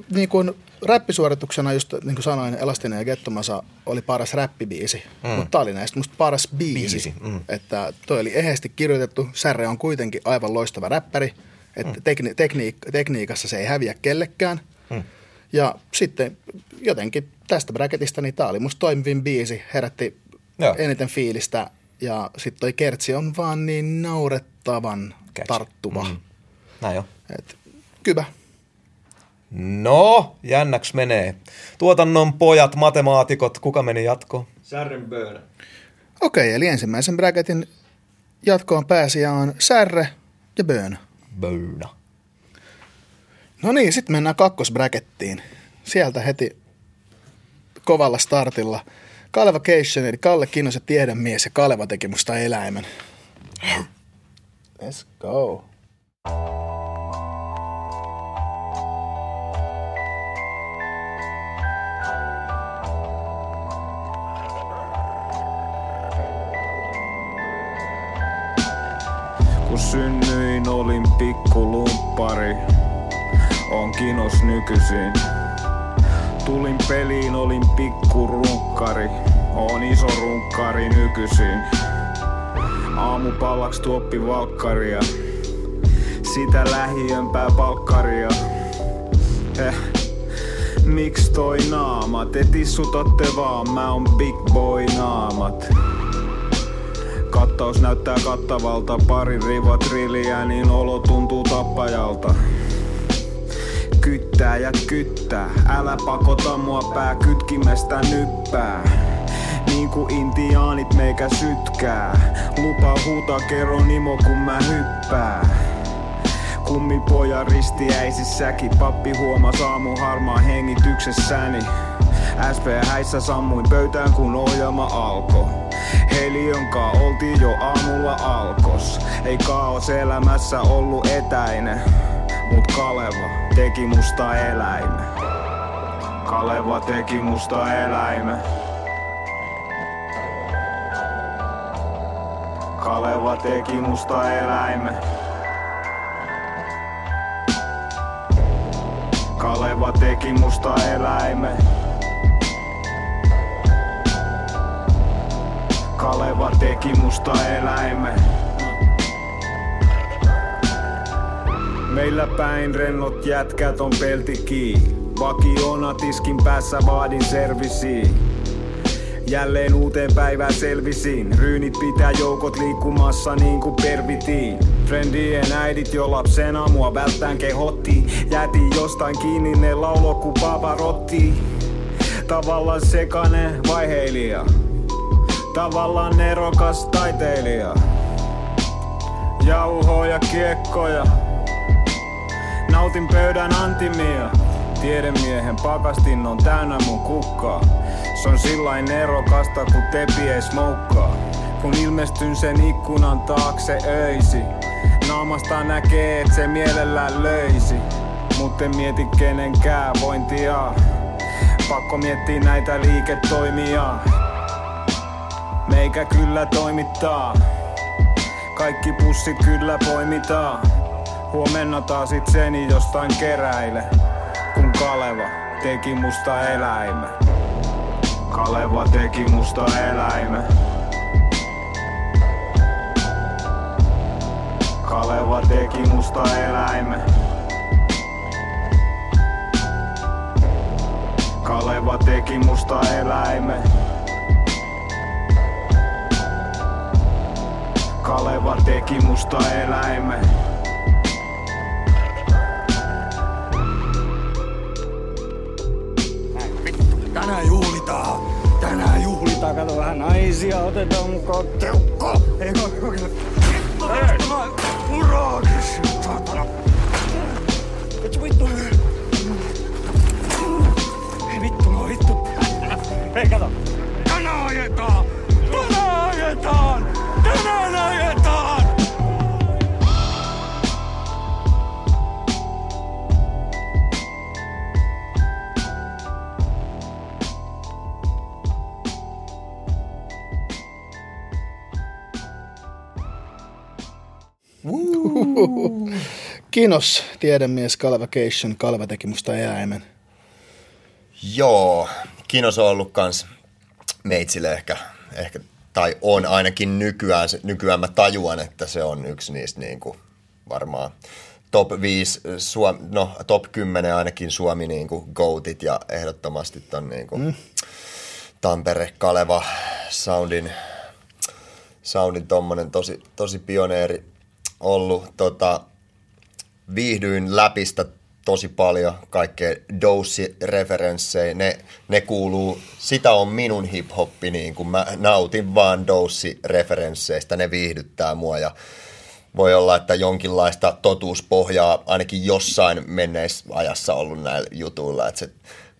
niin kuin räppisuorituksena, just niin kuin sanoin, Elastinen ja Gettomasa oli paras räppibiisi, mm. mutta tämä oli näistä musta paras biisi. biisi. Mm. Että toi oli eheesti kirjoitettu, Särre on kuitenkin aivan loistava räppäri, että mm. tekni- tekniik- tekniikassa se ei häviä kellekään. Mm. Ja sitten jotenkin tästä bracketista, niin tämä oli musta toimivin biisi, herätti Joo. eniten fiilistä ja sitten toi kertsi on vaan niin naurettavan Catch. tarttuva. Mm. Näin jo. Et, kybä. No, jännäks menee. Tuotannon pojat, matemaatikot, kuka meni jatkoon? Särren Böönä. Okei, eli ensimmäisen bracketin jatkoon pääsijä on Särre ja Böönä. Böönä. No niin, sitten mennään kakkosbräkettiin. Sieltä heti kovalla startilla. Kaleva Cation, eli Kalle Kinnosen tiedemies ja Kaleva teki musta eläimen. Let's go. Kun synnyin olin pikkulumppari, on kinos nykyisin. Tulin peliin, olin pikkurunkkari, on iso runkkari nykyisin. Aamupallaks tuoppi valkkaria, sitä lähiömpää palkkaria. Eh. Miks toi naama? Te tissutatte vaan, mä on big boy naamat. Kattaus näyttää kattavalta, pari riva trilliä, niin olo tuntuu tappajalta. Kyttää ja kyttää, älä pakota mua pää kytkimestä nyppää. Niin kuin intiaanit meikä sytkää. Lupa huuta kerro nimo kun mä hyppää. Kummi poja ristiäisissäkin, pappi huomas aamu harmaa hengityksessäni. SP häissä sammuin pöytään kun ohjelma alkoi. Helionkaa oltiin jo aamulla alkos. Ei kaos elämässä ollut etäinen. Mut Kaleva teki musta eläimen. Kaleva teki musta eläimen. Kaleva teki musta eläimen. Kaleva teki musta eläimen. Kaleva teki musta eläimen. Meillä päin rennot jätkät on peltikii. Vakiona tiskin päässä vaadin servisiin. Jälleen uuteen päivään selvisiin. Ryynit pitää joukot liikkumassa niin kuin pervitiin. Friendien äidit jo lapsena mua välttään kehotti. Jätin jostain kiinni ne laulo ku Pavarotti. Tavallaan sekane vaiheilija. Tavallaan nerokas taiteilija. Jauhoja, kiekkoja. Nautin pöydän antimia. Tiedemiehen pakastin on täynnä mun kukkaa. Se on sillain nerokasta, kun tepi ei smoukkaa. Kun ilmestyn sen ikkunan taakse öisi. Naamasta näkee, et se mielellään löisi. Mut en mieti kenenkään vointia. Pakko miettiä näitä liiketoimia. Meikä kyllä toimittaa. Kaikki pussit kyllä poimitaan. Huomenna taas itseni jostain keräile. Kun Kaleva teki musta eläimen. Kaleva teki musta eläimen. Kaleva teki musta eläimen. Kaleva teki musta eläimen. Kaleva teki musta eläimen. Tänään juhlitaan. Tänään juhlitaan. Kato vähän naisia, otetaan mukaan. Teukko! Ei kokeile. Aggressiivista, saatana. Vittu, vittu. Ei vittu, no vittu. Hei, kato. Kinos, tiedemies, Calvacation, Kalva teki musta eläimen. Joo, Kinos on ollut kans meitsille ehkä, ehkä tai on ainakin nykyään, nykyään mä tajuan, että se on yksi niistä niin kuin varmaan top 5, Suom, no top 10 ainakin Suomi niin kuin goatit ja ehdottomasti ton niin kuin Mm. Tampere Kaleva soundin, soundin tommonen tosi, tosi pioneeri ollut. Tota, viihdyin läpistä tosi paljon kaikkea Dossi-referenssejä. Ne, ne kuuluu, sitä on minun hip-hoppi, niin kuin mä nautin vaan Dossi-referensseistä, ne viihdyttää mua ja voi olla, että jonkinlaista totuuspohjaa ainakin jossain menneessä ajassa ollut näillä jutuilla, että se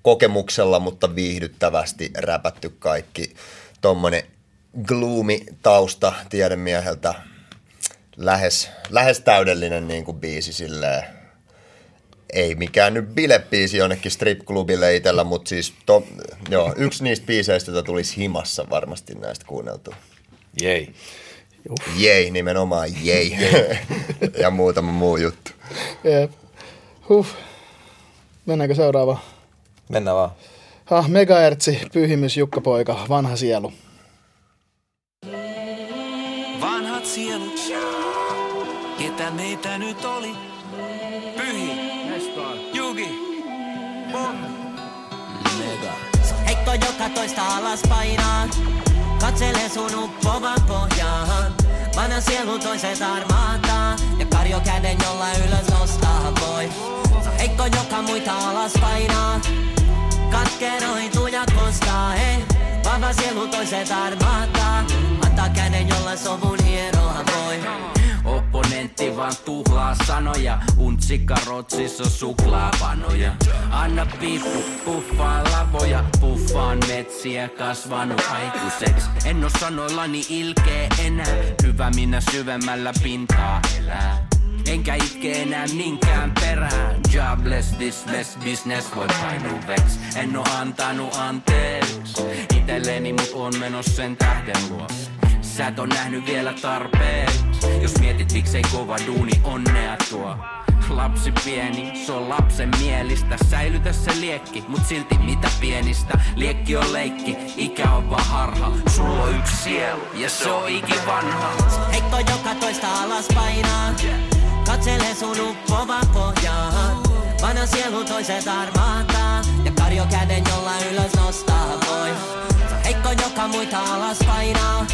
kokemuksella, mutta viihdyttävästi räpätty kaikki tommonen gloomy tausta tiedemieheltä, lähes, lähes täydellinen niin kuin biisi silleen, ei mikään nyt bilebiisi jonnekin stripklubille itsellä, mutta siis to, joo, yksi niistä biiseistä, jota tulisi himassa varmasti näistä kuunneltu. Jei. Jei, nimenomaan jei. ja muutama muu juttu. Jep. Huh. Mennäänkö seuraavaan? Mennään vaan. Ha, Megahertsi, pyhimys, Jukka-poika, vanha sielu. Ketä meitä nyt oli? Pyhi, Jugi, Bon. Heikko joka toista alas painaa. Katsele sun uppovan pohjaan. Vanha sielu toiset armahtaa. Ja karjo käden jolla ylös nostaa voi. Heikko joka muita alas painaa. Katkeroituu ja kostaa, hei. Vahva sielu toiset armahtaa. Antaa käden jolla sovun hieroa voi. Opponentti vaan tuhlaa sanoja. Untsikka rotsissa suklaapanoja Anna piippu, puffaa lavoja. Puffaan metsiä kasvanut aikuiseks En oo sanoillani ilkeä enää. Hyvä minä syvemmällä pintaa elää. Enkä itke enää minkään perään. Jobless, this best business voi painuu veks En oo antanut anteeksi. Itelleni mut on menos sen tähden luo Sä et oo nähnyt vielä tarpeeksi Jos mietit miksei kova duuni onnea tuo Lapsi pieni, se on lapsen mielistä Säilytä se liekki, mut silti mitä pienistä Liekki on leikki, ikä on vaan harha Sulla on yksi sielu, ja se on ikivanha Heikko joka toista alas painaa. Katsele sun uppovan pohjaan. Vanha sielu toiset armahtaa. Ja karjo käden jolla ylös nostaa voi. Heikko joka muita alas painaa.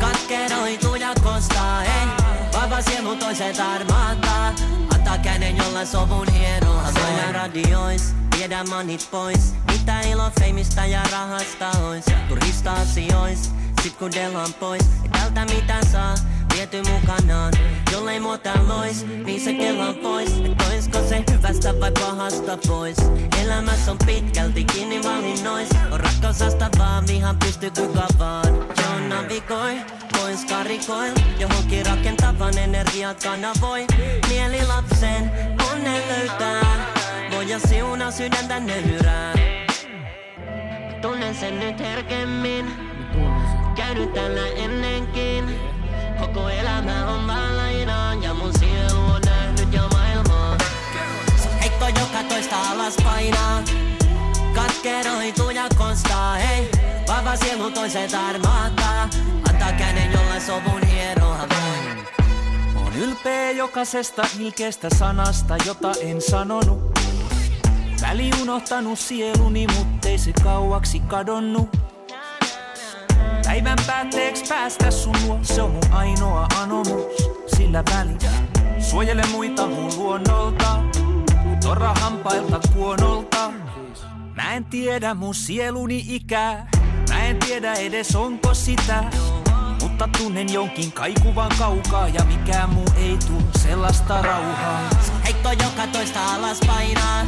Katkeroituu ja kostaa, ei. Vahva sielu toiset armahtaa. Antaa käden jolla sovun hienoa voi. radiois, viedä manit pois. Mitä ilo feimistä ja rahasta ois. Turhista asiois, sit kun delan pois. Ei tältä mitä saa, viety mukanaan. Jollei muuta lois, niin se kello on pois. Et oisko se hyvästä vai pahasta pois? Elämässä on pitkälti kiinni valinnois. On rakkausasta vaan, vihan pysty kuka vaan. Joo, navigoi, pois karikoil. Johonkin rakentavan energiat kanavoi. Mieli lapsen, onnen löytää. Voi ja siunaa sydäntä nöyrää. Tunnen sen nyt herkemmin. Käynyt tällä ennenkin. Koko elämä on vaan lainaa ja mun sielu on nähnyt jo maailmaa. Heikko joka toista alas painaa. Katkeroituu ja kostaa, hei. Vahva sielu toiset armahtaa. Antaa käden jolla sovun hieroa voi. On ylpeä jokaisesta ilkeästä sanasta, jota en sanonut. Väli unohtanut sieluni, muttei se kauaksi kadonnut. Päivän päätteeksi päästä sun luo, se on mun ainoa anomus. Sillä välillä suojele muita mun luonnolta, torra hampailta kuonolta. Mä en tiedä mun sieluni ikää, mä en tiedä edes onko sitä. Mut mutta tunnen jonkin kaikuvan kaukaa ja mikään muu ei tuo sellaista rauhaa. Heikko joka toista alas painaa,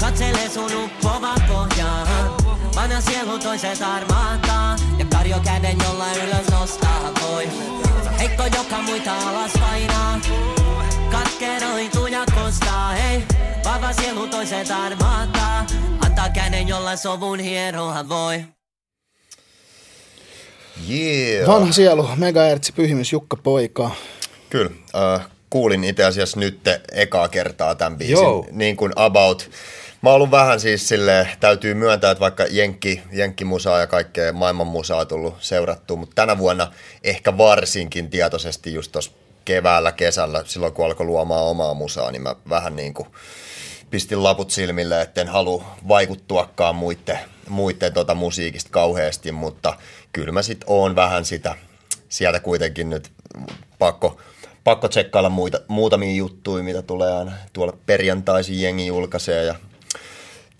katselee sun uppovan pohjaan. Vanha sielu toiset armahtaa ja karjo käden jolla ylös nostaa voi. Heikko joka muita alas painaa, katkeroituja kostaa. Hei, vahva sielu toiset armahtaa, antaa käden jolla sovun hieroa voi. Yeah. Vanha sielu, megahertsi, pyhimys, Jukka Poika. Kyllä. Äh, kuulin itse asiassa nyt ekaa kertaa tämän biisin. Joo. Niin kuin About. Mä oon ollut vähän siis sille täytyy myöntää, että vaikka Jenkki, Jenkkimusaa ja kaikkea maailman musaa on tullut seurattua, mutta tänä vuonna ehkä varsinkin tietoisesti just tuossa keväällä, kesällä, silloin kun alkoi luomaan omaa musaa, niin mä vähän niin kuin pistin laput silmille, etten halua vaikuttuakaan muiden, muiden tota musiikista kauheasti, mutta kyllä mä sit oon vähän sitä, sieltä kuitenkin nyt pakko, pakko tsekkailla muita, muutamia juttuja, mitä tulee aina. Tuolla perjantaisin jengi julkaisee ja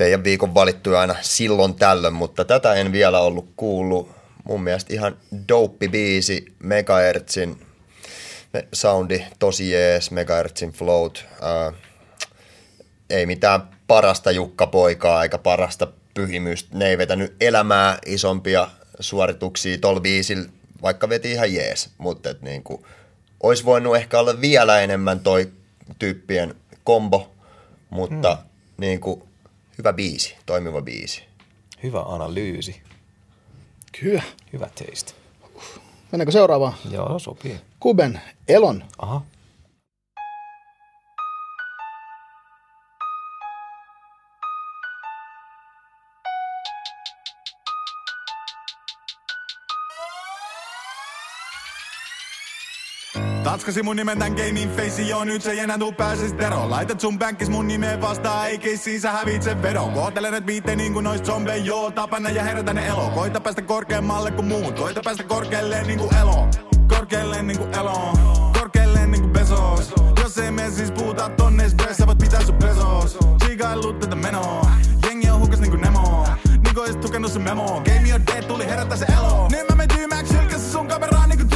teidän viikon valittuja aina silloin tällöin, mutta tätä en vielä ollut kuullut. Mun mielestä ihan dope biisi, Megahertzin me- soundi, tosi jees, Megahertzin float. Ää, ei mitään parasta Jukka-poikaa eikä parasta pyhimystä. Ne ei vetänyt elämää isompia suorituksia tuolla biisillä, vaikka veti ihan jees. Mutta et niinku, olisi voinut ehkä olla vielä enemmän toi tyyppien kombo, mutta hmm. niinku, hyvä biisi, toimiva biisi. Hyvä analyysi. Kyllä. Hyvä teistä. Mennäänkö seuraavaan? Joo, sopii. Kuben, Elon. Aha. Tatskasi mun nimen tän gamein face, joo nyt se ei enää tuu pääsis tero. Laitat sun bänkkis mun nimeen vastaan, ei keissiin sä hävitse vedon. Kohtelen et viitte niin kuin nois zombe, joo tapana ja herätä ne elo. Koita päästä korkeammalle kuin muut, koita päästä korkealle niin kuin elo. Korkealle niin kuin elo, korkealle niin kuin pesos. Jos ei mene siis puhuta tonne, sä voit pitää sun pesos. Chiikaillut tätä menoa, jengi on hukas niin kuin Nemo. Niko ois tukenut sun memo, game on dead, tuli herättää se elo. Niin mä menen sylkässä sun kameraan niin kuin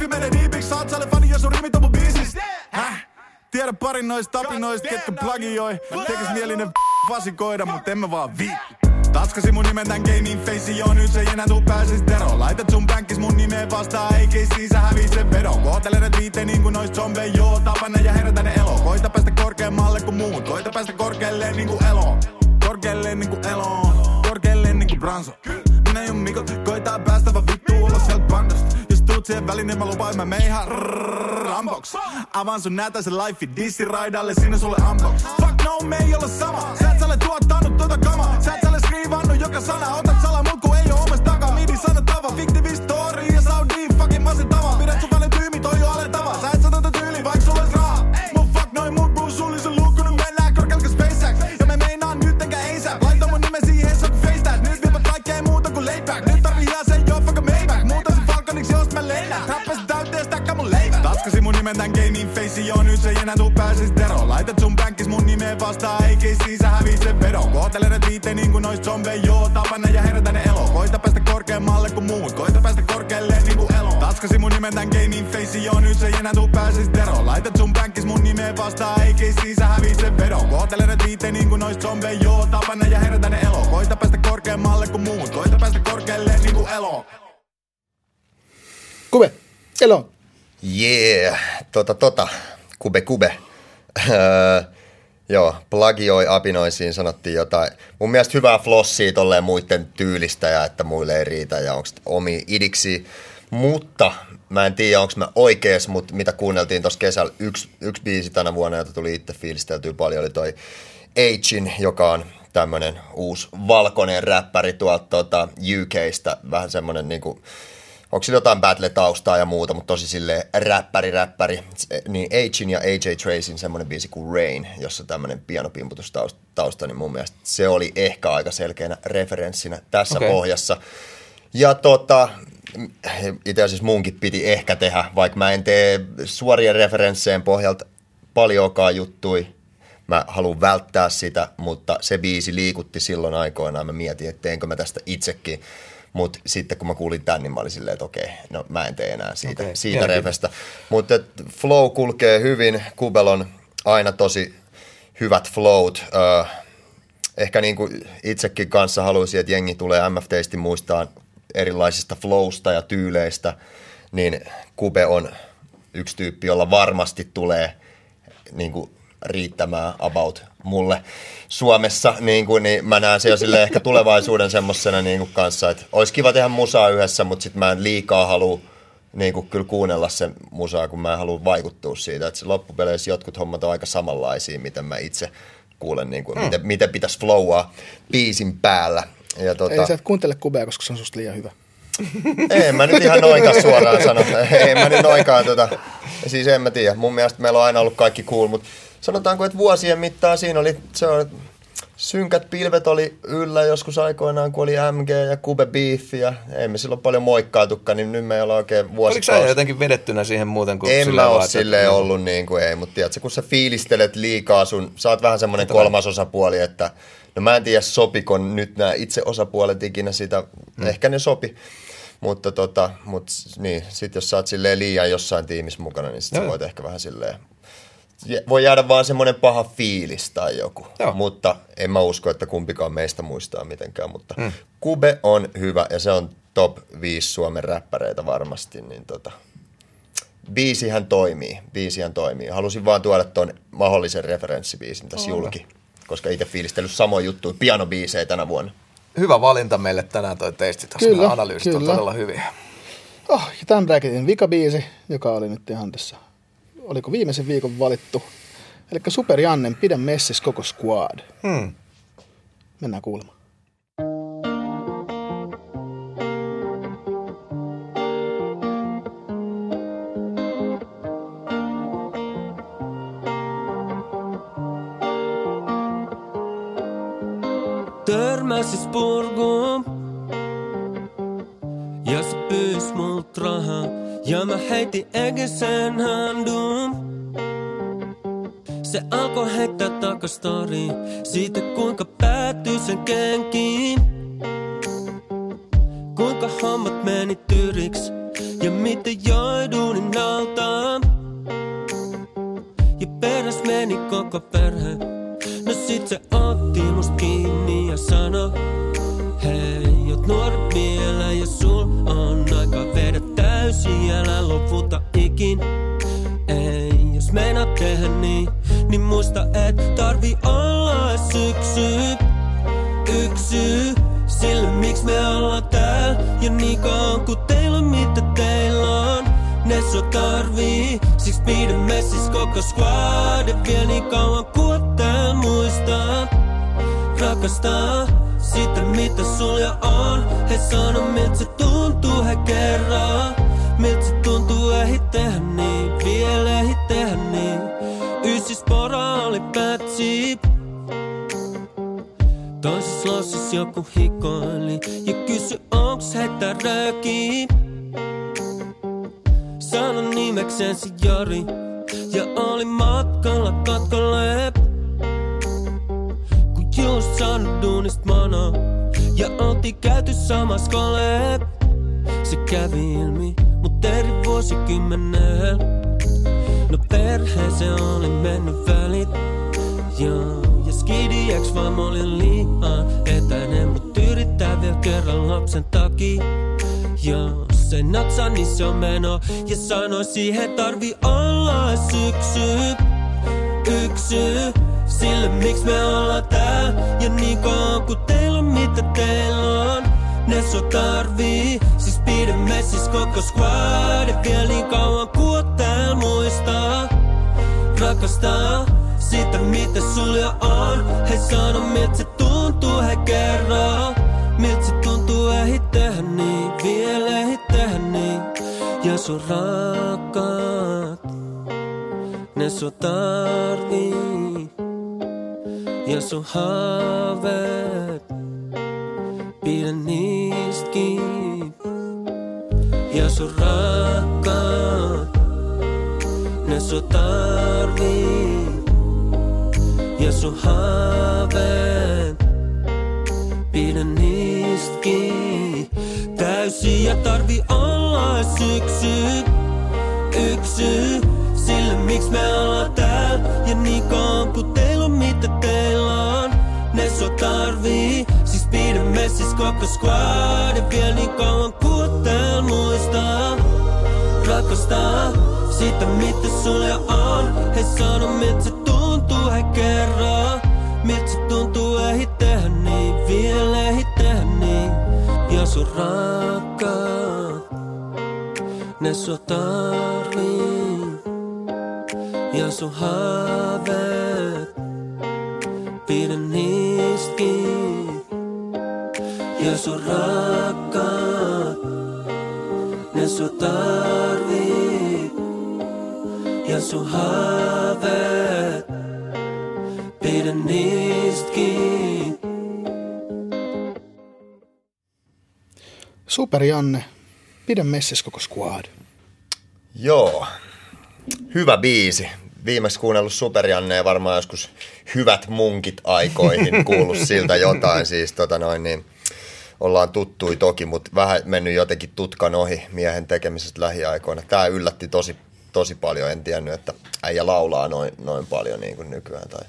niinku labio beefi. Mene deepiksi, saat sälle fani, jos sun rimit on mun biisis. Häh? Tiedä parin noista tapinoista, ketkä plagioi. Tekis mielinen vasikoida, mut en mä vaan viitti. Tatskasi mun nimen tän gamein face, joo nyt se ei enää tuu pääsis tero. Laitat sun bänkkis mun nimeen vastaan, ei keissiin sä hävit sen vedon. Kohtelen et viitte niin kuin nois zombe, joo tapana ja herätä ne elo. Koita päästä korkeammalle kuin muut, koita päästä korkealle niin kuin elo. Korkealle niin kuin elo, korkealle niin kuin Branso. Minä ja Mikko koitaa päästä vaan vittu olla sieltä bandasta. Tuut siihen väliin, niin mä lupaan, mä menen ihan ramboks. Avaan sun nätäisen life dissi raidalle, sinne sulle unbox. Fuck no, me ei olla sama. Sä et sä ole tuottanut tota kamaa. Sä et sä ole skriivannut joka sana. Otat sala mut, kun ei oo omasta takaa. Midi sanottava, fiktiivi story ja Saudi fucking masentava. Pidät sun välen tyymi, toi on alentava. Sä et sä tätä tyyli, vaik sulla ois rahaa. Mun fuck noin mut, bro, sullisen luukku, nyt mennään korkealta SpaceX. Ja me meinaan nyt enkä ASAP. Laita mun nimen siihen, se on FaceTag. Nyt viepät kaikkea muuta kuin laid back. Nyt tarvii ihan Trappasin täyteen, stäkkä mun leivät. Tatskasi mun nimen tän gamein face, joo, nyt se enää tuu pääsis tero. Laitat sun bänkkis mun nimeen vastaan, ei keissiin sä hävit sen vedon. Kohtelen et viitte niin kuin nois zombe, joo, tapana ja herätä ne elo. Koita päästä korkeammalle kuin muut, koita päästä korkealle niin kuin elo. Tatskasi mun nimen tän gamein face, joo, nyt se enää tuu pääsis tero. Laitat sun bänkkis mun nimeen vastaan, ei keissiin sä hävit sen vedon. Kohtelen et viitte niin kuin nois zombe, joo, tapana ja herätä ne elo. Koita päästä korkeammalle kuin muut, koita päästä korkealle niin kuin elo. Kube, Elon. Yeah, tota tota, kube kube. Öö, Joo, plagioi apinoisiin sanottiin jotain. Mun mielestä hyvää flossia tolleen muiden tyylistä ja että muille ei riitä ja onko omi idiksi. Mutta mä en tiedä, onko mä oikees, mutta mitä kuunneltiin tuossa kesällä, yksi, yksi biisi tänä vuonna, jota tuli itse fiilisteltyä paljon, oli toi Agein, joka on tämmönen uusi valkoinen räppäri tuolta tota, UKsta, vähän semmonen niinku, onko sillä jotain battle-taustaa ja muuta, mutta tosi sille räppäri, räppäri. Niin Agein ja AJ Tracyn semmoinen biisi kuin Rain, jossa tämmöinen pianopimputustausta, niin mun mielestä se oli ehkä aika selkeänä referenssinä tässä okay. pohjassa. Ja tota, itse asiassa munkin piti ehkä tehdä, vaikka mä en tee suorien referensseen pohjalta paljonkaan juttui. Mä haluan välttää sitä, mutta se biisi liikutti silloin aikoinaan. Mä mietin, että teenkö mä tästä itsekin. Mutta sitten kun mä kuulin tän, niin mä olin silleen, että okei, no mä en tee enää siitä, Okei, siitä refestä. Mutta flow kulkee hyvin. Kubel on aina tosi hyvät flowt. Öö, ehkä niin kuin itsekin kanssa haluaisin, että jengi tulee MFTisti muistaa erilaisista flowsta ja tyyleistä, niin Kube on yksi tyyppi, jolla varmasti tulee niin kuin riittämään about mulle Suomessa, niin, kuin, niin mä näen se jo sille ehkä tulevaisuuden semmoisena niin kuin kanssa, että olisi kiva tehdä musaa yhdessä, mutta sitten mä en liikaa halua niin kuin kyllä kuunnella sen musaa, kun mä en halua vaikuttua siitä. Että se loppupeleissä jotkut hommat on aika samanlaisia, miten mä itse kuulen, niin kuin, Mm. miten, miten pitäisi flowaa biisin päällä. Ja tota, Ei sä et kuuntele kubea, koska se on susta liian hyvä. en mä nyt ihan noinkaan suoraan sano. Ei mä nyt noinkaan tota. Siis en mä tiedä. Mun mielestä meillä on aina ollut kaikki cool, mutta sanotaanko, että vuosien mittaan siinä oli, se on, synkät pilvet oli yllä joskus aikoinaan, kun oli MG ja Kube Beef ja ei me silloin paljon moikkaatukaan, niin nyt me ei olla oikein Oliko sä jotenkin vedettynä siihen muuten kuin En silleen mä vaan, oo että- silleen ollut niin kuin ei, mutta tiedätkö, kun sä fiilistelet liikaa sun, sä oot vähän semmoinen kolmas osapuoli, että no mä en tiedä sopiko nyt nämä itse osapuolet ikinä sitä, Mm. ehkä ne sopi, mutta tota, mut niin, sit jos sä oot silleen liian jossain tiimissä mukana, niin sit Joo, sä voit ehkä vähän silleen, voi jäädä vaan semmoinen paha fiilis tai joku, Joo. mutta en mä usko, että kumpikaan meistä muistaa mitenkään, mutta Mm. Kube on hyvä ja se on top 5 Suomen räppäreitä varmasti, niin tota, biisihän toimii, biisihän toimii. Halusin vaan tuoda ton mahdollisen referenssibiisin tässä Ole. julki, koska itse fiilistellyt samoin juttuja pianobiisejä tänä vuonna. Hyvä valinta meille tänään toi tuossa. Kyllä, analyysit on kyllä. todella hyviä. Oh, ja tämän bracketin vikabiisi, joka oli nyt ihan tässä, oliko viimeisen viikon valittu. Eli Super Jannen, pidä messis koko squad. Hmm. Mennään kuulemaan. Törmäsis purkuun Ja mä heitin egesen handun Se alkoi heittää takastori Siitä kuinka päätyi sen kenkiin. Kuinka hommat meni tyriks Ja miten join duunin alta Ja peräs meni koko perhe. No sit se otti must kiinni ja sano Hei, oot nuori vielä ja sul täysin Älä luvuta ikin. Ei, jos meinaat tehdä niin Niin muista et tarvi olla syksy. Yksi syy sille miksi me ollaan täällä Ja niin kauan kun teillä on mitä teillä on. Ne sua tarvii Siksi pidä messis koko squad. Ja vielä niin kauan oot täällä muistaa Rakastaa sitä mitä sul jo on. He sano miltä se tuntuu he kerran Miltä tuntuu ehdi tehdä niin Vielä ehdi tehdä niin. Oli pätsi Toisessa lossissa joku hikoili Ja kysy onks heitä rööki Sanon nimeksensi Jari Ja oli matkalla katkolle. Kun just saanut duunist mana Ja oltiin käyty samas kole Se kävi ilmi eri vuosikymmenellä No perheeseen oli mennyt välit. Joo, ja skidi eks vaan mä olin liian etäinen Mut yrittää vielä kerran lapsen takia. Joo, se natsa, niin se on meno. Ja sanoi siihen tarvi olla syksy. Yksi syy sille miksi me ollaan täällä Ja niin kauan kun teillä on mitä teillä on Ne sua tarvii. Siis pidä messis koko squad. Ja vielä niin kauan oot täällä muistaa. Rakastaa sitä mitä sul jo on. He sano miltä se tuntuu he kerran Miltä se tuntuu ehdi tehdä niin. Vielä ehdi tehdä niin. Ja sun rakkaat. Ne sua tarvii. Ja sun haaveet Pidä niistä kiinni sun rakkaat, ne sua tarvii. Ja sun haaveet, pidä niistä kiinni. Täysin ja tarvi olla ees yksi, yksi. Sille miksi me ollaan täällä ja niin kauan kun teillä on mitä teillä on. Ne sua tarvii, messis koko squad. Vielä niin kauan täällä muistaa rakastaa sitä mitä sulle on. He sano miltä se tuntuu, he kerro miltä se tuntuu, ei tehdä niin, vielä ei tehdä niin. Ja sun rakkaat, ne sua tarvii. Ja sun haaveet, Ja sun rakkaat, ne sua tarvii. Ja sun haaveet, pidä niistä kiinni. Super Janne, pidä messis koko squad. Joo, hyvä biisi. Viimeksi kuunnellut Superjanne ja varmaan joskus hyvät munkit aikoihin kuullut siltä jotain. Siis tota noin, niin ollaan tuttui toki, mutta vähän mennyt jotenkin tutkan ohi miehen tekemisestä lähiaikoina. Tämä yllätti tosi, tosi paljon. En tiennyt, että äijä laulaa noin, noin paljon niin kuin nykyään. Tai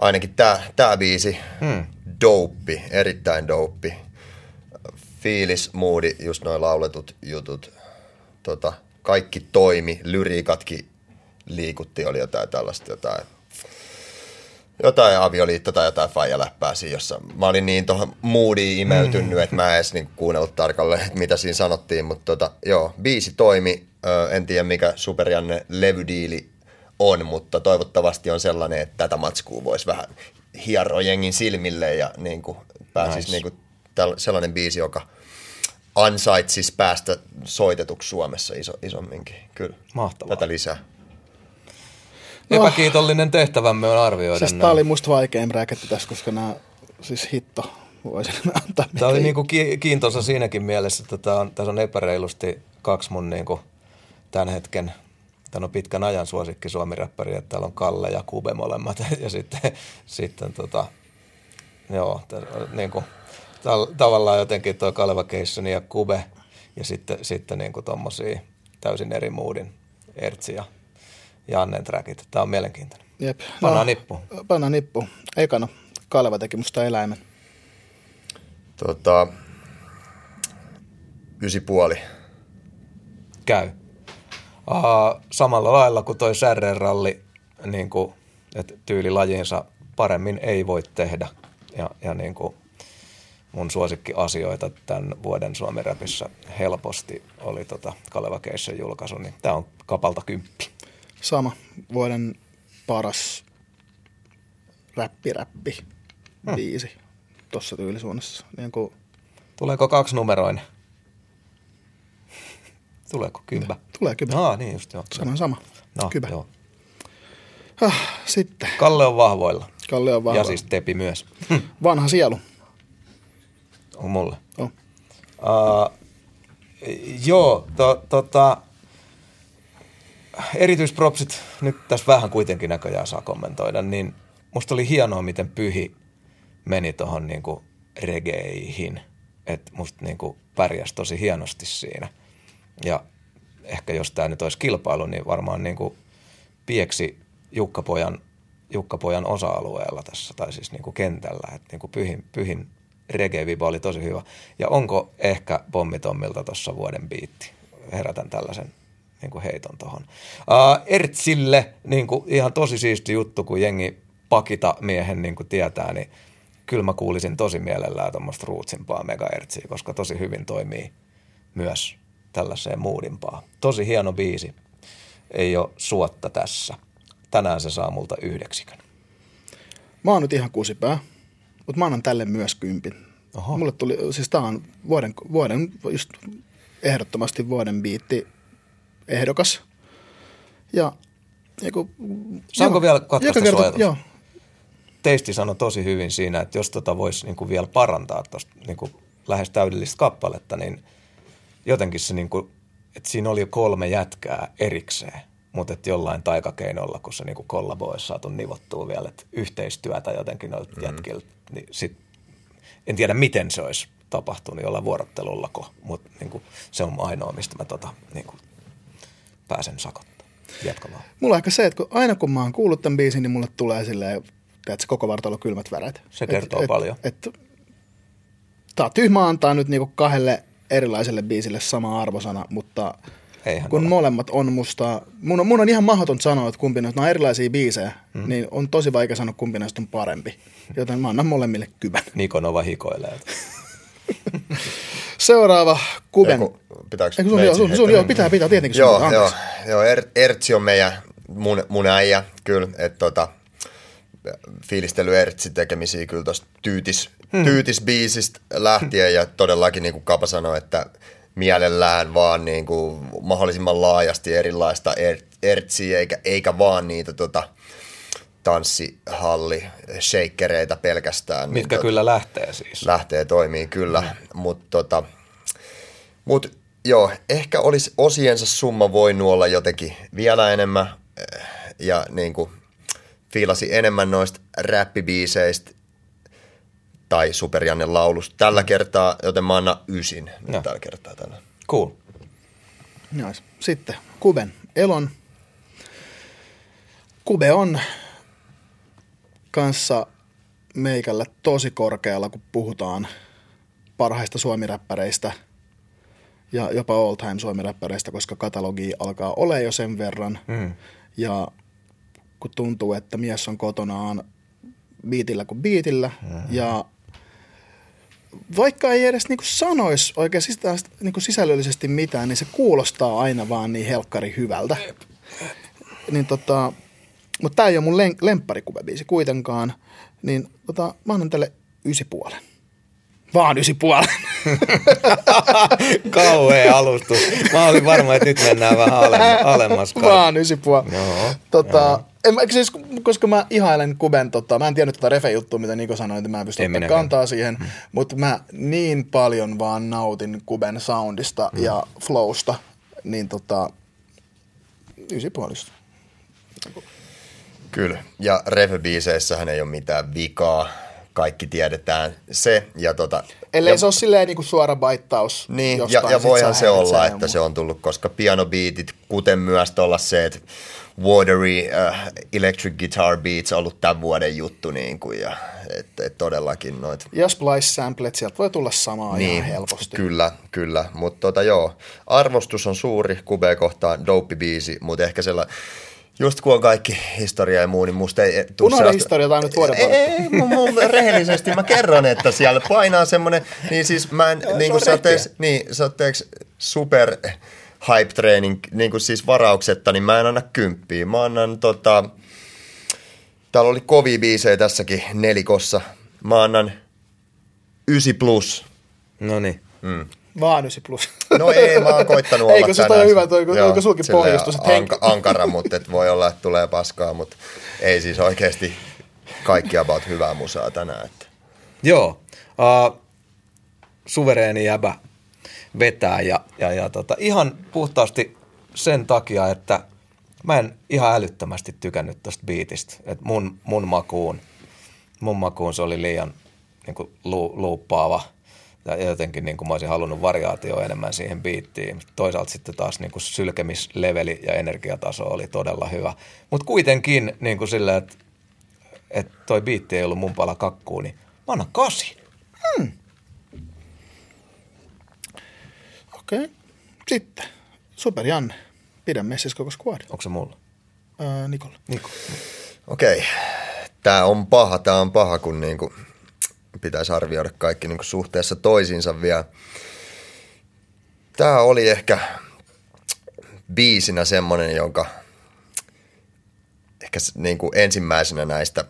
ainakin tämä, tämä biisi, Hmm. douppi, erittäin douppi. Fiilis, moodi, just noin lauletut jutut. Tota, kaikki toimi, lyriikatkin liikutti, oli jotain tällaista, jotain, jotain avioliitto tai jotain faijaläppää siinä, jossa mä olin niin tuohon moodiin imeytynyt, että mä en edes niin kuunnellut tarkalleen, että mitä siinä sanottiin, mutta tota, joo, biisi toimi, Ö, en tiedä mikä Superjanne levydiili on, mutta toivottavasti on sellainen, että tätä matskua voisi vähän hieroa jengin silmille ja niin kuin pääsisi Nice. niin kuin täl, sellainen biisi, joka ansaitsisi päästä soitetuksi Suomessa iso, isomminkin. Kyllä. Mahtavaa. Tätä lisää. Epäkiitollinen tehtävämme on arvioida Siis tää oli musta vaikein bräketti tässä, koska nämä, siis hitto, voisin antaa. Tämä oli niinku ki- kiintoisa siinäkin mielessä, että tää on, tässä on epäreilusti kaksi mun niinku tämän hetken, tämän on pitkän ajan suosikki suomiräppäri, että täällä on Kalle ja Kube molemmat. Ja sitten, sitten tota, joo, tää, niinku, tal- tavallaan jotenkin tuo Kaleva Keissoni ja Kube ja sitten, sitten niinku tommosia täysin eri moodin Ertsi ja Jannen trackit. Tämä on mielenkiintoinen. Jep. Pannaan nippuun. Pannaan nippu. Ekana Kaleva teki musta eläimen. Tota, ysi puoli. käy. Uh, samalla lailla kuin toi särreralli, niin kuin, että tyylilajinsa paremmin ei voi tehdä. Ja, ja niin kuin mun suosikkiasioita tämän vuoden Suomi-räpissä helposti oli tota Kaleva Keisson julkaisu, niin tämä on kapalta kymppi. Sama vuoden paras räppi-räppi Hmm. biisi tuossa tyylisuunnassa. Niin kuin, Tuleeko kaksi numeroinen? Tuleeko kympä? Tulee kympä. Aa, niin just joo. Sanon sama. No, Kympä. Joo. ah, sitten. Kalle on vahvoilla. Kalle on vahva. Ja siis Tepi myös. Vanha sielu. On mulle. On. Uh, joo, to, tota, erityispropsit, nyt tässä vähän kuitenkin näköjään saa kommentoida, niin musta oli hienoa, miten pyhi meni tuohon niinku regeihin. Että musta niinku pärjäs tosi hienosti siinä. Ja ehkä jos tämä nyt olisi kilpailu, niin varmaan niinku pieksi Jukkapojan, Jukkapojan osa-alueella tässä, tai siis niinku kentällä. Että niinku pyhin, pyhin reggae-viba oli tosi hyvä. Ja onko ehkä Pommitommilta tuossa vuoden biitti? Herätän tällaisen niin kuin heiton tuohon. Uh, Ertsille niin kuin ihan tosi siisti juttu, kun jengi pakita miehen niin kuin tietää, niin kyllä mä kuulisin tosi mielellään tuommoista ruutsimpaa megaertsiä, koska tosi hyvin toimii myös tällaiseen muudimpaa. Tosi hieno biisi. Ei ole suotta tässä. Tänään se saa multa yhdeksikön. Mä oon nyt ihan kusipää, mutta mä annan tälle myös kympin. Oho. Mulle tuli, siis tää on vuoden, vuoden just ehdottomasti vuoden biitti ehdokas. Ja joku, Saanko joo, vielä katkaista kerta? Joo, Teisti sanoi tosi hyvin siinä, että jos tota voisi niinku vielä parantaa tuosta niinku lähes täydellistä kappaletta, niin jotenkin se niinku että siinä oli kolme jätkää erikseen, mutta että jollain taikakeinolla, kun se niinku kollabo olisi saatu nivottua vielä, että yhteistyötä jotenkin noilta mm. jätkiltä, niin sit, en tiedä miten se olisi tapahtunut jollain vuorottelullako, mutta niinku, se on ainoa, mistä mä tota, niinku, pääsen sakottaa. Jatka vaan. Mulla on ehkä se, että kun aina kun mä oon kuullut tämän biisin, niin mulle tulee silleen, että se koko vartalo kylmät väreet. Se kertoo et, paljon. Et, et, tää on tyhmä antaa nyt niinku kahdelle erilaiselle biisille sama arvosana, mutta Eihän kun ole. molemmat on musta, mun on, mun on ihan mahdoton sanoa, että kumpi näistä, on erilaisia biisejä, Mm. niin on tosi vaikea sanoa, kumpi näistä on parempi. Joten mä annan molemmille kybän. Niko Nova hikoilee. Seuraava Kuben. Eiku, pitääkö sun, meitsi joo, sun, sun, joo, pitää, pitää tietenkin Joo, sun, joo, joo er, Ertsi on meidän, mun, mun äijä, kyllä, että tota, fiilistely Ertsi tekemisiä kyllä tosta tyytis, hmm. tyytisbiisistä lähtien ja todellakin niin kuin Kapa sanoi, että mielellään vaan niin kuin mahdollisimman laajasti erilaista er, Ertsiä eikä, eikä vaan niitä tota, tanssihalli shakereita pelkästään. Mitkä tot- kyllä lähtee siis. Lähtee toimii kyllä, mutta tota, mut, joo, ehkä olisi osiensa summa voinut olla jotenkin vielä enemmän eh, ja niin kuin fiilasi enemmän noista räppibiiseistä tai Superjannen laulusta tällä kertaa, joten mä annan ysin nyt Joo. tällä kertaa tänään. Cool. Nice. Sitten Kuben Elon. Kube on kanssa meikällä tosi korkealla, kun puhutaan parhaista suomiräppäreistä ja jopa all time suomiräppäreistä, koska katalogi alkaa olla jo sen verran. Mm. Ja kun tuntuu, että mies on kotonaan biitillä kuin biitillä Mm-hmm. ja vaikka ei edes niinku sanoisi oikein sitä, niinku sisällöllisesti mitään, niin se kuulostaa aina vaan niin helkkari hyvältä. Niin tota, mutta tämä ei ole mun len- lempparikuvebiisi kuitenkaan, niin tota, mä annan tälle ysi puolen. Vaan ysi puolen. Kauhea alustus. Mä olin varma, että nyt mennään vähän alemmas. alemmas. Vaan ysi puolen. Joo, Tota, en, siis, koska mä ihailen Kuben, tota, mä en tiennyt tätä refe-juttua, mitä Niko sanoi, että mä en pysty ottaa kantaa siihen, mm. mutta mä niin paljon vaan nautin Kuben soundista mm. ja flowsta, niin tota, ysi puolista. Kyllä, ja revebiiseissähän ei ole mitään vikaa, kaikki tiedetään se. Ja tota, Ellei ja, se ole silleen niin kuin suora baittaus Niin, ja, jostain, ja voihan se olla, että se on tullut, koska pianobiitit, kuten myös tuolla se, että watery uh, electric guitar beats on ollut tämän vuoden juttu, niin kuin, ja et, et todellakin noit. Ja splice samplet, sieltä voi tulla samaa niin, ihan helposti. Kyllä, kyllä. Mutta tota, joo, arvostus on suuri Kube kohtaan, dope-biisi, mutta ehkä sellainen, just kun on kaikki historia ja muu, niin musta ei tuu Unohda sellaista- historia, tämä on nyt vuoden ei, ei, mun, mun, rehellisesti mä kerron, että siellä painaa semmonen, niin siis mä en, Joo, niin kuin teeks, niin sä teeks super hype training, niin kuin siis varauksetta, niin mä en anna kymppiä. Mä annan tota, täällä oli kovia biisejä tässäkin nelikossa. Mä annan 9 plus. No niin. Mm. Vaan ysi plus. No ei, mä oon koittanut olla Eikö se toi on hyvä, toi, Joo, sulki pohjustus, että henki- anka, ankara, mutta et voi olla, että tulee paskaa, mutta ei siis oikeasti kaikki about hyvää musaa tänään. Että. Joo. Uh, suvereeni jäbä vetää ja, ja, ja tota, ihan puhtaasti sen takia, että mä en ihan älyttömästi tykännyt tosta biitistä. Et mun, mun makuun, mun makuun se oli liian niin kuin, lu, luuppaava ja jotenkin niin kuin mä olisin halunnut variaatio enemmän siihen biittiin. Toisaalta sitten taas niin kuin sylkemisleveli ja energiataso oli todella hyvä. Mutta kuitenkin niin kuin sillä, että että toi biitti ei ollut mun pala kakkuun, niin mä annan kasin. Okei. Okay. Sitten. Super Janne. Pidä messissä koko squad. Onko se mulla? Ää, Nikolla. Niko. Okei, tää on paha, tää on paha, kun niinku pitäisi arvioida kaikki niinku suhteessa toisiinsa vielä. Tää oli ehkä biisinä semmonen, jonka ehkä s- niinku ensimmäisenä näistä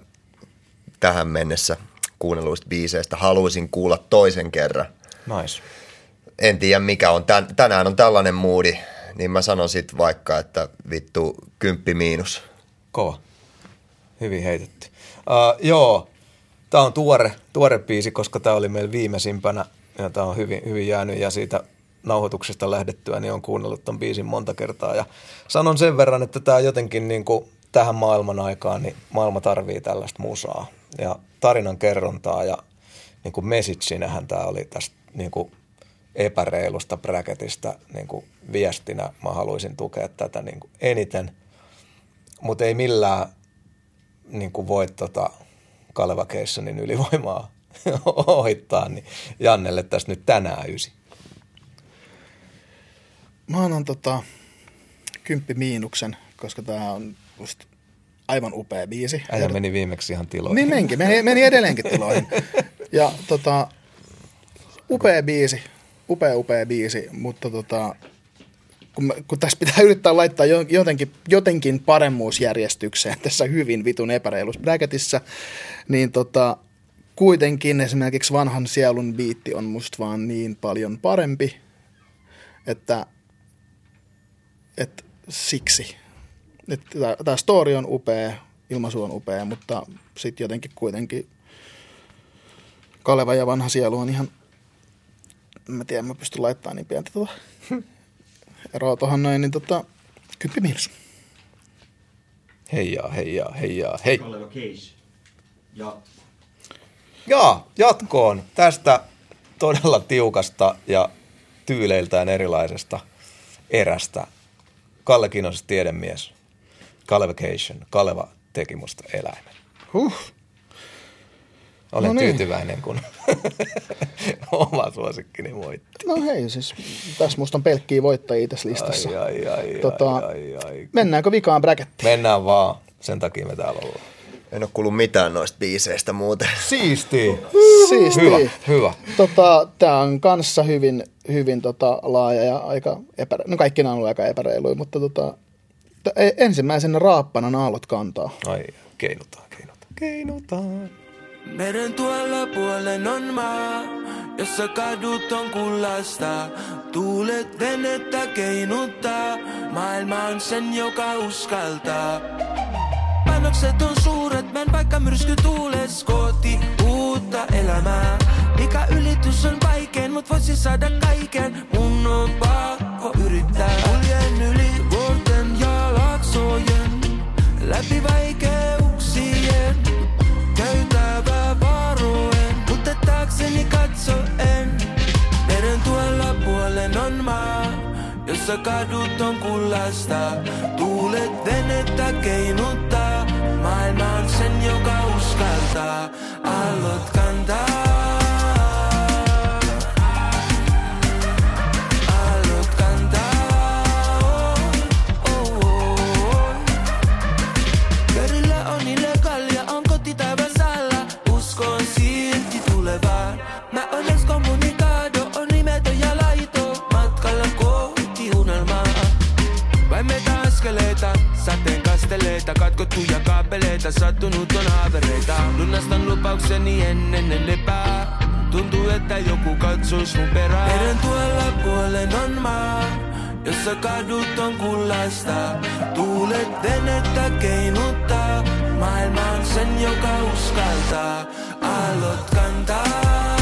tähän mennessä kuunnelluista biiseistä haluaisin kuulla toisen kerran. Nice. En tiedä mikä on, tän, tänään on tällainen moodi, niin mä sanon sit vaikka, että vittu kymppi miinus. Kova. Hyvin heitetty. Uh, joo, tää on tuore, tuore biisi, koska tää oli meillä viimeisimpänä ja tää on hyvin, hyvin jäänyt ja siitä nauhoituksesta lähdettyä, niin on kuunnellut ton biisin monta kertaa. Ja sanon sen verran, että tämä jotenkin niin kuin tähän maailman aikaan, niin maailma tarvii tällaista musaa. Ja tarinan kerrontaa ja niin kuin messagesinähän tämä oli tästä niin kuin epäreilusta bracketista niin kuin viestinä. Mä haluaisin tukea tätä niin kuin eniten, mutta ei millään niin kuin voi tota Kaleva Keissonin ylivoimaa ohittaa, niin Jannelle tästä nyt tänään ysi. Mä annan tota, kymppi miinuksen, koska tää on just aivan upea biisi. Äijä meni viimeksi ihan tiloihin. Niin menkin, meni, meni edelleenkin tiloihin. Ja tota, upea biisi, upea upea biisi, mutta tota, kun, mä, kun tässä pitää yrittää laittaa jo- jotenkin, jotenkin paremmuusjärjestykseen tässä hyvin vitun epäreilussa bracketissa, niin tota, kuitenkin esimerkiksi vanhan sielun biitti on musta vaan niin paljon parempi, että, että siksi. Tämä story on upea, ilmaisu on upea, mutta sitten jotenkin kuitenkin Kaleva ja vanha sielu on ihan, en mä tiedä, mä pystyn laittamaan niin pientä tota, eroa tuohon noin, niin tota, kymppi miinus. Heijaa, heijaa, heijaa, hei. Case. Ja Jaa, jatkoon tästä todella tiukasta ja tyyleiltään erilaisesta erästä. Kalle Kinosesta tiedemies. Kalevacation. Kaleva teki musta eläimen. Huh. Olen No niin. tyytyväinen, kun oma suosikkini voitti. No hei, siis tässä musta on pelkkiä voittajia tässä listassa. Ai, ai, ai, tota, ai, ai, ai. Mennäänkö vikaan brackettiin? Mennään vaan. Sen takia me täällä ollaan. En ole kuullut mitään noista biiseistä muuten. Siisti. Siisti. Hyvä, hyvä. Tota, Tämä on kanssa hyvin, hyvin tota, laaja ja aika epärä... No kaikki nämä on ollut aika epäreiluja, mutta tota, t- e- ensimmäisenä raappanan aallot kantaa. Ai, keinutaan, keinutaan. Keinutaan. Meren tuolla puolen on maa, jossa kadut on kullasta. Tuulet venettä keinuttaa, maailma on sen, joka uskaltaa. Panokset on suuret, men vaikka myrsky tuules kohti uutta elämää. Mikä ylitys on vaikein, mut voisin saada kaiken, mun on pakko yrittää. Kuljen yli vuorten ja laaksojen, läpi vaikeuksien. Jossa kadut on kullasta. Tuulet venettä keinuttaa, maailma on sen, joka uskaltaa. Aallot kantaa. Sateen kasteleita, katkottuja kaapeleita, sattunut on haavereita. Lunastan lupaukseni ennen en lepää. Tuntuu, että joku katsois mun perään. Meren tuolla puolen on maa, jossa kadut on kullasta. Tuulet venettä keinuttaa, maailma on sen, joka uskaltaa. Aallot kantaa.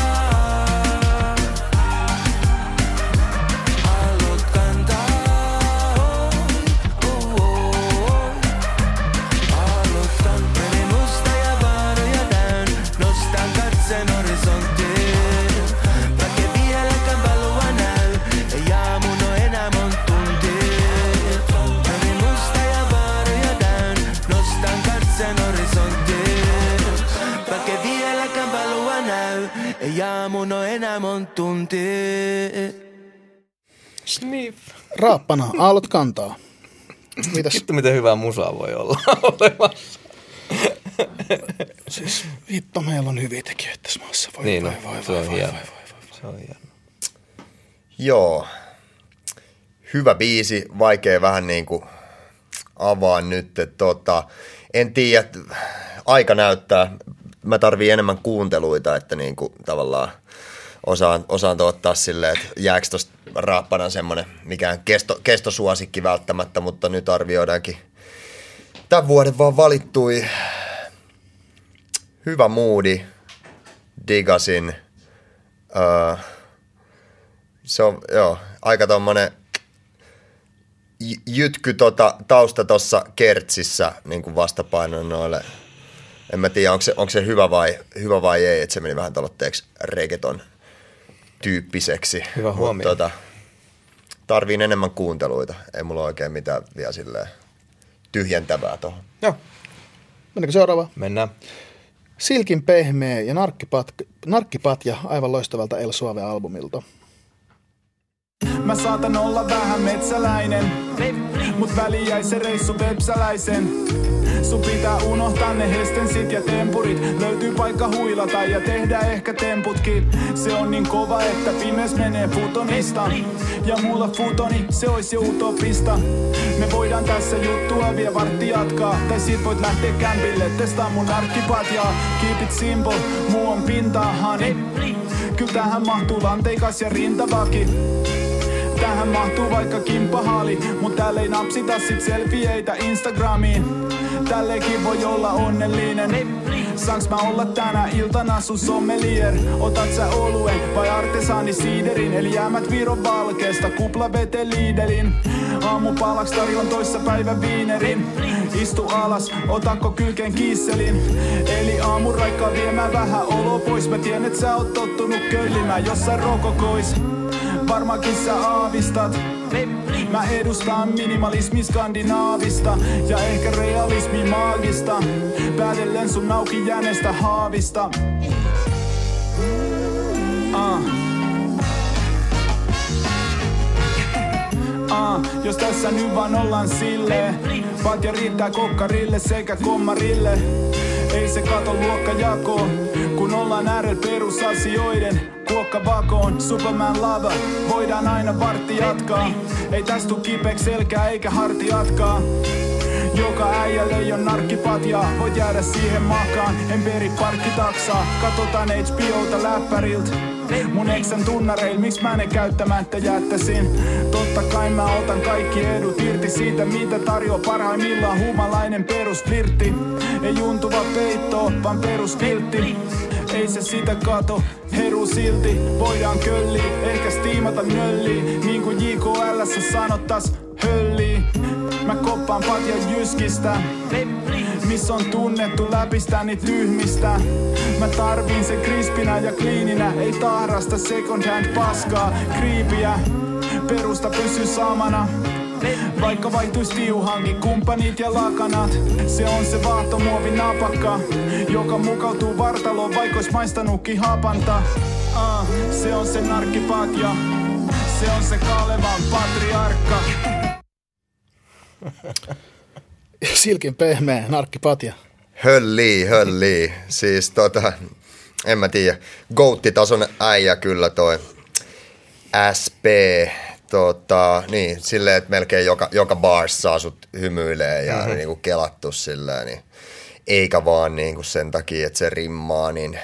Aamun oo enää mon tuntia. Sniff. Raappana, aallot kantaa. Mitäs? Vittu, miten hyvää musaa voi olla olemassa. Siis vittu, meillä on hyviä tekijöitä tässä maassa. Voi, niin voi, on, voi, se voi, on voi, hieno. voi, voi. Se on hieno. Joo. Hyvä biisi, vaikea vähän niin kuin avaa nyt. Että tota, en tiedä, aika näyttää. Mä tarvii enemmän kuunteluita, että niin kuin tavallaan osaan, osaan ottaa silleen, että jääkö tosta raappanan semmoinen mikään kesto, kestosuosikki välttämättä, mutta nyt arvioidaankin. Tämän vuoden vaan valittui. Hyvä moodi, digasin, öö, se on, joo, aika tommonen jytky tota, tausta tuossa kertsissä niin kuin vastapaino noille. En mä tiedä, onko se, onko se hyvä, vai, hyvä vai ei, että se meni vähän tolotteeksi reggaeton tyyppiseksi. Hyvä Mut huomio. Tota, tarviin enemmän kuunteluita. Ei mulla oikein mitään vielä silleen tyhjentävää tuohon. Mennäänkö seuraava? Mennään. Silkin pehmeä ja narkkipat, narkkipatja aivan loistavalta El Suave-albumilta. Mä saatan olla vähän metsäläinen, mut se reissu vepsäläisen. Sun pitää unohtaa ne hestensit ja tempurit. Löytyy paikka huilata ja tehdä ehkä temputkin. Se on niin kova, että pimes menee futonista. Ja mulla futoni, se ois jo utopista. Me voidaan tässä juttua vielä vartti jatkaa. Tai sit voit lähteä kämpille, testaa mun arkkipatjaa. Keep it simple, muu on pintaa, honey. Kyllä tähän mahtuu lanteikas ja rintavaki. Tähän mahtuu vaikka kimppahaali, mut täällä ei napsita sit selfieitä Instagramiin. Tälleenkin voi olla onnellinen. Saanks mä olla tänä iltana sun sommelier? Otat sä oluen vai artesaani siiderin? Eli jäämät Viron valkeesta, kupla vete liidelin. Aamupalaksi tarjon toissa päivän viinerin. Istu alas, otanko kylkeen kiisselin? Eli aamuraikkaa viemään vähän olo pois. Mä tiedän, et sä oot tottunut köllimään jossain rokokois. Varmaankin sä aavistat. Mä edustan minimalismi skandinaavista ja ehkä realismi maagista. Päädellen sun nauki jääneestä haavista. Ah. Ah, jos tässä nyt vaan ollaan silleen Patja riittää kokkarille sekä kommarille Ei se kato luokkajako Kun ollaan äärellä perusasioiden Kuokkavakoon, Superman lava Voidaan aina vartti jatkaa. Ei tästä tuu selkää eikä harti jatkaa. Joka äijälle ei on narkkipatjaa Voit jäädä siihen makaan, en peri parkkitaksaa Katsotaan HBOta läppäriltä Mun eksän tunnareil, miksi mä ne käyttämättä jättäisin? Totta kai mä otan kaikki edut irti siitä, mitä tarjoaa parhaimmillaan humalainen perusflirtti. Ei juntuva peitto, vaan peruskiltti. Ei se sitä kato, heru silti Voidaan kölli, ehkä stiimata nölli Niin kuin JKL sanottas hölli Mä koppaan patjan jyskistä. Miss on tunnettu läpistä niin tyhmistä. Mä tarviin se krispinä ja kliininä. Ei tahrasta second hand paskaa Kriipiä. Perusta pysyy samana vaikka vaihtuis tiuhankin kumppanit ja lakanat. Se on se vaahtomuovin napakka Joka mukautuu vartaloon vaikois maistanutkin hapanta ah, Se on se narkkipatja. Se on se Kalevan patriarkka Silkin pehmeä narkkipatja. Hölli, hölli. Siis tota, en mä tiedä. Goattitason äijä kyllä toi SP. Tota, niin, silleen, että melkein joka, joka bars saa sut hymyilee ja Mhm. mm-hmm. niinku kelattu silleen, niin eikä vaan niinku sen takia, että se rimmaa, niin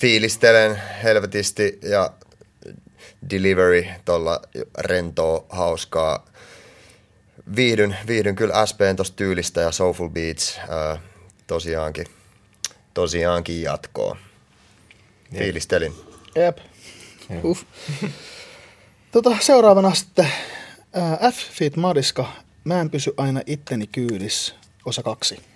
fiilistelen helvetisti ja delivery tuolla rentoa, hauskaa. Viihdyn, viihdyn kyllä SPn tosta tyylistä ja Soulful Beats ää, tosiaankin, tosiaankin jatkoa. Fiilistelin. Jep. Uff. Tota, seuraavana sitten ää, F. Fit Mariska. Mä en pysy aina itteni kyydissä. Osa kaksi.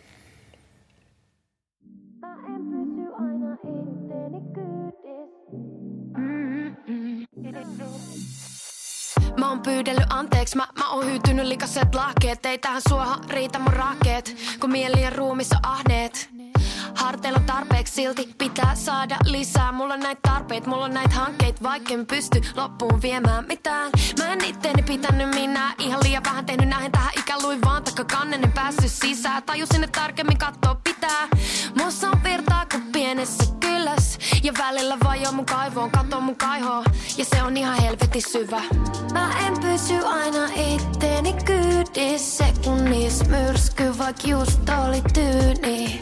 Oon pyydellyt anteeksi, mä, mä oon hyytynyt likaset lahkeet Ei tähän suoha riitä mun rahkeet, kun mieli ja ruumis on ahneet Harteilla tarpeeksi silti. Pitää saada lisää. Mulla on näitä tarpeet, mulla on näitä hankkeet Vaikken pysty loppuun viemään mitään. Mä en itteeni pitänyt minä Ihan liian vähän. Tehnyt näihin tähän ikäluin vaan Takka kannen en päässyt sisään. Tajusin, että tarkemmin kattoo pitää. Mussa on virtaa kuin pienessä kylläs Ja välillä vajoo mun kaivoon, kato mun kaihoon. Ja se on ihan helvetin syvä. Mä en pysy aina itteeni kyydissä Sekunnissa myrsky, vaik just oli tyyni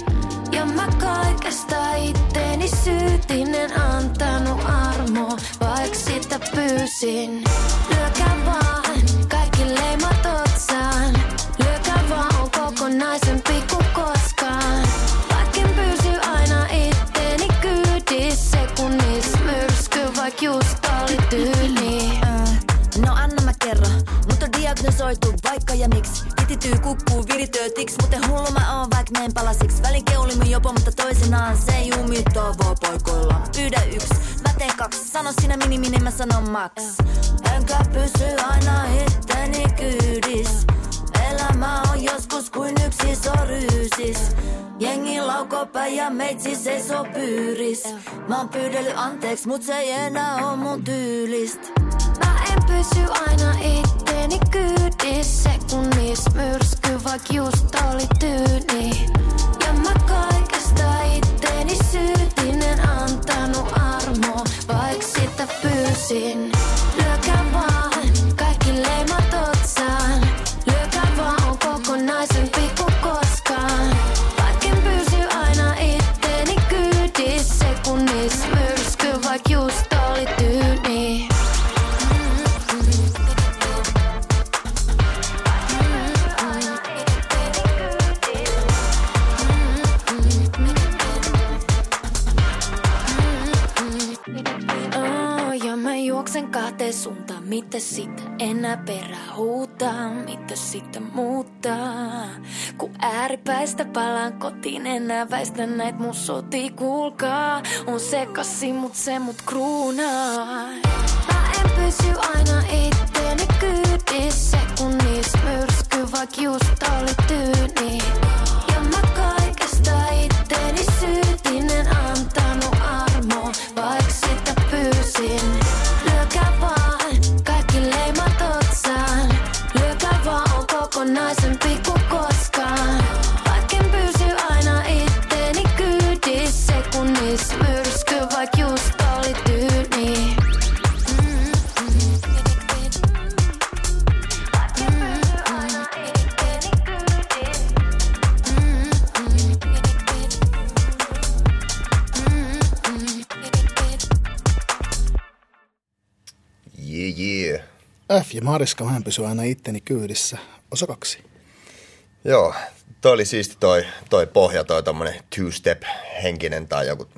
ja mä kaikesta itteeni syytin, antanut armoa, vaik sitä pyysin. Lyökää vaan, kaikki leimat otsaan. Lyökää vaan, on kokonaisempi kuin koskaan. Vaik en pysy aina itteeni kyydissä, sekunnissa myrsky, vaik just oli tyyli. diagnosoitu vaikka ja miksi Titityy kukkuu viritöötiksi Muuten hullu mä oon vaik meen palasiksi. Välin keulimin jopa, mutta toisenaan Se ei jumittavaa poikoilla. Pyydä yksi, mä teen kaksi. Sano sinä minimi, niin mä sanon max Enkä pysy aina itteni kyydis Elämä on joskus kuin yksi iso ryysis. Jengi laukopä ja meitsi seisoo pyyris Mä oon pyydellyt anteeksi, mut se ei enää oo mun tyylist. Mä en pysy aina myrsky vaik just oli tyyni ääripäistä palaan kotiin, enää väistä näit mun soti, kuulkaa. On sekasi, mut se mut kruunaa. Mä en pysy aina itteni kyydissä, kun niis myrsky vaik just oli tyyni. Ja mä kaikesta itteni syytinen antanut armo, vaik sitä pyysin. F ja Mariska, mä pysy aina itteni kyydissä. Osa kaksi. Joo, toi oli siisti toi, toi pohja, toi tommonen two-step henkinen tai joku,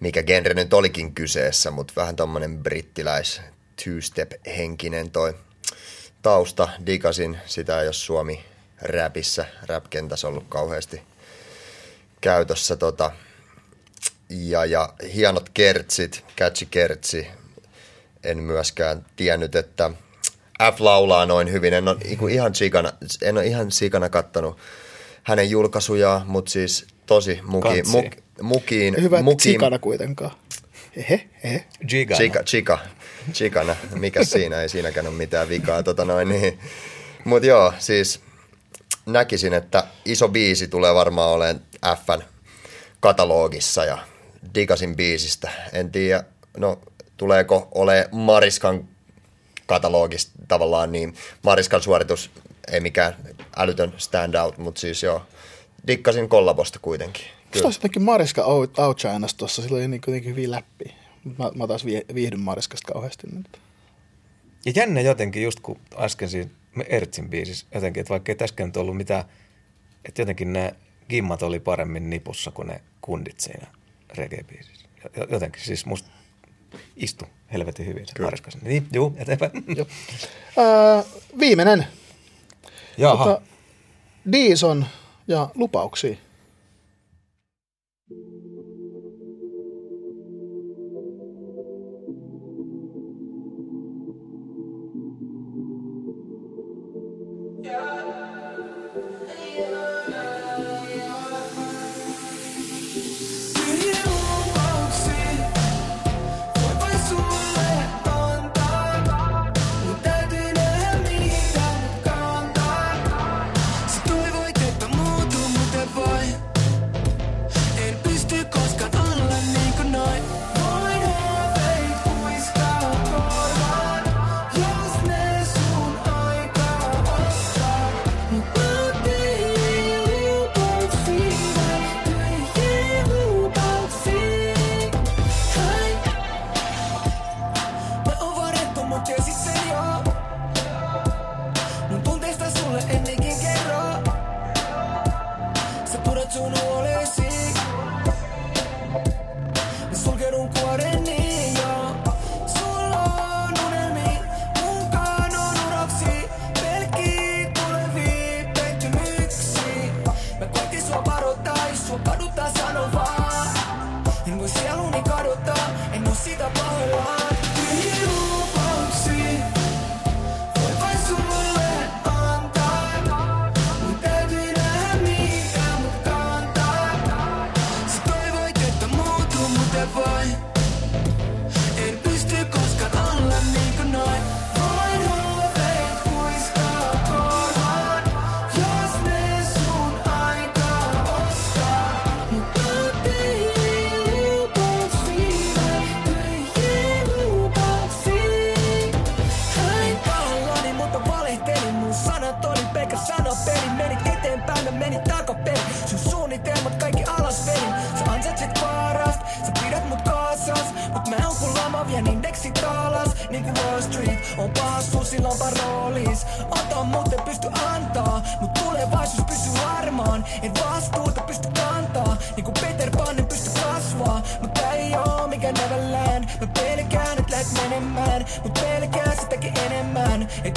mikä genre nyt olikin kyseessä, mutta vähän tommonen brittiläis two-step henkinen toi tausta. Digasin sitä, jos Suomi räpissä, rap-kentässä ollut kauheasti käytössä. Tota, ja, ja hienot kertsit, catchy kertsi. En myöskään tiennyt, että F laulaa noin hyvin. En ole ihan sikana, en ole ihan sikana kattonut hänen julkaisujaan, mutta siis tosi muki, muk, mukiin. Hyvä, että mukiin, sikana kuitenkaan. Ehe, ehe. Gigana. Chika, chika, chikana. Mikä siinä? Ei siinäkään ole mitään vikaa. Tota noin, niin. Mutta joo, siis näkisin, että iso biisi tulee varmaan olemaan Fn katalogissa ja digasin biisistä. En tiedä, no tuleeko ole Mariskan katalogista tavallaan, niin Mariskan suoritus ei mikään älytön standout, mutta siis joo, dikkasin kollabosta kuitenkin. Kyllä. Olisi jotenkin Mariska out- outshinasi tuossa, sillä oli niin kuitenkin hyvin läppi. Mä, mä taas viihdyn Mariskasta kauheasti nyt. Ja jännä jotenkin, just kun äsken siinä Ertsin biisissä jotenkin, että vaikka ei tässäkään nyt ollut mitään, että jotenkin ne gimmat oli paremmin nipussa kuin ne kundit siinä reggae-biisissä. Jo- Jotenkin siis musta istu helvetin hyvin se Mariskassa. Niin, juu, eteenpäin. Joo. Öö, viimeinen. Jaha. Dison ja lupauksia. Niinku Wall Street on passu silloin paroolis Ota muuten pysty antaa. Mut tulevaisuus pysyy harmaan En vastuuta pysty kantaa. Niinku Peter Pan en pysty kasvaa. Mut ei oo mikä Neverland. Mä pelkään et lähet menemään. Mut pelkään sitäkin enemmän. Et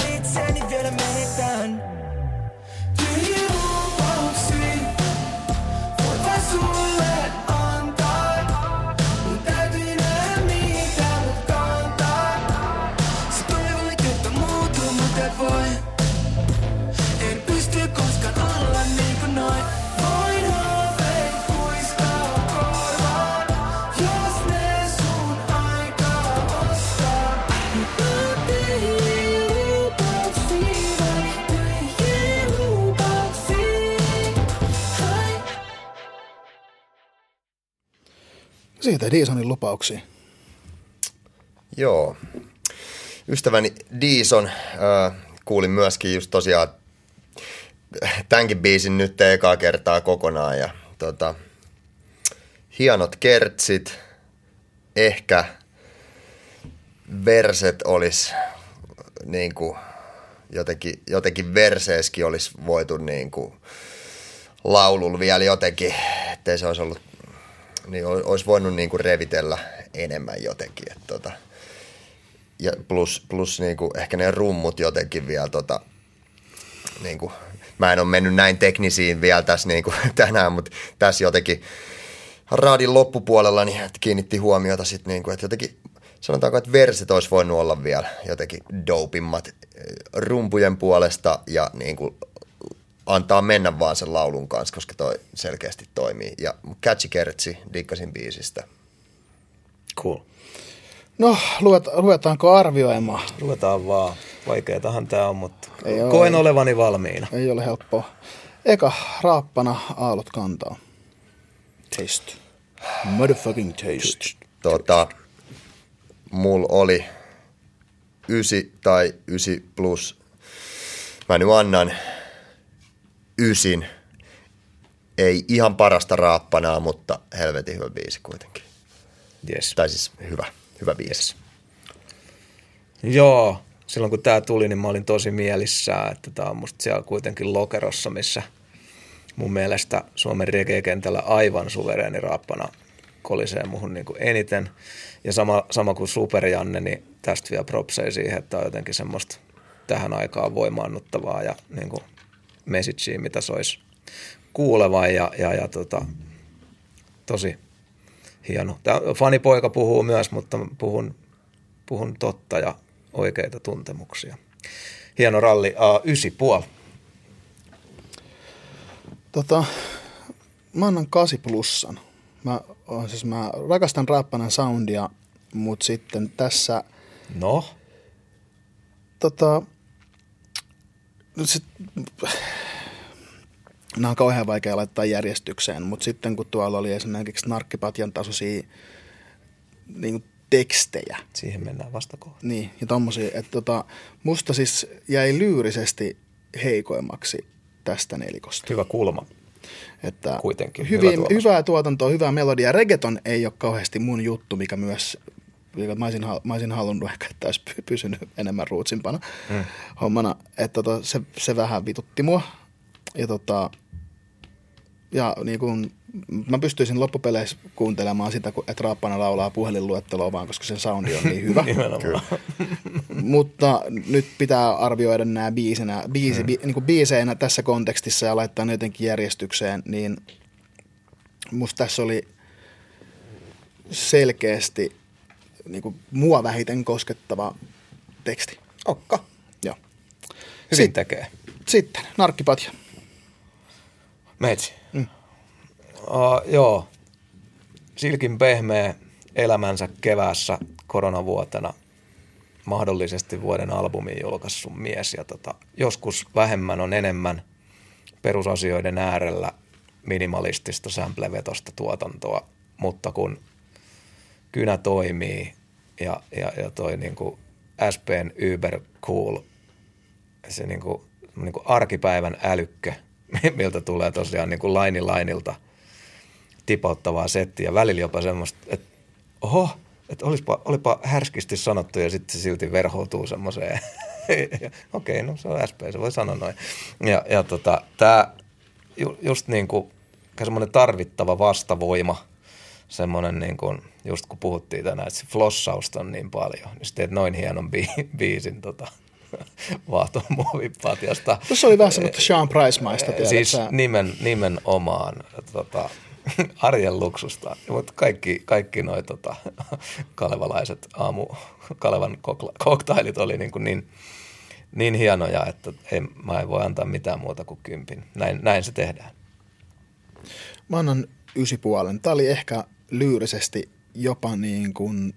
Siitä Deesonin lupauksia. Joo. Ystäväni Deeson äh, kuulin myöskin just tosiaan tämänkin biisin nyt ekaa kertaa kokonaan ja tota, hienot kertsit, ehkä verset olisi niin kuin, jotenkin, jotenkin verseeskin olisi voitu niin kuin, laululla vielä jotenkin, ettei se olisi ollut, niin ol- olisi voinut niin kuin revitellä enemmän jotenkin. Että tota, ja plus, plus niin kuin, ehkä ne rummut jotenkin vielä tota, niin kuin, mä en ole mennyt näin teknisiin vielä tässä niin kuin, tänään, mutta tässä jotenkin raadin loppupuolella niin kiinnitti huomiota sitten niin kuin, että jotenkin sanotaanko, että verset olisi voinut olla vielä jotenkin dopimmat eh, rumpujen puolesta ja niin kuin, antaa mennä vaan sen laulun kanssa, koska toi selkeästi toimii. Ja Catchy Kertsi, dikkasin biisistä. Cool. No, luet, ruvetaanko arvioimaan? Ruvetaan vaan. Vaikeetahan tää on, mutta Ei koen ei. olevani valmiina. Ei ole helppoa. Eka, raappana, aallot kantaa. Taste. Motherfucking taste. Tota, mulla oli 9 tai 9 plus. Mä nyt annan ysin. Ei ihan parasta raappanaa, mutta helvetin hyvä biisi kuitenkin. Yes. Tai siis hyvä, hyvä biisi. Joo, silloin kun tämä tuli, niin mä olin tosi mielissään, että tämä on musta siellä kuitenkin lokerossa, missä mun mielestä Suomen reggae-kentällä aivan suvereeni raappana kolisee muhun niin kuin eniten. Ja sama, sama kuin Super Janne, niin tästä vielä propsei siihen, että on jotenkin semmoista tähän aikaan voimaannuttavaa ja niin kuin messagea, mitä sois kuulevan ja, ja, ja tota, tosi hieno. Tämä fanipoika puhuu myös, mutta puhun, puhun totta ja oikeita tuntemuksia. Hieno ralli, uh, ysi puoli. Tota, mä annan 8 plussan. Mä, siis, mä rakastan rappanan soundia, mutta sitten tässä... No? Tota, sit, nämä on kauhean vaikea laittaa järjestykseen, mutta sitten kun tuolla oli esimerkiksi narkkipatjan tasoisia niin tekstejä. Siihen mennään vasta kohta. Niin, ja tommosia, että tota, musta siis jäi lyyrisesti heikoimmaksi tästä nelikosta. Hyvä kulma. Että Kuitenkin, hyvin, hyvä hyvää tuotantoa, hyvää melodia. Reggaeton ei ole kauheasti mun juttu, mikä myös, mä olisin, mä olisin halunnut ehkä, että olisi py- pysynyt enemmän ruutsimpana Mm. hommana. Että tota, se, se vähän vitutti mua. Ja tota, ja niin kun, mä pystyisin loppupeleissä kuuntelemaan sitä, kun- että Raappana laulaa puhelinluetteloa vaan, koska sen soundi on niin hyvä. Mutta nyt pitää arvioida nämä biisinä, biisi, Mm. bi, niin kuin biiseinä tässä kontekstissa ja laittaa ne jotenkin järjestykseen, niin musta tässä oli selkeästi niin kuin mua vähiten koskettava teksti. Okka. Joo. Hyvin Sit- tekee. Sitten, narkkipatja. Meitsi. Mm. Uh, joo. Silkin pehmeä elämänsä keväässä koronavuotena mahdollisesti vuoden albumin julkaissut mies. Ja tota, joskus vähemmän on enemmän perusasioiden äärellä minimalistista samplevetosta tuotantoa, mutta kun kynä toimii ja, ja, ja toi niinku SPn Uber Cool, se niinku, niinku arkipäivän älykkö miltä tulee tosiaan niin kuin laini lainilta tipauttavaa settiä. Välillä jopa semmoista, että oho, että olipa, olipa härskisti sanottu ja sitten se silti verhoutuu semmoiseen. Okei, no se on SP, se voi sanoa noin. Ja, ja tota, tämä ju, just niin kuin semmoinen tarvittava vastavoima, semmoinen niin kuin, just kun puhuttiin tänään, että se flossausta on niin paljon, niin sitten teet noin hienon bi- biisin tota, vaahtomuovipatjasta. Tuossa oli vähän semmoista Sean Price-maista, tiedät Siis sä? nimen, nimenomaan tota, arjen luksusta. Mutta kaikki, kaikki noi tota, kalevalaiset aamu Kalevan kokla- koktailit oli niin, kuin niin, niin hienoja, että ei, mä en voi antaa mitään muuta kuin kympin. Näin, näin se tehdään. Mä annan ysipuolen. Tämä oli ehkä lyyrisesti jopa niin kuin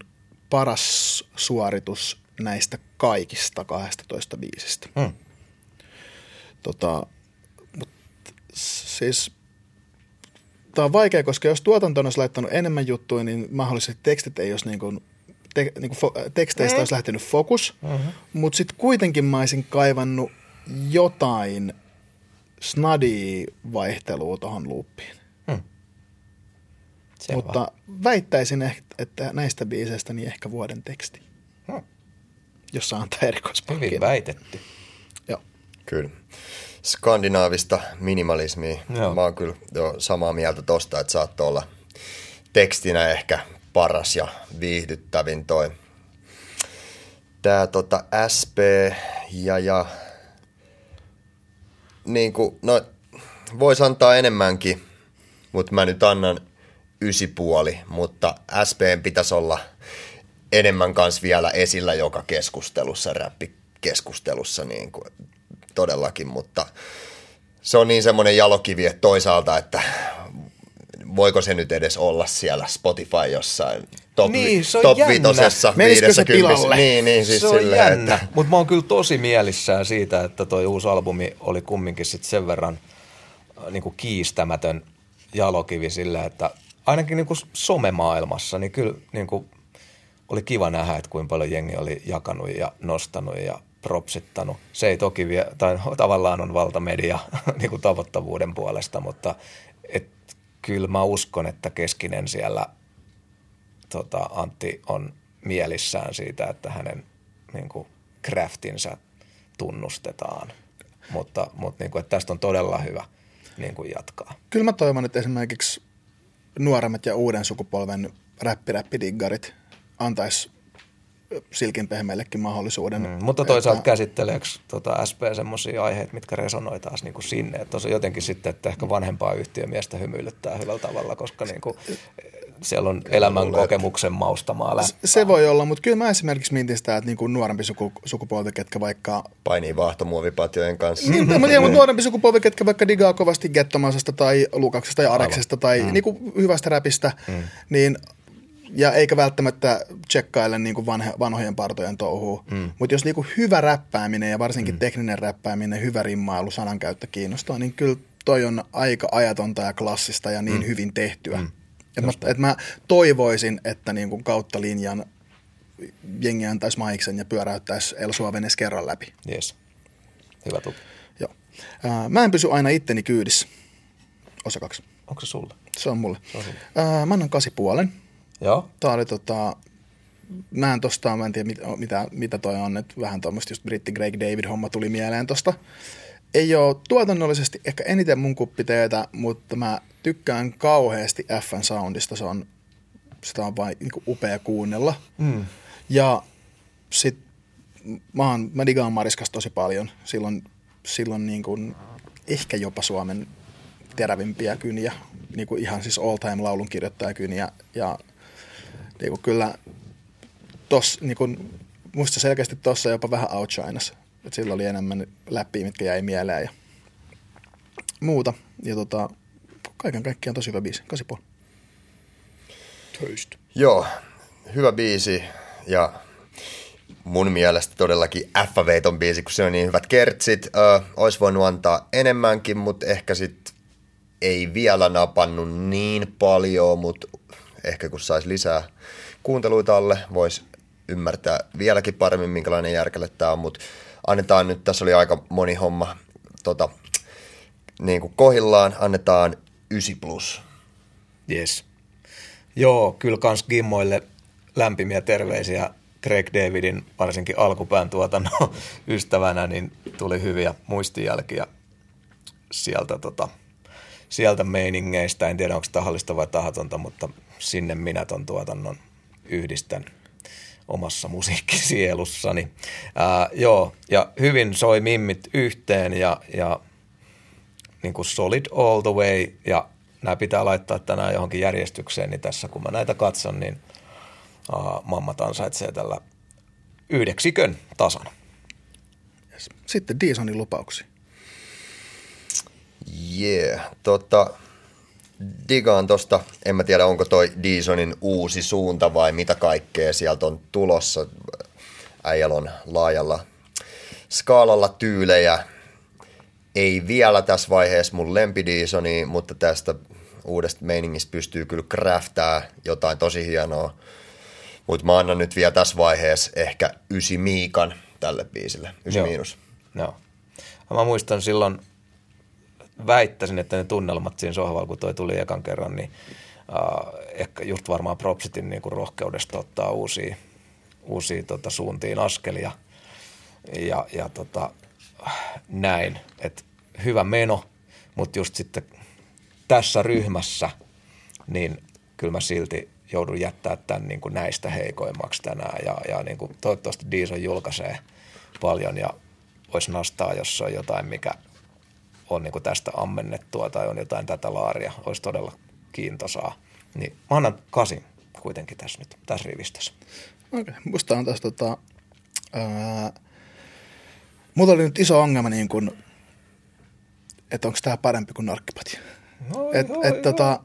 paras suoritus näistä kaikista 12 biisistä. Hmm. Tota, mut, siis tämä on vaikea, koska jos tuotanto olisi laittanut enemmän juttuja, niin mahdollisesti tekstit ei olisi niin kuin, te, niin kuin fo, teksteistä Mm. olisi lähtenyt fokus, Mhm. mutta sitten kuitenkin mä olisin kaivannut jotain snadia vaihtelua tuohon loopiin. Selvä. Mutta väittäisin, että näistä biiseistä niin ehkä vuoden teksti. Hmm. Jos saa antaa erikoispalkinnon. Hyvin väitetty. Joo. Kyllä. Skandinaavista minimalismia. Joo. Mä oon kyllä jo samaa mieltä tosta, että saattoi olla tekstinä ehkä paras ja viihdyttävin toi. Tää tota SP ja ja niin kuin, no vois antaa enemmänkin, mutta mä nyt annan ysipuoli, mutta SPn pitäisi olla enemmän kans vielä esillä joka keskustelussa, räppikeskustelussa niin kuin, todellakin, mutta se on niin semmoinen jalokivi, että toisaalta, että voiko se nyt edes olla siellä Spotify jossain top, Niin, se on top jännä. vitosessa Menisikö se pilalle? Niin, niin siis se on silleen, jännä, että mutta mä oon kyllä tosi mielissään siitä, että toi uusi albumi oli kumminkin sit sen verran niin kuin kiistämätön jalokivi sillä, että ainakin niin kuin somemaailmassa, niin kyllä niin kuin oli kiva nähdä, että kuinka paljon jengi oli jakanut ja nostanut ja propsittanut. Se ei toki vie, tai tavallaan on valtamedia niin kuin tavoittavuuden puolesta, mutta et, kyllä mä uskon, että Keskinen siellä tota, Antti on mielissään siitä, että hänen niin kuin, craftinsa tunnustetaan. Mutta, mutta niin kuin, että tästä on todella hyvä niin kuin jatkaa. Kyllä mä toivon, että esimerkiksi nuoremmat ja uuden sukupolven räppiräppidiggarit antais silkin pehmeillekin mahdollisuuden. Mm, mutta toisaalta että- käsitteleekö tota SP semmoisia aiheita, mitkä resonoi taas niin kuin sinne. Että se on jotenkin sitten, että ehkä vanhempaa yhtiömiestä hymyilyttää hyvällä tavalla, koska niin kuin, siellä on elämän kokemuksen maustamaa läpi. Se voi olla, mutta kyllä mä esimerkiksi mietin sitä, että niinku nuorempi suku, sukupolvi, ketkä vaikka... painii vaahtomuovipatjojen kanssa. Niin, mä tiedän, mutta nuorempi sukupolvi, ketkä vaikka digaa kovasti Gettomasesta tai Lukaksesta ja Areksesta tai Mm. niinku hyvästä räpistä, Mm. niin ja eikä välttämättä tsekkaile niinku vanhe, vanhojen partojen touhua. Mm. Mutta jos niinku hyvä räppääminen ja varsinkin mm. tekninen räppääminen, hyvä rimmailu, sanankäyttö kiinnostaa, niin kyllä toi on aika ajatonta ja klassista ja niin mm. hyvin tehtyä. Mm. Et mä, et mä toivoisin, että niinku kautta linjan jengi antaisi maiksen ja pyöräyttäisi Elsua venes kerran läpi. Yes. Hyvä tuki. Joo. Ää, mä en pysy aina itteni kyydissä. Osa kaksi. Onko se sulle? Se on mulle. Se on. Ää, mä annan kasi puolen. Joo. Tää oli tota, mä en tosta, mä en tiedä mitä, mitä, mitä toi on, että vähän tuommoista just britti Greg David homma tuli mieleen tosta. Ei ole tuotannollisesti ehkä eniten mun kuppiteetä, mutta mä tykkään kauheasti FN Soundista, se on, sitä on vain niin upea kuunnella. Mm. Ja sit mä, oon, mä digaan Mariskasta tosi paljon. Silloin, silloin niin kuin ehkä jopa Suomen terävimpiä kyniä, niin kuin ihan siis all time laulun kirjoittajakyniä. Ja niin kuin kyllä tos, niin kuin, musta selkeästi tossa jopa vähän outshinas. Et silloin oli enemmän läppiä, mitkä jäi mieleen ja muuta. Ja tota, kaiken kaikkiaan tosi hyvä biisi, 8,5. Töistä. Joo, hyvä biisi ja mun mielestä todellakin F-veiton biisi, kun se on niin hyvät kertsit. Ö, ois voinut antaa enemmänkin, mutta ehkä sit ei vielä napannut niin paljon, mutta ehkä kun saisi lisää kuunteluita alle, voisi ymmärtää vieläkin paremmin, minkälainen järkele tämä on, mutta annetaan nyt, tässä oli aika moni homma tota, niin kuin kohillaan annetaan 9 plus. Yes. Joo, kyllä kans Gimmoille lämpimiä terveisiä Greg Davidin varsinkin alkupään tuotannon ystävänä, niin tuli hyviä muistijälkiä sieltä, tota, sieltä meiningeistä. En tiedä, onko tahallista vai tahatonta, mutta sinne minä ton tuotannon yhdistän omassa musiikkisielussani. Ää, joo, ja hyvin soi mimmit yhteen ja, ja niin kuin solid all the way ja nämä pitää laittaa tänään johonkin järjestykseen, niin tässä kun mä näitä katson, niin uh, mammat ansaitsee tällä yhdeksikön tasan. Sitten Disonin lupauksia. Yeah, tota, digaan tosta, en mä tiedä onko toi Disonin uusi suunta vai mitä kaikkea sieltä on tulossa. Äijällä on laajalla skaalalla tyylejä. Ei vielä tässä vaiheessa mun lempidisoni, mutta tästä uudesta meiningistä pystyy kyllä craftaa jotain tosi hienoa. Mutta mä annan nyt vielä tässä vaiheessa ehkä ysi miikan tälle biisille. Ysi Joo. miinus. Joo. Ja Mä muistan silloin, väittäisin, että ne tunnelmat siinä sohvalla, kun toi tuli ekan kerran, niin uh, ehkä just varmaan Propsitin niin kuin rohkeudesta ottaa uusia, uusia tota, suuntiin askelia. Ja, ja tota, näin, että hyvä meno, mutta just sitten tässä ryhmässä, niin kyllä mä silti joudun jättää tämän niin kuin näistä heikoimmaksi tänään. Ja, ja niin kuin toivottavasti Diison julkaisee paljon ja olisi nastaa, jos on jotain, mikä on niin kuin tästä ammennettua tai on jotain tätä laaria, olisi todella kiintosaa. Niin mä annan kasin kuitenkin tässä nyt, tässä rivistössä. Okei, okay. musta on tässä tota, ää, mulla oli nyt iso ongelma niin kuin, että onko tämä parempi kuin narkkipatja. No, et, joo, et, joo. tota,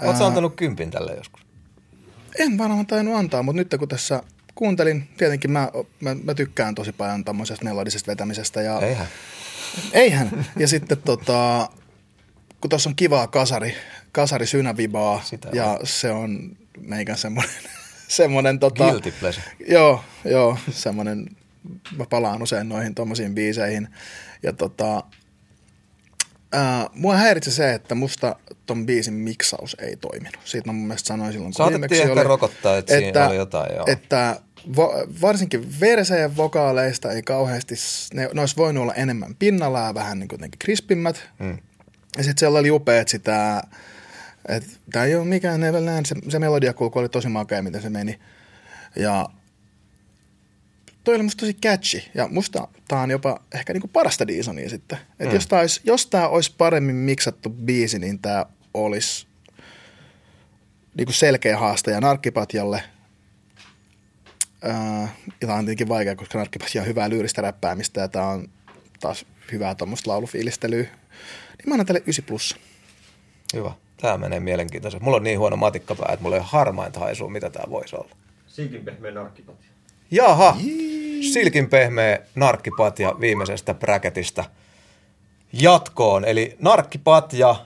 Oletko antanut kympin tälle joskus? En varmaan tainnut antaa, mutta nyt kun tässä kuuntelin, tietenkin mä, mä, mä tykkään tosi paljon tämmöisestä melodisesta vetämisestä. Ja, Eihän. Eihän. Ja sitten tota, kun tuossa on kivaa kasari, kasari synävibaa Sitä ja on. se on meikän semmoinen, semmoinen tota, Guilty pleasure. Joo, joo, semmoinen, mä palaan usein noihin tommosiin biiseihin. Ja tota, ää, mua häiritsi se, että musta ton biisin miksaus ei toiminut. Siitä mä mun mielestä sanoin silloin, kun viimeksi ehkä oli, rokottaa, että siinä oli jotain, joo. Että vo, varsinkin versejä vokaaleista ei kauheasti, ne, ne olisi voinut olla enemmän pinnalla ja vähän niin kuitenkin krispimmät. Hmm. Ja sitten siellä oli upeat sitä, että tämä ei ole mikään Neverland, se, se melodiakulku oli tosi makea, miten se meni. Ja toi oli musta tosi catchy. Ja musta tää on jopa ehkä niinku parasta Deesonia sitten. Et Mm. jos, tää olisi, jos tää olisi paremmin miksattu biisi, niin tää olisi niinku selkeä haaste ja Narkkipatjalle. Ää, ja tää on tietenkin vaikea, koska Narkkipatja on hyvää lyyristä räppäämistä ja tää on taas hyvää tuommoista laulufiilistelyä. Niin mä annan tälle 9 plus. Hyvä. Tämä menee mielenkiintoisesti. Mulla on niin huono matikkapää, että mulla ei ole harmainta haisua, mitä tämä voisi olla. Silkin pehmeä narkkipatja. Jaha, silkin pehmeä narkkipatja viimeisestä bracketista jatkoon. Eli narkkipatja,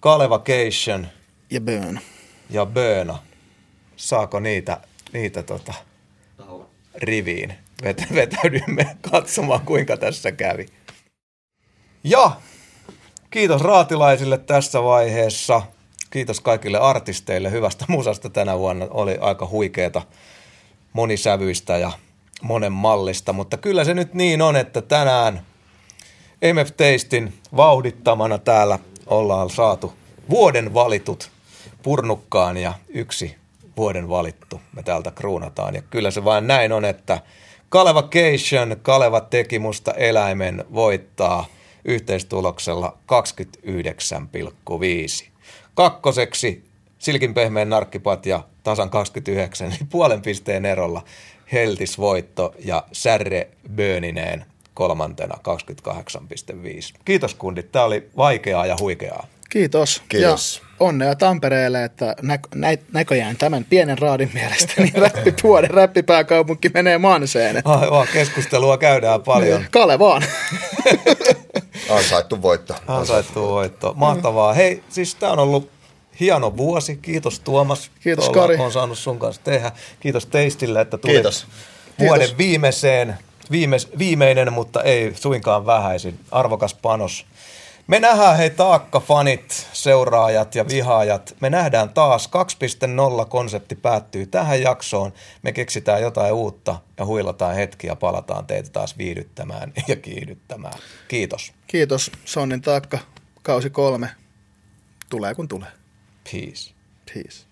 Kalevacation ja Burn. Ja Böna. Saako niitä, niitä tota, riviin? Vet- vetäydymme katsomaan, kuinka tässä kävi. Ja kiitos raatilaisille tässä vaiheessa. Kiitos kaikille artisteille hyvästä musasta tänä vuonna. Oli aika huikeeta monisävyistä ja monen mallista, mutta kyllä se nyt niin on, että tänään MF Tastin vauhdittamana täällä ollaan saatu vuoden valitut purnukkaan ja yksi vuoden valittu me täältä kruunataan. Ja kyllä se vain näin on, että Kalevacation, Kaleva teki musta eläimen voittaa yhteistuloksella 29,5. Kakkoseksi Silkin pehmeän narkkipatja tasan 29, eli puolen pisteen erolla Heltis voitto ja Särre Bönineen kolmantena 28,5. Kiitos kundit, tämä oli vaikeaa ja huikeaa. Kiitos. Kiitos. Ja onnea Tampereelle, että nä- nä- näköjään tämän pienen raadin mielestä niin räppipuolen räppipääkaupunki menee manseen. Aivan, keskustelua käydään paljon. Kale vaan. Ansaittu voitto. Ansaittu voitto. Mahtavaa. Hei, siis tämä on ollut hieno vuosi. Kiitos Tuomas. Kiitos, Tuolla Kari. On saanut sun kanssa tehdä. Kiitos Teistille, että tulit Kiitos. vuoden Kiitos. viimeiseen, viimeis, viimeinen, mutta ei suinkaan vähäisin. Arvokas panos Me nähdään hei taakka fanit, seuraajat ja vihaajat. Me nähdään taas 2.0 konsepti päättyy tähän jaksoon. Me keksitään jotain uutta ja huilataan hetki ja palataan teitä taas viihdyttämään ja kiihdyttämään. Kiitos. Kiitos. Sonnin taakka, kausi kolme. Tulee kun tulee. Peace. Peace.